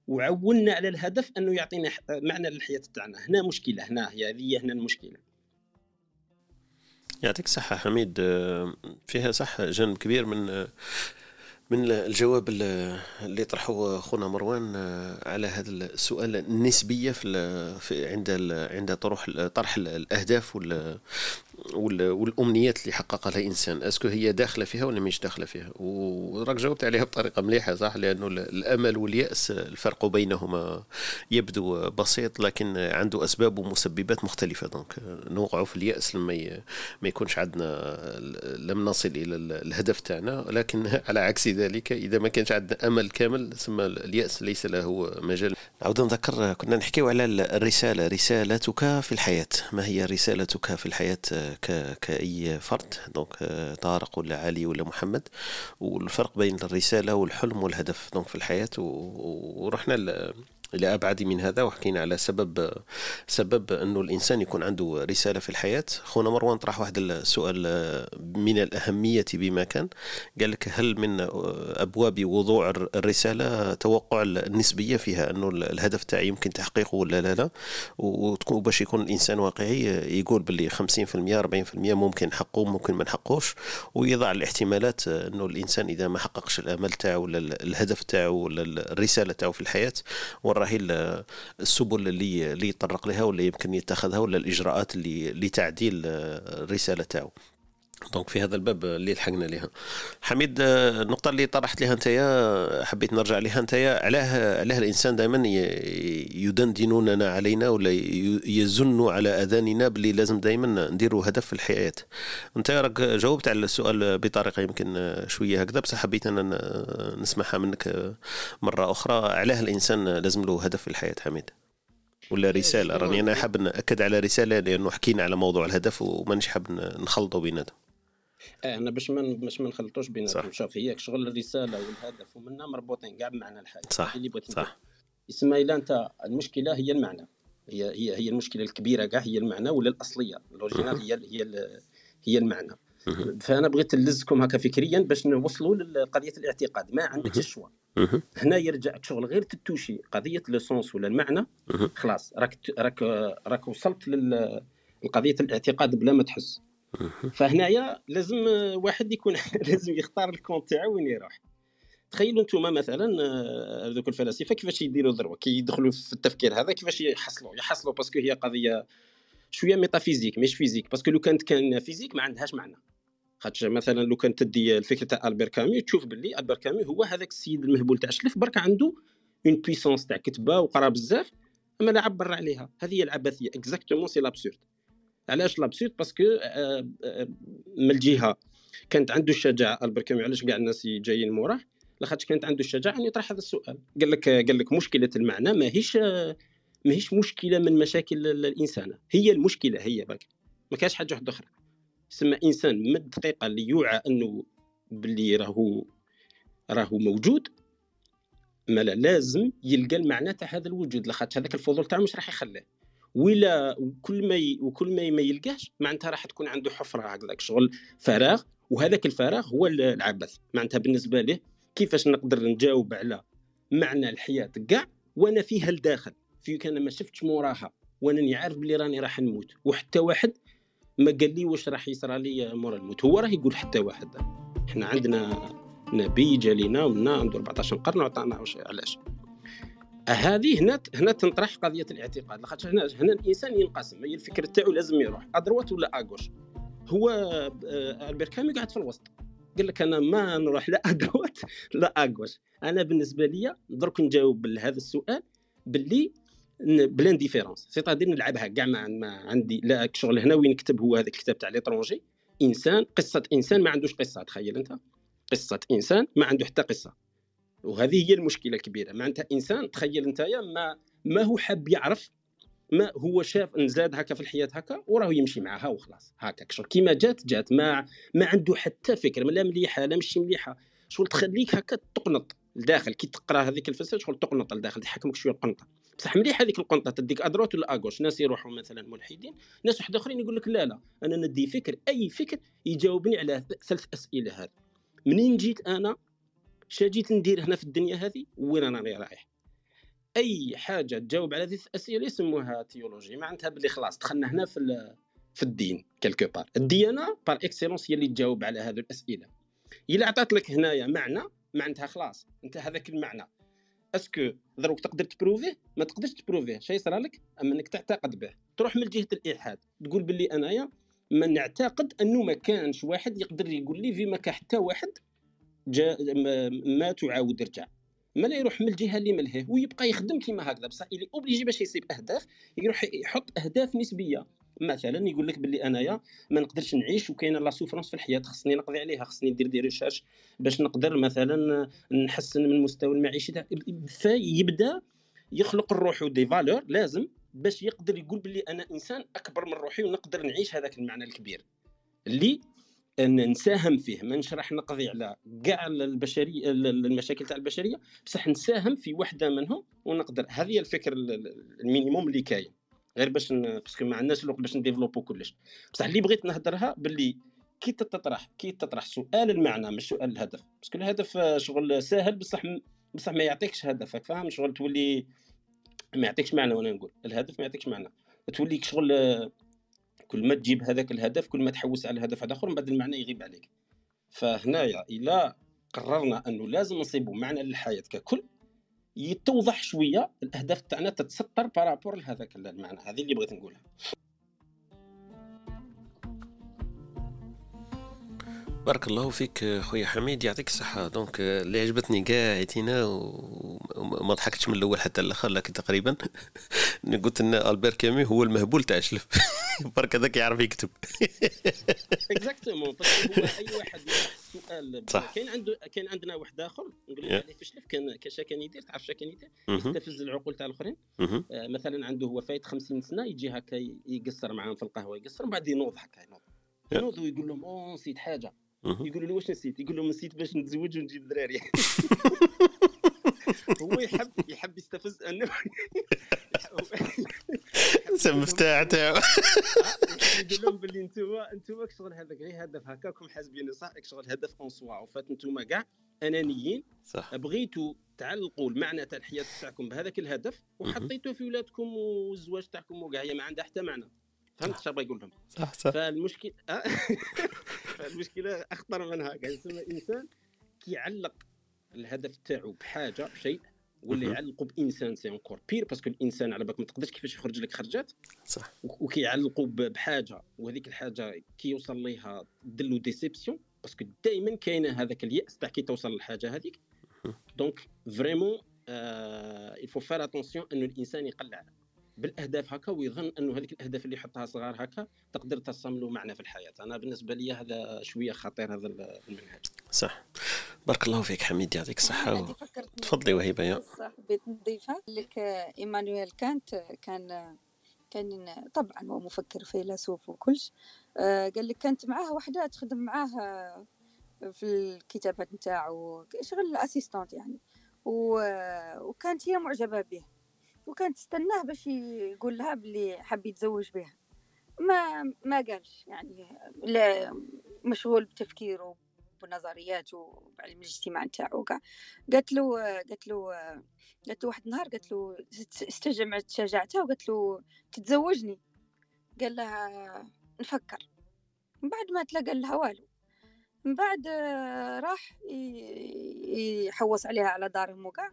وعولنا على الهدف أنه يعطينا معنى للحياة تاعنا هنا مشكلة هنا هي هذه هنا المشكلة. يعطيك الصحة حميد فيها صح جانب كبير من من الجواب اللي طرحه خونا مروان آه، على هذا السؤال النسبية في عند عند طرح طرح الأهداف والأمنيات اللي حققها الإنسان est-ce que هي داخلة فيها ولا مش داخلة فيها؟ وراك جاوبت عليها بطريقة مليحة صح؟ لأنه الأمل واليأس الفرق بينهما يبدو بسيط لكن عنده أسباب ومسببات مختلفة. donc نوقع في اليأس لما ما يكونش عندنا لم نصل إلى الهدف تاعنا. لكن على عكس ذلك إذا ما كانش عندنا أمل كامل ثم اليأس ليس له مجال. نعود نذكر كنا نحكيو على الرسالة. رسالتك في الحياة. ما هي رسالتك في الحياة؟ ك... كأي فرد donc طارق ولا علي ولا محمد. والفرق بين الرسالة والحلم والهدف donc في الحياة ورحنا إلى أبعد من هذا وحكينا على سبب سبب أنه الإنسان يكون عنده رسالة في الحياة. خونا مروان طرح واحد السؤال من الأهمية بما كان. قال لك هل من أبواب وضوع الرسالة توقع النسبية فيها أنه الهدف تاعي يمكن تحقيقه ولا لا لا؟ وتكون باش يكون الإنسان واقعي يقول باللي 50% 40% ممكن نحقه ممكن ما نحقوش. ويضع الاحتمالات أنه الإنسان إذا ما حققش الأمل تاعو ولا الهدف تاعو ولا الرسالة تاعو في الحياة راهي السبل اللي اللي يطرق لها ولا يمكن يتخذها ولا الإجراءات اللي لتعديل الرسالة تاعو. donc في هذا الباب اللي لحقنا لها حميد النقطة اللي طرحت لها انت حبيت نرجع لها انت علاه علاه الإنسان دائما يدندنوننا علينا ولا يزنوا على أذاننا باللي لازم دائما نديروا هدف في الحياة. انت راك جاوبت على السؤال بطريقة يمكن شوية هكذا بس حبيت أنا نسمعها منك مرة أخرى. علاه الإنسان لازم له هدف في الحياة حميد. ولا رسالة؟ راني أنا حاب نأكد على رسالة لأنه حكينا على موضوع الهدف ومانيش حاب نخلطوا بيناتهم. آه، أنا باش ما باش ما نخلطوش بيناتهم. شوف هي شغل الرسالة والهدف ومنها مربوطين كاع بمعنى الحاجة. صح اللي بغيت صح. يسمى الا أنت المشكلة هي المعنى. هي هي هي المشكلة الكبيرة كاع هي المعنى ولا الأصلية؟ الأوريجينال هي هي هي المعنى. فأنا بغيت نلزكم هكا فكريا باش نوصلوا لقضية الاعتقاد. ما عندكش الشوا هنا يرجع شغل غير تتوشي قضية le sens ولا المعنى. خلاص راك راك راك وصلت لقضية الاعتقاد بلا ما تحس. فهنايا لازم واحد يكون لازم يختار الكونت تاعو وين يروح. تخيلوا أنتم مثلا هذوك الفلاسفة كيفاش يديروا ذروه كي يدخلوا في التفكير هذا كيفاش يحصلوا؟ يحصلوا parce que هي قضية شوية métaphysique مش physique parce que لو كانت كان physique ما عندهاش معنى. خاطش مثلا لو كانت تدي الفكرة تاع البير كامي تشوف باللي البير كامي هو هذاك السيد المهبول تاع الشلف برك عنده une puissance تاع كتبة وقرا بزاف أما لا عبر عليها. هذه هي العبثية. exactement c'est l'absurde علاش l'absurde parce que آه، آه، من الجهة كانت عنده الشجاعة. البر كامي علاش كاع الناس جايين موراه؟ لاخاطش كانت عنده الشجاعة أن يطرح هذا السؤال. قال لك قال لك مشكلة المعنى ماهيش ماهيش مشكلة من مشاكل الإنسان. هي المشكلة هي باك ما كاش حاجة واحدة أخرى. سما إنسان من الدقيقه اللي يوعى أنه باللي راهو راهو موجود ما لا لازم يلقى المعنى تاع هذا الوجود. لاخاطش هذاك الفضول تاعو مش راح يخليه. ولا وكل ما ي... وكل ما ما يلقاش معناتها راح تكون عنده حفرة هكذاك شغل فراغ وهذاك الفراغ هو العبث. معناتها بالنسبة له كيفاش نقدر نجاوب على معنى الحياة كاع وأنا فيها الداخل في كان ما شفتش موراها وأنا عارف بلي راني راح نموت. وحتى واحد ما قال لي واش راح يصرى لي مورا الموت. هو راه يقول حتى واحد إحنا عندنا نبي جا لينا ومنا عنده 14 قرن وعطانا علاش؟ هذه هنا هنا تنطرح قضية الاعتقاد. لاخاطش هنا هنا الإنسان ينقسم. هي الفكر تاعو لازم يروح. أدروات ولا أغوش؟ هو آه، ألبير كامي قاعد في الوسط. قال لك أنا ما نروح لا أدروات لا à gauche. أنا بالنسبة لي درك نجاوب لهذا السؤال باللي ب l'indifférence. c'est-à-dire نلعبها كاع ما, عندي لا شغل هنا. وين نكتب هو هذا الكتاب تاع L'Étranger؟ إنسان قصة إنسان ما عندوش قصة تخيل أنت. قصة إنسان ما عنده حتى قصة. وهذه هي المشكلة الكبيرة. معناتها إنسان تخيل انت ما ما هو حاب يعرف ما هو شاف نزاد هكا في الحياة هكا وراه يمشي معها وخلاص. هكاك شغل. كيما جات جات. ما ما عنده حتى فكره لا مليحة لا مش مليحة. شغل تخليك هكا تقنط لداخل. كي تقرأ هذيك الفلسفة شغل تقنط لداخل تحكمك شوية القنطة. بصح مليح هذيك القنطة تديك à droite ولا à gauche. ناس يروحوا مثلا ملحدين ناس واحد أخرين يقول لك لا لا. أنا ندي فكر. أي فكر يجاوبني على ثلاث أسئلة هذه. منين جيت أنا؟ جيت ندير هنا في الدنيا هذه؟ وين أنا رايح؟ أي حاجة تجاوب على هذه الأسئلة يسموها théologie معناتها باللي خلاص دخلنا هنا في في الدين quelque part الديانة par excellence هي اللي تجاوب على هذه الأسئلة. إلا عطات لك هنايا معنى معناتها خلاص أنت هذاك المعنى. est-ce que دروك تقدر تبروفيه؟ ما تقدرش تبروفيه. شي يصرى لك؟ أما إنك تعتقد به. تروح من جهة الإلحاد. تقول باللي أنايا ما نعتقد أنه ما كانش واحد يقدر يقول لي في ما كان حتى واحد جا مات وعاود رجع. ما لا يروح من الجهة اللي ملهيه ويبقى يخدم كيما هكذا بصح اللي obligé باش يصيب أهداف يروح يحط أهداف نسبية. مثلا يقول لك باللي أنايا ما نقدرش نعيش وكاينة la souffrance في الحياة خصني نقضي عليها خصني ندير des recherches باش نقدر مثلا نحسن من المستوى المعيشي فيبدأ يخلق لروحو des valeurs لازم باش يقدر يقول باللي أنا إنسان أكبر من روحي ونقدر نعيش هذاك المعنى الكبير. اللي إن نساهم فيه ما راح نقضي على كاع البشريه المشاكل تاع البشرية بصح نساهم في وحدة منهم ونقدر. هذه الفكر ال minimum اللي كاين. غير باش parce que ما عندناش الوقت باش نديفلوبو كلش. بصح اللي بغيت نهضرها باللي كي تطرح كي تطرح سؤال المعنى مش سؤال الهدف. parce que الهدف شغل ساهل بصح بصح ما يعطيكش هدف فاهم؟ شغل تولي ما يعطيكش معنى وأنا نقول. الهدف ما يعطيكش معنى. تولي شغل كل ما تجيب هذاك الهدف كل ما تحوس على هذا آخر من بعد المعنى يغيب عليك. فهنايا إلى قررنا أنه لازم نصيبوا معنى للحياة ككل يتوضح شوية الأهداف تاعنا تتسطر par rapport لهذاك المعنى هذه اللي بغيت نقولها. بارك الله فيك خويا حميد يعطيك الصحة. donc اللي عجبتني كاع عيتينا وما ضحكتش من الأول حتى الآخر لكن تقريبا قلت أن ألبير كامي هو المهبول تاع الشلف. برك هذاك يعرف يكتب. exactement أي واحد سؤال صح. كاين عنده كاين عندنا واحد آخر نقول لك عليه الشلف كان كاش كان يدير تعرف كان يدير؟ يستفز العقول تاع الآخرين. آه مثلا عنده هو فايت 50 سنة يجي هكا يقصر معاهم في القهوة يقصر ومن بعد ينوض هكا ينوض. ينوض ويقول لهم أوه نسيت حاجة. يقولوا لي واش نسيت؟ يقول لهم نسيت باش نتزوج ونجيب دراري. هو يحب يحب يستفز إنه المفتاح تاعو يقول لهم باللي أنتم أنتم شغل هذاك غير هدف هكاكم حاسبين صح؟ شغل هدف اون سوا وفات أنتم كاع أنانيين. صح. بغيتوا تعلقوا المعنى تاع الحياة تاعكم بهذاك الهدف وحطيتوه في ولادكم والزواج تاعكم وكاع هي ما عندها حتى معنى. فهمت بغا يقول لهم صح صح. فالمشكل فالمشكلة أخطر منها. يسمى إنسان كيعلق الهدف تاعو بحاجة بشيء ولا يعلقوا بإنسان c'est encore pire parce que الإنسان على بالك ما تقدرش كيفاش يخرج لك خرجات. صح. وكيعلقوا بحاجة وهذيك الحاجة كي يوصل ليها de la déception parce que دائما كاينة هذاك اليأس تاع كي توصل للحاجة هذيك. donc vraiment il faut faire attention انه الإنسان يقلع. بالأهداف هكا ويظن أنه هذيك الأهداف اللي يحطها صغار هكا تقدر تصنع له معنى في الحياة. أنا بالنسبة لي هذا شوية خطير هذا المنهج. صح. بارك الله فيك حميد يعطيك الصحة تفضلي وهبة يا. قصة حبيت نضيفها لك إيمانويل كانت كان كان طبعا هو مفكر فيلسوف وكلش. آه، قال لك كانت معاه واحدة تخدم معاه في الكتابات نتاعو شغل اسيستانت يعني. و- وكانت هي معجبة به وكانت تستناه باش يقول لها بلي حب يتزوج بها. ما ما قالش يعني لا مشغول بتفكيره بنظرياته وبعلم الاجتماع نتاعو وكاع قالت له قالت له قالت له واحد النهار قالت له استجمعت شجاعتها وقالت له تتزوجني. قال لها نفكر. من بعد ما تلاقى لها والو. من بعد راح يحوص عليها على دارهم وكاع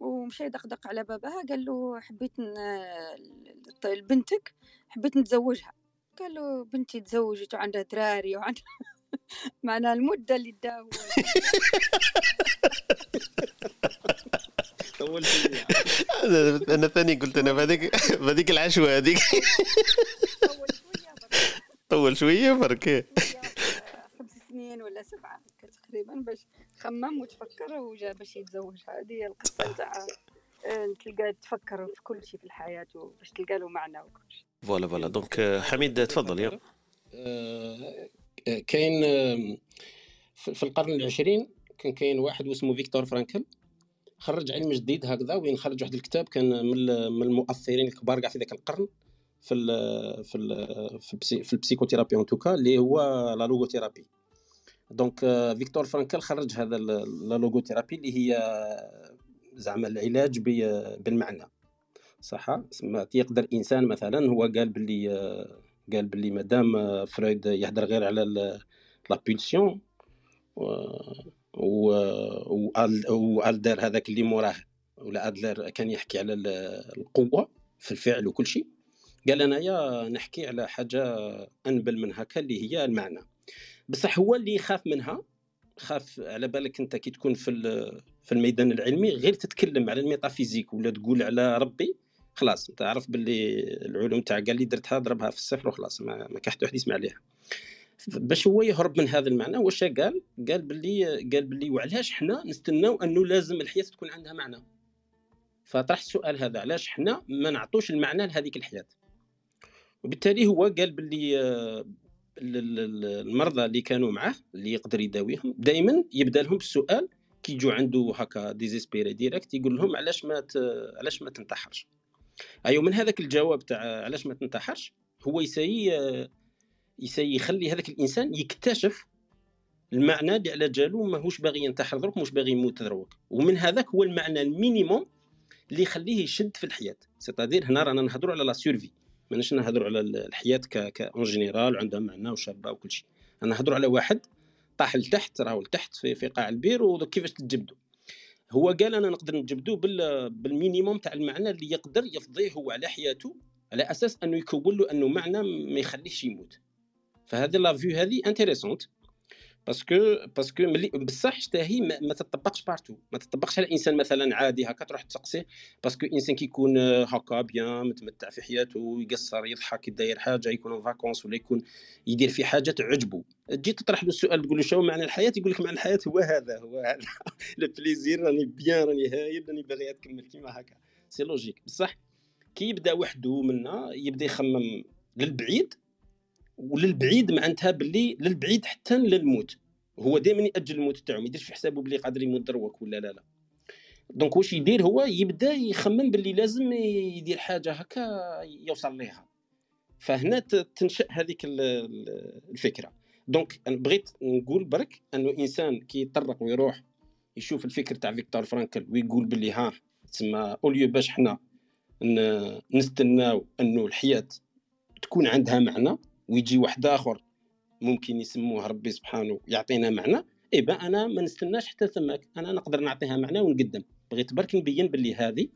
ومشى يدقدق على باباها قال له حبيت ن- بنتك حبيت نتزوجها. قال له بنتي تزوجت وعندها دراري وعندها معناها المدة اللي داو طول شوية أنا ثاني قلت أنا بهذيك بهذيك العشوة هذيك. طول شوية برك. طول شوية برك. خمس سنين ولا سبعة هكا تقريبا باش خمم وتفكر وجا باش يتزوجها هذه هي القصة نتاع آه، تلقى تفكر في كل شيء في الحياة وباش تلقى له معنى وكل شيء voilà voilà. donc آه، حميد تفضل يا آه، كاين في في القرن العشرين كان كاين واحد واسمه فيكتور فرانكل. خرج علم جديد هكذا وين خرج واحد الكتاب كان من ال- من المؤثرين الكبار كاع في ذاك القرن في ال في ال في, ال psy في ال psychothérapie en tout cas اللي هو la logothérapie. donc آه، فيكتور فرانكل خرج هذا la logothérapie اللي هي زعما العلاج ب- بالمعنى. صح؟ يقدر إنسان مثلا هو قال باللي آه، قال باللي مادام آه، فرويد يهدر غير على لا بولسيون و والدر هذاك اللي موراه ولا ادلر كان يحكي على ال- القوة في الفعل وكل شيء قال أنايا نحكي على حاجة أنبل من هكا اللي هي المعنى. بصح هو اللي يخاف منها خاف على بالك أنت كي تكون في في الميدان العلمي غير تتكلم على ال métaphysique ولا تقول على ربي خلاص أنت عارف باللي العلوم تاع قال لي درتها ضربها في الصفر وخلاص ما, ما كان حتى يسمع عليها. باش هو يهرب من هذا المعنى واش قال؟ قال باللي قال باللي وعلاش حنا نستناو أنه لازم الحياة تكون عندها معنى. فطرح السؤال هذا علاش حنا ما نعطوش المعنى لهذيك الحياة؟ وبالتالي هو قال باللي ال- ال- ال- المرضى اللي كانوا معاه اللي يقدر يداويهم. دائما يبدأ لهم بالسؤال كي يجوا عنده هكا désespéré direct يقول لهم علاش ما ت... علاش ما تنتحرش؟ أيوه من هذاك الجواب تاع علاش ما تنتحرش؟ هو ي essaye ي essaye يخلي هذاك الإنسان يكتشف المعنى اللي على جالو ماهوش باغي ينتحر دروك مش باغي يموت دروك. ومن هذاك هو المعنى ال minimum اللي يخليه يشد في الحياة. c'est-à-dire هنا رانا نهضروا على la survie ماناش نهضروا على الحياة ك ك en général وعندها معنى وشابة وكل شيء. أنا نهضروا على واحد طاح لتحت راهو لتحت في, في قاع البير وكيفاش تجبدوا هو قال أنا نقدر نجبدو بال بال minimum تاع المعنى اللي يقدر يفضيه هو على حياته على أساس أنه يكون له أنه معنى ما يخليهش يموت. فهذه la vue هذه intéressante parce que parce que mais بصح حتى هي ما, تطبقش partout ما تطبقش على إنسان مثلا عادي هكا تروح تسقسيه parce que إنسان كيكون هكا bien متمتع في حياته يقصر يضحك يداير حاجة يكون vacances ولا يكون يدير في حاجة تعجبه. تجي تطرح له السؤال تقول له شنو معنى الحياة؟ يقول لك معنى الحياة هو هذا هو هذا. le plaisir راني bien راني هايل راني باغي تكمل كيما هكا. c'est logique بصح كي يبدأ وحده منا يبدأ يخمم للبعيد وللبعيد معناتها باللي للبعيد حتى للموت. هو دائما يأجل الموت تاعو ما يديرش في حسابه بلي قادر يموت دروك ولا لا لا. donc واش يدير هو؟ يبدا يخمم باللي لازم يدير حاجة هكا يوصل ليها. فهنا تنشأ هذيك ال- ال- الفكرة. donc أنا بغيت نقول برك أنه إنسان كي يطرق ويروح يشوف الفكر تاع فيكتور فرانكل ويقول باللي ها تسمى au lieu باش حنا نستناو أنه الحياة تكون عندها معنى ويجي واحد آخر ممكن يسموه ربي سبحانه يعطينا معنى eh ben أنا ما نستناش حتى ثماك أنا نقدر نعطيها معنى ونقدم. بغيت برك نبين باللي هذه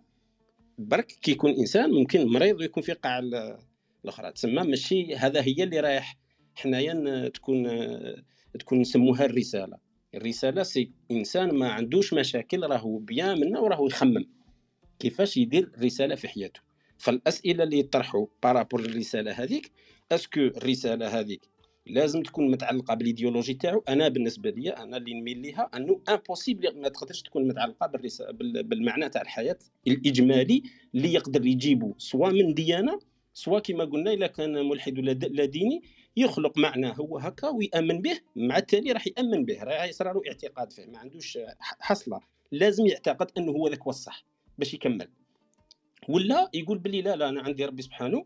برك كي يكون إنسان ممكن مريض ويكون في قاع ال- الأخرى. تسمى ماشي هذا هي اللي رايح حنايا تكون تكون نسموها الرسالة. الرسالة c'est إنسان ما عندوش مشاكل راهو bien منا وراهو يخمم. كيفاش يدير الرساله في حياته؟ فالأسئلة اللي يطرحوا par rapport الرساله هذيك est-ce que الرساله هذيك لازم تكون متعلقة بالإيديولوجي تاعو؟ أنا بالنسبة لي أنا اللي نميل ليها أنه impossible ما تقدرش تكون متعلقة بالرسالة بالمعنى تاع الحياة الإجمالي اللي يقدر يجيبه سواء من ديانة سواء كما قلنا اذا كان ملحد ولا لا ديني يخلق معنى هو هكا ويأمن به مع التالي راح يأمن به راح يصير له اعتقاد فيه ما عندوش حصلة. لازم يعتقد أنه هو ذاك هو الصح باش يكمل. ولا يقول بلي لا لا أنا عندي ربي سبحانه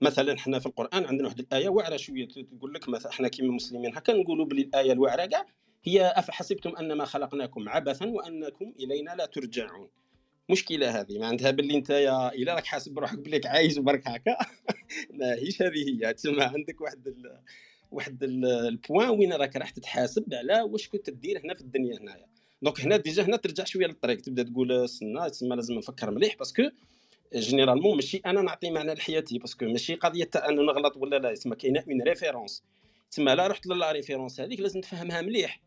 مثلا إحنا في القرآن عندنا واحد الآية واعرة شوية تقول لك مثلا إحنا كيما مسلمين هكا نقولوا بلي الآية الواعرة كاع هي افحسبتم انما خلقناكم عبثا وأنكم إلينا لا ترجعون. مشكلة هذه ما عندها باللي أنت يا الا راك حاسب روحك بليك عايش برك هكا؟ ماهيش هذه هي. تسمى عندك واحد ال... واحد البوان وين راك راح تتحاسب على واش كنت تدير هنا في الدنيا هنايا. donc هنا déjà هنا ترجع شوية للطريق تبدأ تقول سنا تسمى لازم نفكر مليح parce que généralement ماشي أنا نعطي معنى لحياتي parce que ماشي قضية انه نغلط ولا لا تسمى كاينة une référence تسمى لا رحت ل la référence هذيك لازم تفهمها مليح.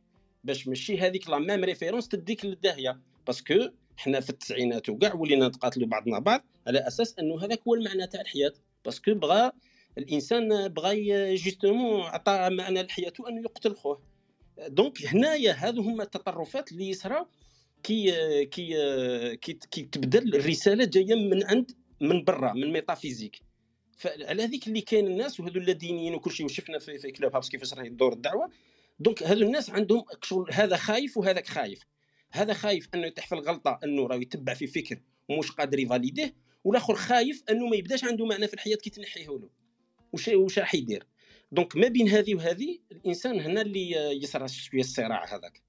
باش ماشي هذيك la même référence تديك للداهية. parce que حنا في التسعينات وكاع ولينا نتقاتلوا بعضنا بعض على أساس أنه هذاك هو المعنى تاع الحياة. parce que بغى الإنسان بغى justement عطى معنى لحياته أنه يقتل خوه. donc هنايا هذو هما التطرفات اللي يصراو كي كي كي, تبدل الرسالة جاية من عند من برا من métaphysique فعلى هذيك اللي كاين الناس وهذو الذين وكل شيء وشفنا في, في Clubhouse كيفاش راهي تدور الدعوة. donc هذو الناس عندهم شغل هذا خايف وهذاك خايف. هذا خايف أنه يطيح في الغلطه أنه راه يتبع في فكر ومش قادر ي valider ه والآخر خايف أنه ما يبداش عنده معنى في الحياة كي تنحيه له. وش واش راح يدير؟ donc ما بين هذه وهذه الإنسان هنا اللي يصرى شوية الصراع هذاك.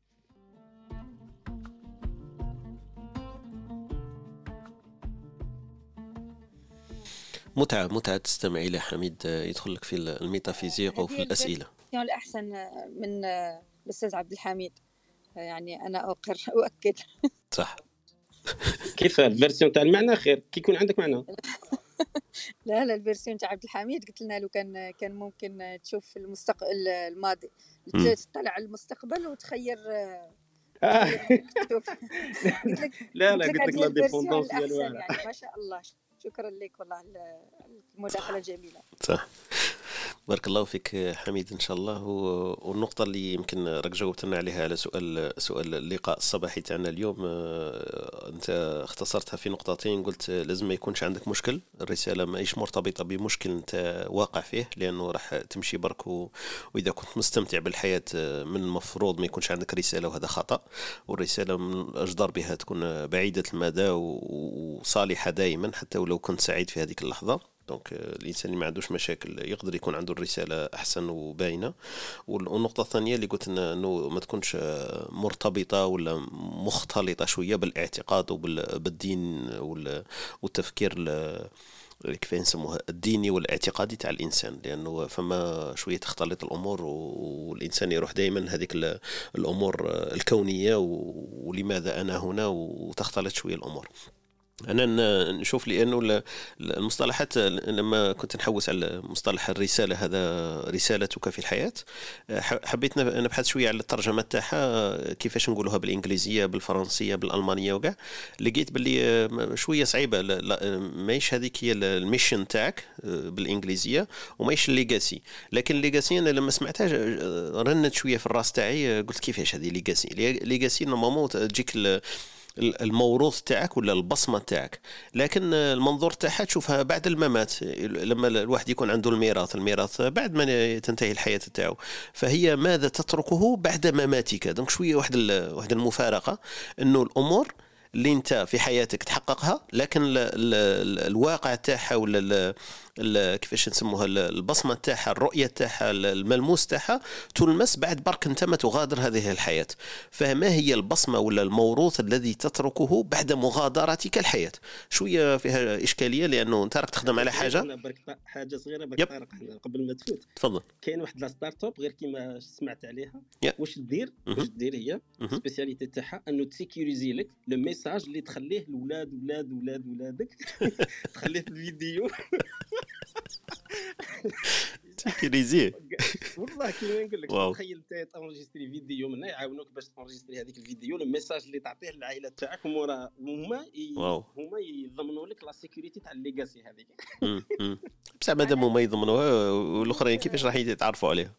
متعة متعة تستمع إلى حميد يدخل لك في la métaphysique وفي الأسئلة. الأحسن من الأستاذ عبد الحميد. يعني أنا أقر أؤكد. صح. كيف la version تاع المعنى خير؟ كي يكون عندك معنى. لا لا la version تاع عبد الحميد قلت لنا لو كان كان ممكن تشوف المستقبل الماضي. تطلع على المستقبل وتخير آه. لا لا قلت لك la dépendance يعني ما شاء الله. شكرا لك والله على المداخلة الجميلة. صح. بارك الله فيك حميد إن شاء الله. والنقطة اللي يمكن راك جاوبت لنا عليها على سؤال سؤال اللقاء الصباحي تاعنا اليوم آه، أنت اختصرتها في نقطتين قلت لازم ما يكونش عندك مشكل الرسالة ماهيش مرتبطة بمشكل أنت واقع فيه لأنه راح تمشي برك وإذا كنت مستمتع بالحياة آه، من المفروض ما يكونش عندك رسالة وهذا خطأ. والرسالة من الاجدر بها تكون بعيدة المدى وصالحة دائما حتى ولو كنت سعيد في هذيك اللحظة. دونك الإنسان اللي ما عندوش مشاكل يقدر يكون عنده الرسالة أحسن وباينة. والنقطة الثانية اللي قلت إنه ما تكونش مرتبطة ولا مختلطة شوية بالاعتقاد وبالدين والتفكير كيف نسموها الديني والاعتقادي تاع الإنسان. لأنه فما شوية تختلط الأمور والإنسان يروح دائما هذيك الأمور الكونية ولماذا أنا هنا وتختلط شوية الأمور. أنا نشوف لأنه المصطلحات لما كنت نحوس على مصطلح الرسالة هذا رسالتك في الحياة حبيت نبحث شوية على الترجمة تاعها كيفاش نقولوها بالإنجليزية بالفرنسية بالألمانية وكاع. لقيت باللي شوية صعيبة ماهيش هذيك هي ال mission تاعك بالإنجليزية وماهيش ال legacy. لكن ال legacy أنا لما سمعتها رنت شوية في الراس تاعي قلت كيفاش هذه legacy legacy normalement تجيك الموروث تاعك ولا البصمة تاعك. لكن المنظور تاعها تشوفها بعد الممات لما الواحد يكون عنده الميراث الميراث بعد ما تنتهي الحياة تاعو. فهي ماذا تتركه بعد مماتك؟ دونك شوية واحد واحد المفارقة إنه الأمور اللي أنت في حياتك تحققها لكن الواقع تاعها ولا كيفاش نسموها البصمة تاعها الرؤية تاعها الملموس تاعها تلمس بعد برك أنت ما تغادر هذه الحياة. فما هي البصمة ولا الموروث الذي تتركه بعد مغادرتك الحياة؟ شوية فيها إشكالية لأنه أنت راك تخدم على حاجة. حاجة صغيرة برك قبل ما تفوت. تفضل. كاين واحد la start-up غير كيما سمعت عليها. واش دير؟ واش دير هي؟ spécialité تاعها أنه ت sécuriser لك le message اللي تخليه لولاد ولاد ولاد ولادك. تخليه في الفيديو. ت sécuriser والله كي نقول لك تخيل أنت ت enregistrer فيديو منا يعاونوك باش ت enregistrer هذيك الفيديو ال message اللي تعطيه للعائلة تاعك هما هما هما يضمنوا لك la sécurité تاع ال legacy هذيك. بصح مادام هما يضمنوها والأخرين كيفاش راح يتعرفوا عليها؟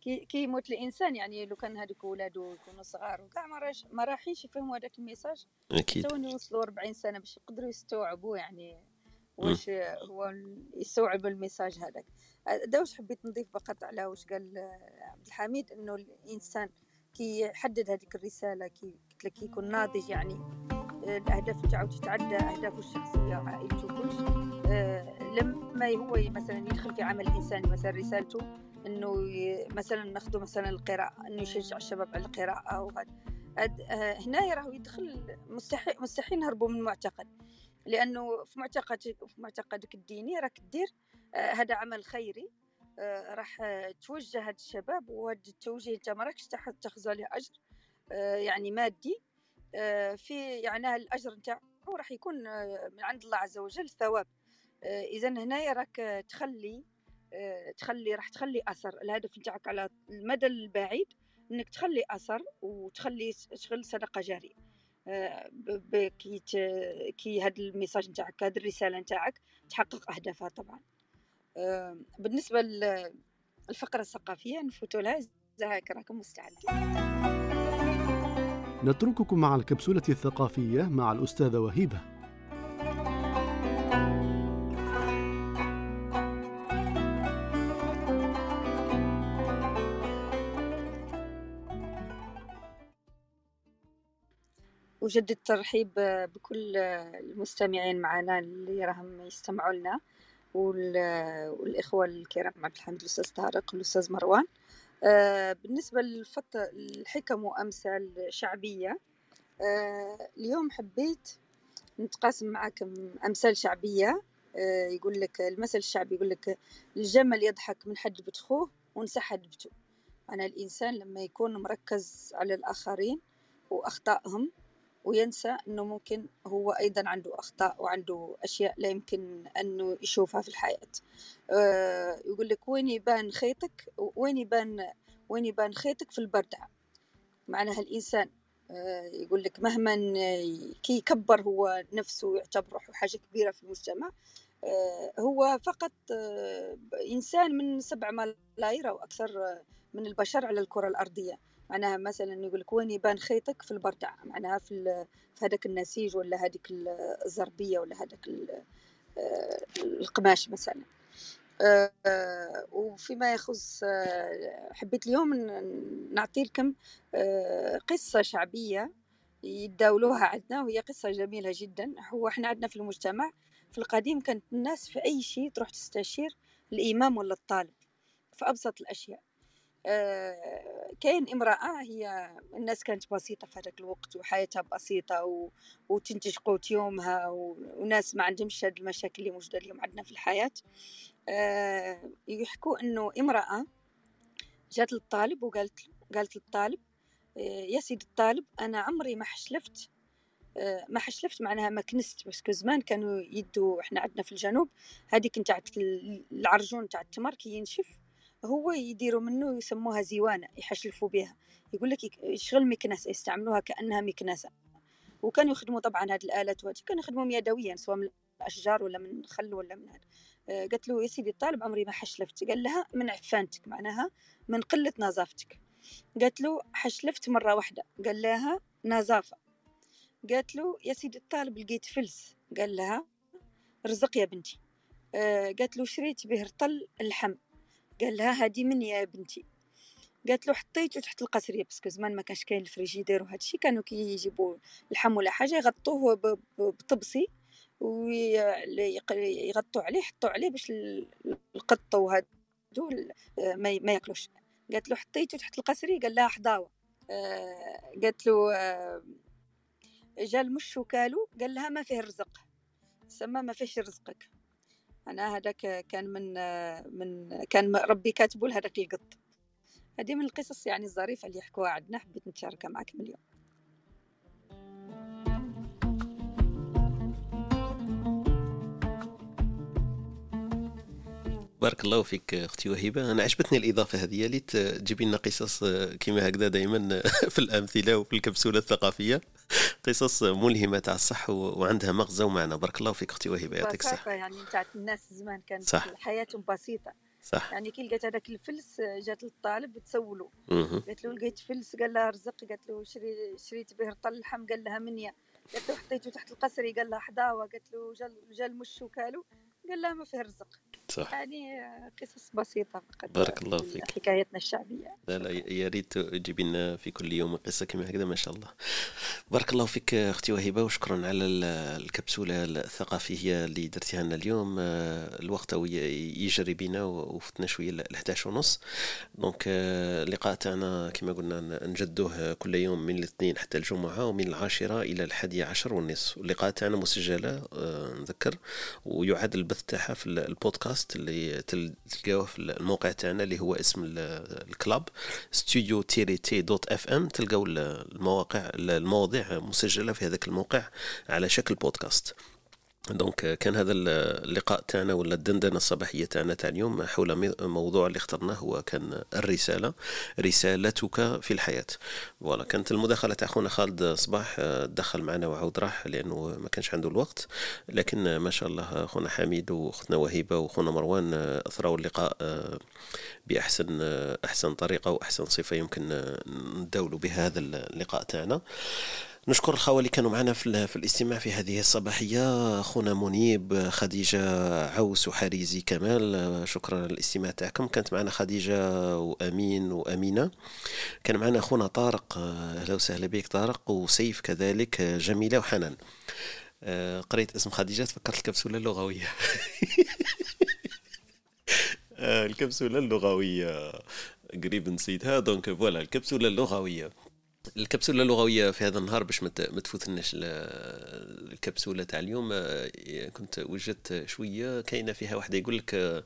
كي كي يموت الإنسان يعني لو كان هذوك ولادو يكونوا صغار وكاع ما راحينش يفهموا هذاك ال message. أكيد. تو يوصلوا 40 سنة باش يقدروا يستوعبوا يعني واش هو يستوعب ال message هذاك. هذا واش حبيت نضيف فقط على واش قال عبد الحميد إنه الإنسان كي يحدد هذيك الرسالة كي قلت لك يكون ناضج يعني الأهداف تاعو تتعدى أهدافه الشخصية وعائلته كلش. آه، لما هو مثلا يدخل في عمل الانسان مثلا رسالته إنه مثلا ناخذ مثلا القراءة إنه يشجع الشباب على القراءة وهذا آه، هنا راهو يدخل مستحيل مستحيل نهربوا من المعتقد. لأنه في معتقد في معتقدك الديني راك دير آه، هذا عمل خيري آه، راح توجه هاد الشباب وهذا التوجيه انت ما راكش تاخذ عليه أجر يعني مادي في يعني الأجر نتاعو راح يكون من عند الله عز وجل ثواب. اذا هنايا راك تخلي تخلي راح تخلي أثر. الهدف نتاعك على المدى البعيد إنك تخلي أثر وتخلي تشغل صدقة جارية. كي كي هذا ال message نتاعك هذه الرسالة نتاعك تحقق أهدافها طبعا. بالنسبة للفقره الثقافية نفوتوا لها هاك راكم مستعدين. نترككم مع الكبسولة الثقافية مع الأستاذة وهيبة. أجدد الترحيب بكل المستمعين معنا اللي راهم يستمعوا لنا والإخوة الكرام. عبد الحميد الأستاذ طارق والأستاذ مروان. آه، بالنسبة للفط الحكم وأمثال شعبية آه، اليوم حبيت نتقاسم معكم أمثال شعبية. آه، يقول لك المثل الشعبي يقول لك الجمل يضحك من حد بتخوه ونسحد بتو. أنا الإنسان لما يكون مركز على الآخرين وأخطائهم وينسى أنه ممكن هو أيضا عنده أخطاء وعنده أشياء لا يمكن أنه يشوفها في الحياة. آه، يقول لك وين يبان خيطك؟ وين يبان وين يبان خيطك في البردعة معناها الإنسان آه، يقول لك مهما كي يكبر هو نفسه ويعتبر روحه حاجة كبيرة في المجتمع. آه، هو فقط إنسان من سبع ملايير أو أكثر من البشر على الكرة الأرضية. معناها مثلا يقول لك وين يبان خيطك في البردع معناها في في هذاك النسيج ولا هذيك الزربية ولا هذاك آه، القماش مثلا. آه، وفيما يخص آه، حبيت اليوم نعطي لكم قصة شعبية يتداولوها عندنا وهي قصة جميلة جدا. هو إحنا عندنا في المجتمع في القديم كانت الناس في أي شيء تروح تستشير الإمام ولا الطالب في أبسط الأشياء. آه، كاين امرأة هي الناس كانت بسيطة في هذاك الوقت وحياتها بسيطة و... وتنتج قوت يومها و... وناس ما عندهمش هاد المشاكل اللي موجودة اليوم عندنا في الحياة. أه يحكوا إنه امرأة جات للطالب وقالت قالت للطالب يا سيدي الطالب أنا عمري ما حشلفت أه ما حشلفت معناها ما كنست بس زمان كانوا يدوا إحنا عندنا في الجنوب هذيك نتاع العرجون نتاع التمر كي ينشف هو يديروا منه يسموها زيوانة يحشلفوا بها يقول لك يشغل مكنسة يستعملوها كأنها مكنسة. وكانوا يخدموا طبعا هذه الآلات وهذه كانوا يخدموا يدويا سواء من الأشجار ولا من خل ولا من هذا آه، قالت له يا سيدي الطالب عمري ما حشلفت. قال لها من عفانتك معناها من قلة نظافتك. قالت له حشلفت مرة واحدة. قال لها نظافة. قالت له يا سيدي الطالب لقيت فلس. قال لها رزق يا بنتي. آه، قالت له شريت به رطل اللحم. قال لها هادي من يا بنتي. قالت له حطيته تحت القصرية بس زمان ما كانش كاين الفريجيدير وهذا الشيء كانوا كي يجيبوا اللحم ولا حاجة يغطوه بطبسي ويغطوا عليه يحطوا عليه باش القط وهادو ما, ياكلوش. قالت له حطيته تحت القصري قال لها حضاوة آه قالت له آه جا المش وكالو قال لها ما فيه رزق. سما ما فيش رزقك. أنا هذاك كان من من كان ربي كاتبه لهذاك القط. هذه من القصص يعني الظريفة اللي يحكوها عندنا حبيت نشاركها معكم اليوم. بارك الله فيك أختي وهبه أنا عجبتني الإضافة هذه ليت تجيبي لنا قصص كما هكذا دائما في الأمثلة وفي الكبسولة الثقافية. قصص ملهمة تاع الصح وعندها مغزى ومعنى. بارك الله فيك أختي وهبه يعطيك الصحة. يعني تاع الناس زمان كانت صح. حياتهم بسيطة. صح. يعني كي لقات هذاك الفلس جات للطالب تسولو. قالت له لقيت فلس قال لها رزق قالت له شري شريت به رطل اللحم قال لها منيا. قالت له حطيته تحت القصري قال لها حداوة. قالت له جا المش وكالو قال لها ما فيه رزق. صح. يعني قصص بسيطة فقط بارك الله فيك. حكايتنا الشعبية. لا لا يا ريت تجيبي لنا في كل يوم قصة كما هكذا ما شاء الله. بارك الله فيك أختي وهبه وشكرا على الكبسولة الثقافية اللي درتيها لنا اليوم. الوقت يجري بنا وفتنا شوية ل 11 ونص. دونك اللقاء تاعنا كما قلنا نجدوه كل يوم من الاثنين حتى الجمعة ومن العاشرة إلى الحادية عشر والنصف اللقاء تاعنا مسجلة نذكر ويعاد البث تاعها في البودكاست. اللي تلقاوه في الموقع تاعنا اللي هو اسم ال club studio تيري تي dot FM. تلقاو المواقع المواضيع مسجلة في هذاك الموقع على شكل podcast. donc كان هذا اللقاء تاعنا ولا الدندنة الصباحية تاعنا تاع اليوم حول موضوع اللي اخترناه هو كان الرسالة رسالتك في الحياة. voilà كانت المداخلة تاع خونا خالد صباح دخل معنا وعاود راح لأنه ما كانش عنده الوقت. لكن ما شاء الله خونا حميد وأختنا وهيبة وخونا مروان أثروا اللقاء بأحسن أحسن طريقة وأحسن صفة يمكن نداولوا بها هذا اللقاء تاعنا. نشكر الخوة اللي كانوا معنا في, في الاستماع في هذه الصباحية أخونا منيب خديجة عوس وحريزي كمال. شكرا على الاستماع تاعكم. كانت معنا خديجة وأمين وأمينة. كان معنا أخونا طارق. أهلا وسهلا بك طارق. وسيف كذلك جميلة وحنان. قريت اسم خديجة تفكرت الكبسولة اللغوية. الكبسولة اللغوية. قريب نسيتها donc voilà الكبسولة اللغوية. الكبسولة اللغوية في هذا النهار باش ما تفوتناش الكبسولة تاع اليوم كنت وجدت شوية كاينة فيها واحدة يقول لك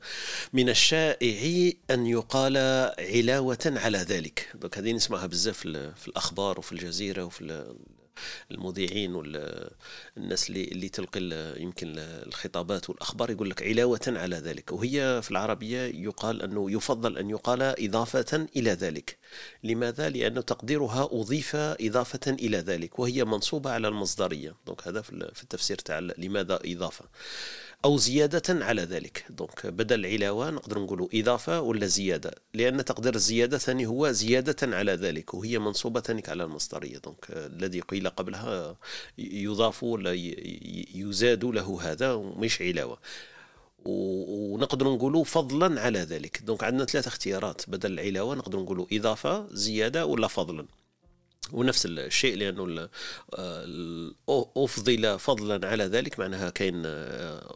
من الشائع أن يقال علاوة على ذلك. donc هذه نسمعها بزاف في الأخبار وفي الجزيرة وفي المذيعين والناس اللي اللي تلقي يمكن الخطابات والأخبار يقول لك علاوة على ذلك. وهي في العربية يقال أنه يفضل أن يقال إضافة إلى ذلك. لماذا؟ لأنه تقديرها أضيف إضافة إلى ذلك وهي منصوبة على المصدرية. donc هذا في التفسير تاع لماذا إضافة. أو زيادة على ذلك. donc بدل علاوه نقدر نقولوا إضافة ولا زيادة لأن تقدير الزيادة ثاني هو زيادة على ذلك وهي منصوبة ثاني على المصدرية. donc الذي قيل قبلها يضاف ولا يزاد له هذا مش علاوة. ونقدر نقولوا فضلا على ذلك. دونك عندنا ثلاثة اختيارات. بدل العلاوة نقدر نقولوا إضافة زيادة ولا فضلا. ونفس الشيء لأنه افضل فضلا على ذلك معناها كاين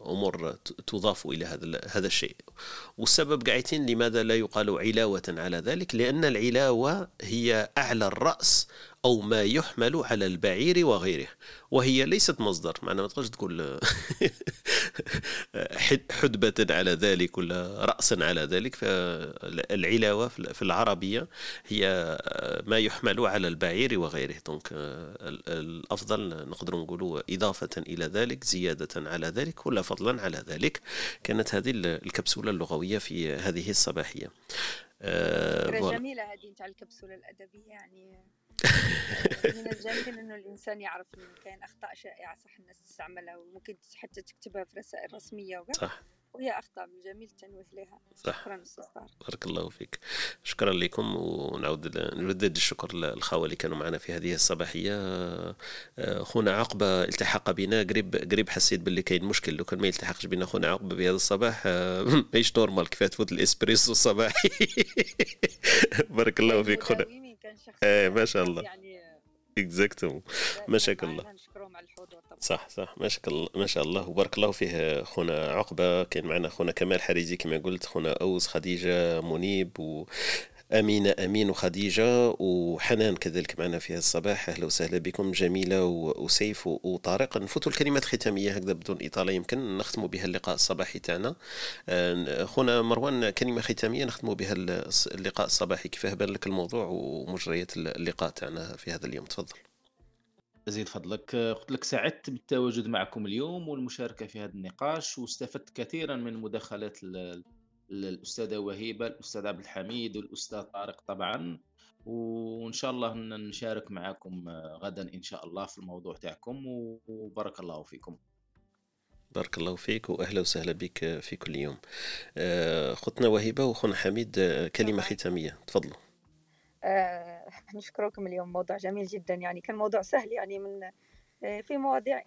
أمور تضاف إلى هذا هذا الشيء. والسبب قاعدين لماذا لا يقال علاوة على ذلك؟ لأن العلاوة هي أعلى الرأس أو ما يحمل على البعير وغيره. وهي ليست مصدر معنى ما تقدرش تقول حدبة على ذلك ولا رأسا على ذلك. فالعلاوة في العربية هي ما يحمل على البعير وغيره. دونك الأفضل نقدر نقول إضافة إلى ذلك زيادة على ذلك ولا فضلا على ذلك. كانت هذه الكبسولة اللغوية في هذه الصباحية. فكرة جميلة هذه نتاع الكبسولة الأدبية يعني من الجميل إنه الإنسان يعرف إنه كاين اخطاء شائعه صح الناس تستعملها وممكن حتى تكتبها في رسائل رسمية وكذا. صح. وهي اخطاء من الجميل التنويه لها. صح. شكرا أستاذ بارك الله فيك. شكرا لكم ونعود نردد الشكر للخوه اللي كانوا معنا في هذه الصباحية. خونا عقبة التحق بنا. قريب قريب حسيت باللي كاين مشكل. لو كان ما يلتحقش بنا خونا عقبة بهذا الصباح ماهيش normal كيف تفوت الإسبريسو الصباحي. بارك الله فيك خونا. إيه ما شاء الله. يعني exactement ما شاء الله. صح صح. ما شاء الله ما شاء الله. وبارك الله فيه خونا عقبة. كان معنا خونا كمال حريزي كما قلت خونا أوس خديجة منيب و أمينة أمين وخديجة وحنان كذلك معنا في هذا الصباح. أهلا وسهلا بكم جميلة وسيف وطارق. نفوتوا الكلمات الختامية هكذا بدون إطالة يمكن. نختم بها اللقاء الصباحي تاعنا. خونا مروان كلمة ختامية. نختم بها اللقاء الصباحي. كيفاه بان لك الموضوع ومجريات اللقاء تاعنا في هذا اليوم؟ تفضل. زيد فضلك. قلت لك سعدت بالتواجد معكم اليوم والمشاركة في هذا النقاش واستفدت كثيرا من مداخلات الاستاذه وهيبة الأستاذ عبد الحميد والأستاذ طارق طبعا. وإن شاء الله نشارك معكم غدا إن شاء الله في الموضوع تاعكم. وبارك الله فيكم. بارك الله فيك واهلا وسهلا بك في كل يوم. آه، خطنا وهبه وخونا حميد آه، كلمة ختامية. تفضلوا. آه نشكركم اليوم موضوع جميل جدا. يعني كان موضوع سهل يعني من آه، في مواضيع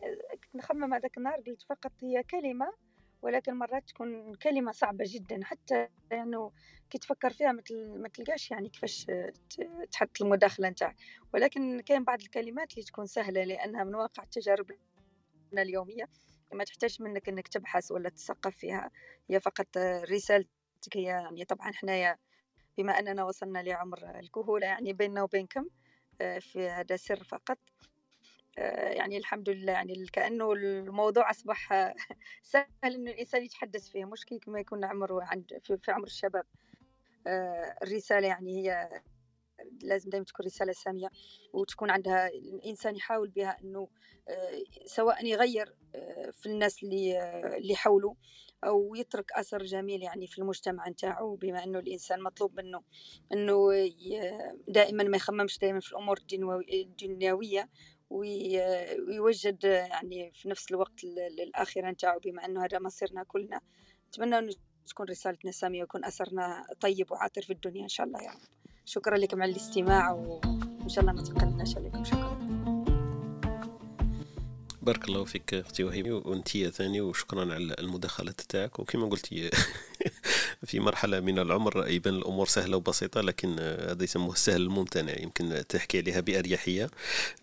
كنت نخمم هذاك النهار قلت فقط هي كلمة ولكن مرات تكون كلمة صعبة جدا حتى يعني كي تفكر فيها ما تلقاش يعني كيفاش تحط المداخلة نتاعك. ولكن كاين بعض الكلمات اللي تكون سهلة لأنها من واقع تجاربنا اليومية. ما تحتاج منك إنك تبحث ولا تثقف فيها. هي فقط رسالتك هي يعني. طبعا حنايا بما أننا وصلنا لعمر الكهولة يعني بيننا وبينكم آه، في هذا سر فقط. يعني الحمد لله يعني كأنه الموضوع أصبح سهل إنه الإنسان يتحدث فيه مش كما يكون عمره عند في عمر الشباب. آه، الرسالة يعني هي لازم دائما تكون رسالة سامية وتكون عندها الإنسان يحاول بها أنه آه، سواء يغير آه، في الناس اللي آه، اللي حوله أو يترك أثر جميل يعني في المجتمع نتاعو بما أنه الإنسان مطلوب منه أنه دائما ما يخممش دائما في الأمور الدنيوية. ويوجد يعني في نفس الوقت الآخرة نتاعو بما أنه هذا مصيرنا كلنا. نتمنى أنه تكون رسالتنا سامية ويكون أثرنا طيب وعاطر في الدنيا إن شاء الله يا رب. شكرا لكم على الاستماع وإن شاء الله ما تقلناش عليكم شكرا. بارك الله فيك أختي وهيبه وانت ثاني وشكرا على المداخلات تاعك. وكما قلتي في مرحلة من العمر يبان الأمور سهلة وبسيطة لكن هذا يسموه السهل الممتنع يمكن تحكي عليها بأريحية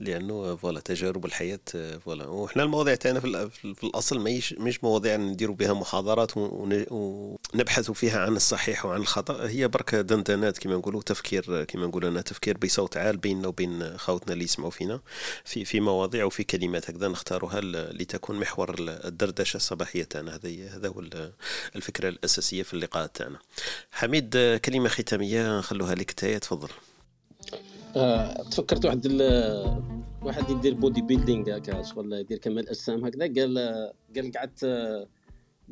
لأنه voilà تجارب الحياة voilà. وإحنا المواضيع تاعنا في الأصل ماهيش مش مواضيع نديروا بها محاضرات ونبحث فيها عن الصحيح وعن الخطأ. هي برك دندنات كما نقولوا تفكير كما نقول أنا تفكير بصوت عال بيننا وبين خوتنا اللي يسمعوا فينا في في مواضيع وفي كلمات. هكذا نختارها لتكون محور الدردشة الصباحية تاعنا. هذا هذا هو الفكرة الأساسية في اللقاء تاعنا. حميد كلمة ختامية نخلوها لك تايا تفضل. آه، تفكرت واحد واحد يدير بودي بيلدينغ هكا شغل يدير كمال أجسام هكذا قال قال قعدت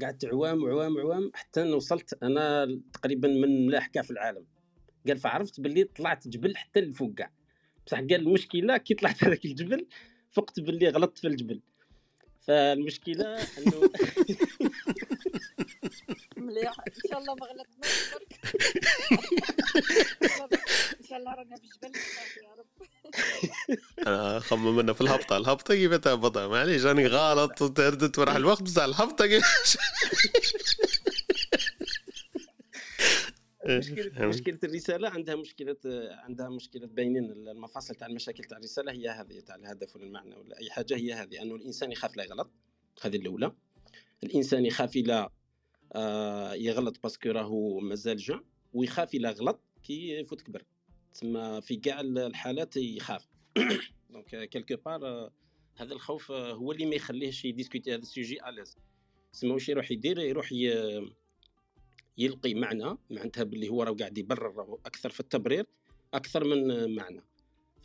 قعدت عوام وعوام وعوام حتى وصلت أنا تقريبا من ملاح كاع في العالم. قال فعرفت باللي طلعت جبل حتى لفوق كاع بصح قال المشكلة كي طلعت هذاك الجبل فقت باللي غلطت في الجبل. فالمشكلة إنه مليح. إن شاء الله ما غلطناش برك. إن شاء الله رانا في جبل يا رب. انا خممنا في الهبطة. الهبطة كيف تهبطها معليش راني غلط وتردت وراح الوقت بصح الهبطة كيفاش مشكلة, مشكلة الرسالة عندها مشكلة عندها مشكلة بين المفاصل تاع المشاكل تاع الرسالة هي هذه تاع الهدف ولا المعنى ولا أي حاجة هي هذه. أنه الإنسان يخاف لا يغلط. هذه الأولى. الإنسان يخاف لا آه، يغلط parce que راهو مازال jeune ويخاف إلا غلط كي يفوت كبر. تسمى في كاع الحالات يخاف. donc quelque part هذا الخوف هو اللي ما يخليهش ي discuter هذا ال sujet à l'aise تسمى واش يروح يدير؟ يروح يلقي معنى معناتها باللي هو راه قاعد يبرر أكثر في التبرير أكثر من معنى.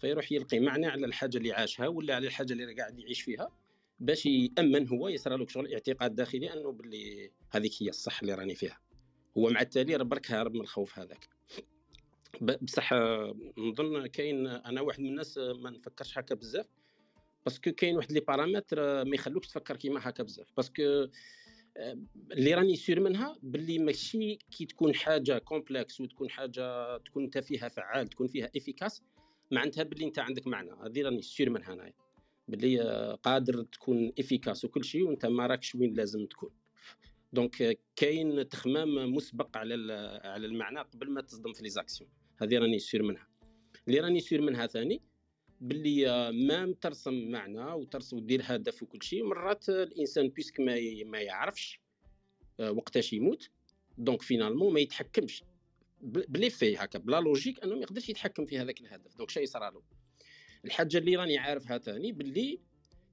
فيروح يلقي معنى على الحاجة اللي عاشها ولا على الحاجة اللي قاعد يعيش فيها. باش يأمن هو يصرى له شغل اعتقاد داخلي أنه باللي هذيك هي الصح اللي راني فيها. هو مع التالي برك هارب من الخوف هذاك. بصح نظن كاين أنا واحد من الناس ما نفكرش هكا بزاف parce que كاين واحد les paramètres ما يخلوكش تفكر كيما هكا بزاف. parce que اللي راني sûr منها باللي ماشي كي تكون حاجة complexe وتكون حاجة تكون أنت فيها فعال تكون فيها efficace معناتها باللي أنت عندك معنى. هذه راني sûr منها أنايا. باللي قادر تكون efficace وكل شيء وأنت ما راكش وين لازم تكون. donc كاين تخمام مسبق على على المعنى قبل ما تصدم في les actions هذه راني sûr منها. اللي راني sûr منها ثاني باللي ما ترسم معنى وترسم ودير هدف وكل شيء مرات الإنسان puisque ما ما يعرفش آه، وقتاش يموت donc finalement ما يتحكمش. بلي في هكا بلا logique أنه ما يقدرش يتحكم في هذاك الهدف. donc شي يصرى له الحاجة اللي راني عارفها ثاني باللي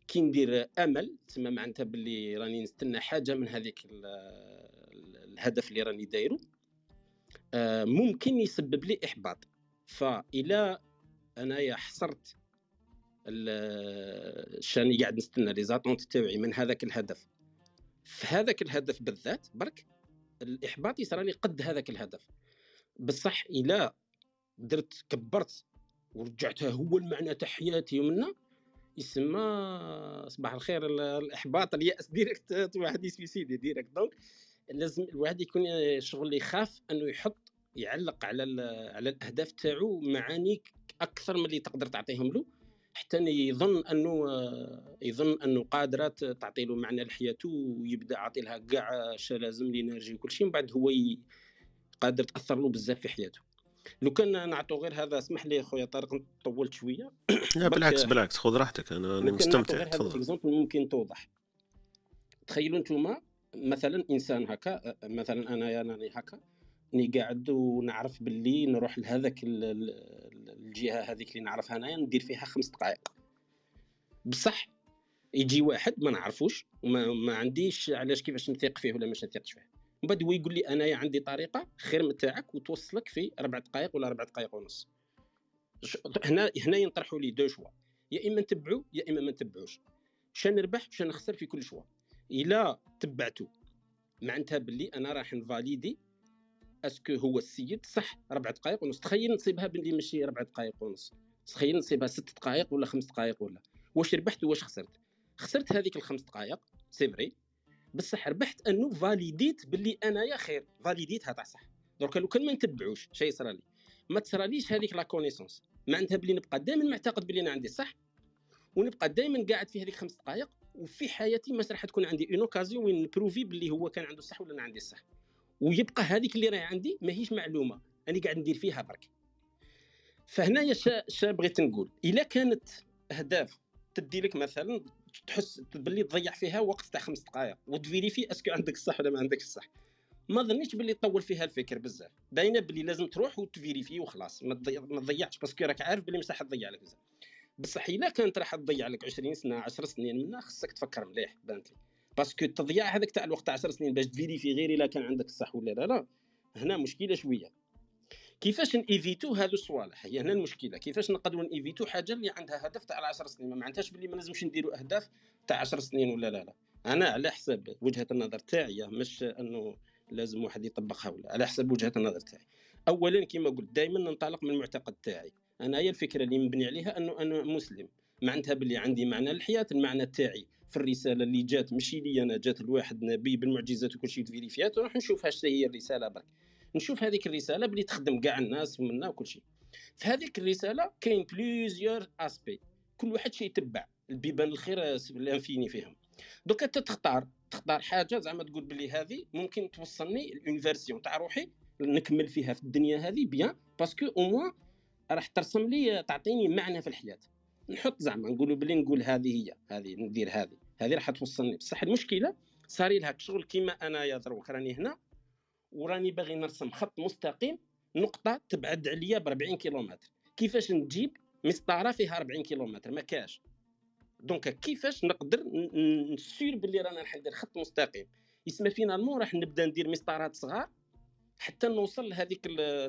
كي ندير أمل تسمى معناتها باللي راني نستنى حاجة من هذيك الهدف اللي راني دايرو. آه، ممكن يسبب لي إحباط. فإلى أنايا حصرت الشاني قاعد نستنى لي زاتونت تاوعي من هذاك الهدف. في هذاك الهدف بالذات برك الإحباط يصرى لي قد هذاك الهدف. بصح إلا درت كبرت ورجعتها هو المعنى تاع حياتي يسمى صباح الخير الإحباط الياس ديريكت واحد يسويسيدي ديريكت دونك لازم الواحد يكون شغل يخاف إنه يحط يعلق على على الأهداف تاعو معاني أكثر من اللي تقدر تعطيهم له حتى يظن إنه يظن إنه قادره تعطي له معنى لحياته ويبدأ عاطي لها كاع اش لازم لينرجي وكل شيء من بعد هو قادر تأثر له بزاف في حياته. لو كان نعطوا غير هذا اسمح لي خويا طارق طولت شوية. لا بالعكس بالعكس خذ راحتك أنا مستمتع تفضل. ممكن توضح. تخيلوا أنتم مثلا إنسان هكا مثلا أنا أنا هكا ني قاعد ونعرف باللي نروح لهذاك الجهة هذيك اللي نعرفها انايا ندير فيها خمس دقائق. بصح يجي واحد ما نعرفوش وما ما عنديش علاش كيفاش نثيق فيه ولا مش نثيقش فيه. من بعد هو يقول لي انايا عندي طريقة خير من تاعك وتوصلك في أربع دقائق ولا أربع دقائق ونص. هنا هنا ينطرحوا لي deux choix. يا إما نتبعو يا إما ما نتبعوش. شان نربح شان نخسر في كل choix. إلا تبعته معناتها باللي أنا راح ن valider est-ce que هو السيد صح ربع دقائق ونص. تخيل نصيبها باللي ماشي ربع دقائق ونص. تخيل نصيبها ست دقائق ولا خمس دقائق ولا. واش ربحت واش خسرت؟ خسرت هذيك الخمس دقائق c'est vrai. بصح ربحت أنه validé ت باللي أنايا خير validé تها تاع صح. donc لو كان ما نتبعوش شيء صرا لي. ما تصراليش هذيك la connaissance معناتها باللي نبقى دائما معتقد باللي أنا عندي صح ونبقى دائما قاعد في هذيك خمس دقائق وفي حياتي ما راح تكون عندي une occasion وين ن prouver باللي هو كان عنده الصح ولا أنا عندي الصح ويبقى هذيك اللي راهي عندي ماهيش معلومة. أنا قاعد ندير فيها برك. فهنايا شا بغيت نقول. إلا كانت أهداف تدي لك مثلا تحس باللي تضيع فيها وقت تاع خمس دقائق وت vérifier est-ce que عندك الصح ولا ما عندكش الصح. ما ظنيتش باللي طول فيها الفكر بزاف. باينة باللي لازم تروح وت vérifier وخلاص ما تضيعش parce que راك عارف باللي راح تضيع لك بزاف. بصح إلا كانت راح تضيع لك 20 سنة 10 سنين منها خصك تفكر مليح بانت لي. parce que التضييع هذاك تاع الوقت 10 سنين باش ت vérifier غير إلا كان عندك الصح ولا لا لا. هنا مشكلة شوية. كيفاش ن éviter و هذو الصوالح؟ هي هنا المشكلة. كيفاش نقدروا ن éviter و حاجة اللي عندها هدف تاع 10 سنين؟ ما معناتهاش باللي ما لازمش نديروا أهداف تاع 10 سنين ولا لا لا. أنا على حسب وجهة النظر تاعي مش أنه لازم واحد يطبقها ولا على حسب وجهة النظر تاعي. اولا كما قلت دائما ننطلق من المعتقد تاعي. أنا هي الفكرة اللي مبني عليها أنه أنا مسلم. معناتها باللي عندي معنى الحياة المعنى تاعي في الرسالة اللي جات. ماشي لي أنا جات لواحد نبي بالمعجزات وكل شيء ت vérifié ات نروح نشوف اش هي الرسالة برك. نشوف هذيك الرسالة بلي تخدم كاع الناس ومنا وكل شيء. في هذيك الرسالة كاين plusieurs aspects كل واحد شي يتبع. البيبان الخير ال infini فيهم. دوك أنت تختار. تختار حاجة زعما تقول بلي هذه ممكن توصلني ل une version تاع روحي نكمل فيها في الدنيا هذه bien parce que au moins راح ترسم لي تعطيني معنى في الحياة. نحط زعما نقولوا بلي نقول هذه هي. هذه ندير هذه. هذه راح توصلني. بصح المشكلة صاري لها شغل كيما أنا يا دروك راني هنا. وراني باغي نرسم خط مستقيم نقطة تبعد عليا ب 40 كيلومتر. كيفاش نجيب مسطرة فيها 40 كيلومتر؟ ما كاش. donc كيفاش نقدر ن assurer باللي رانا راح ندير خط مستقيم؟ يسمى finalement راح نبدا ندير مسطرات صغار حتى نوصل لهذيك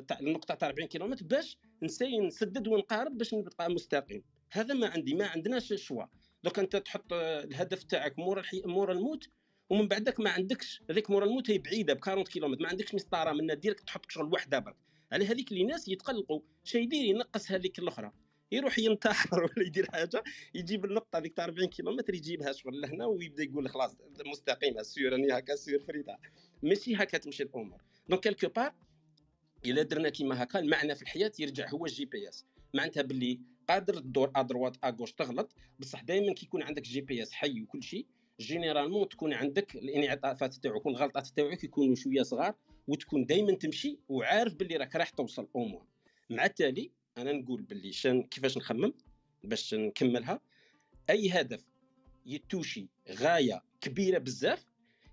تاع النقطة تاع 40 كيلومتر باش ن essayer نسدد ونقارب باش نبقى مستقيم. هذا ما عندي ما عندناش choix. دوك أنت تحط الهدف تاعك مور الحي... مور الموت ومن بعدك ما عندكش هذيك مور الموت هي بعيدة ب 40 كيلومتر ما عندكش مسطرة من ديرك تحط شغل وحده برك. على هذيك اللي ناس يتقلقوا شي يدير ينقص هذيك الأخرى. يروح ينتحر ولا يدير حاجة يجيب النقطة هذيك تاع 40 كيلومتر يجيبها شغل لهنا ويبدا يقول خلاص مستقيمة sûr راني هكا sûr فريدة. ماشي هكا تمشي الأمور. donc quelque part إلا درنا كيما هكا المعنى في الحياة يرجع هو ال GPS. معناتها باللي قادر تدور à droite à gauche تغلط. بصح دائما كي يكون عندك GPS حي وكل شيء généralement تكون عندك الانعطافات تاعك والغلطات تاعك يكونوا شوية صغار وتكون دائما تمشي وعارف باللي راك راح توصل اوموان مع التالي أنا نقول باللي شان كيفاش نخمم باش نكملها اي هدف يتوشي غايه كبيره بزاف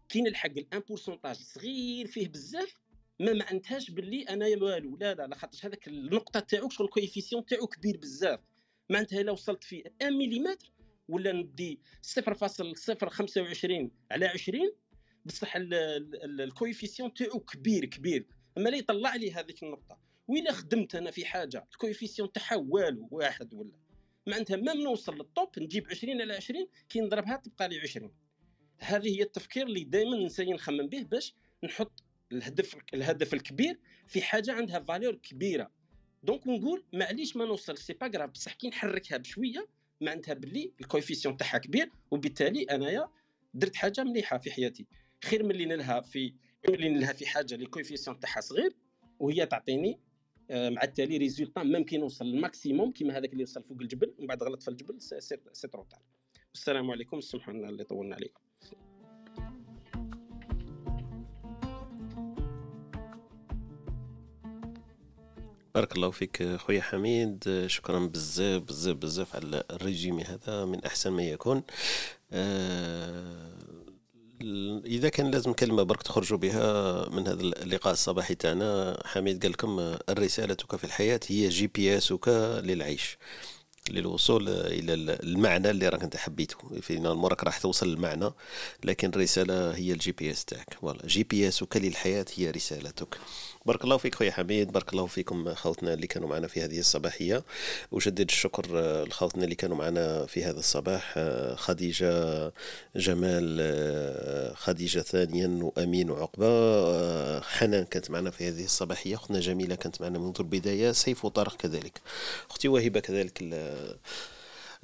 كاين الحق الان بورسونتاج صغير فيه بزاف ما معنتهاش باللي أنا والو لا لا لاخاطش هذاك النقطه تاعو شغل الكويفيسيون تاعو كبير بزاف معناتها الا وصلت في 1 ملم ولا ندي 0.025 على 20 بصح ال coefficient تاعو كبير كبير. أما لا يطلع لي هذيك النقطة. وإلا خدمت أنا في حاجة؟ ال coefficient تاعها والو واحد ولا. معناتها ما نوصل لل top نجيب 20 على 20 كي نضربها تبقى لي 20 هذه هي التفكير اللي دائما نسي نخمم به باش نحط الهدف الهدف الكبير في حاجة عندها valeur كبيرة. donc نقول معليش ما نوصل c'est pas grave بصح كي نحركها بشوية معناتها باللي ال coefficient تاعها كبير وبالتالي انايا درت حاجة مليحه في حياتي خير من اللي نلها في اللي نلها في حاجة اللي ال coefficient تاعها صغير وهي تعطيني آه، مع التالي résultat même كي نوصل لل maximum كيما هذاك اللي وصل فوق الجبل ومن بعد غلط في الجبل c'est trop السلام عليكم سمحوا لنا اللي طولنا عليكم بارك الله فيك خويا حميد. شكرا بزاف بزاف بزاف على ال résumé هذا من أحسن ما يكون. آه، إذا كان لازم كلمة برك تخرجوا بها من هذا اللقاء الصباحي تاعنا. حميد قال لكم الرسالتك في الحياة هي GPS ك للعيش للوصول إلى المعنى اللي راك أنت حبيته. في مرك راح توصل للمعنى لكن الرسالة هي ال GPS تاعك. voilà GPS ك للحياة هي رسالتك. بارك الله فيك خويا حميد بارك الله فيكم خوتنا اللي كانوا معنا في هذه الصباحية. وجدد الشكر آه، لخوتنا اللي كانوا معنا في هذا الصباح آه، خديجة جمال آه، خديجة ثانيا وأمين وعقبة. حنان كانت معنا في هذه الصباحية اختنا جميلة كانت معنا منذ البداية سيف وطارق كذلك. أختي وهبه كذلك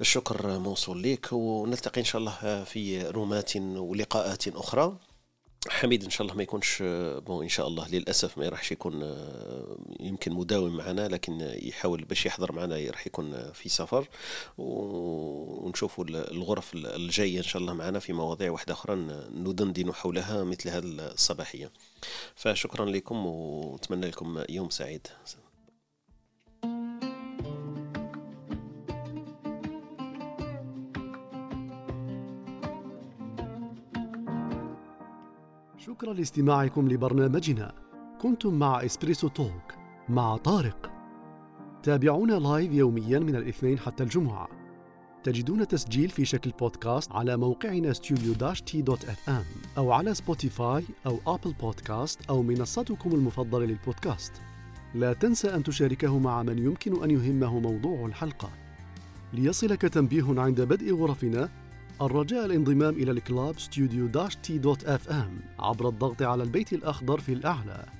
الشكر موصول لك ونلتقي إن شاء الله في رومات ولقاءات أخرى. حميد إن شاء الله ما يكونش بون إن شاء الله للأسف ما راحش يكون يمكن مداوم معنا لكن يحاول باش يحضر معنا راح يكون في سفر. ونشوفوا الغرف الجاية إن شاء الله معنا في مواضيع واحدة أخرى ندندن حولها مثل هذه الصباحية. فشكرا لكم ونتمنى لكم يوم سعيد. شكرا لاستماعكم لبرنامجنا. كنتم مع Espresso Talk مع طارق. تابعونا live يوميا من الاثنين حتى الجمعة. تجدون تسجيل في شكل بودكاست على موقعنا ام أو على Spotify أو Apple Podcasts أو منصتكم المفضلة للبودكاست. لا تنسى أن تشاركه مع من يمكن أن يهمه موضوع الحلقة. ليصلك تنبيه عند بدء غرفنا الرجاء الانضمام إلى ال club studio dash T dot FM عبر الضغط على البيت الأخضر في الأعلى.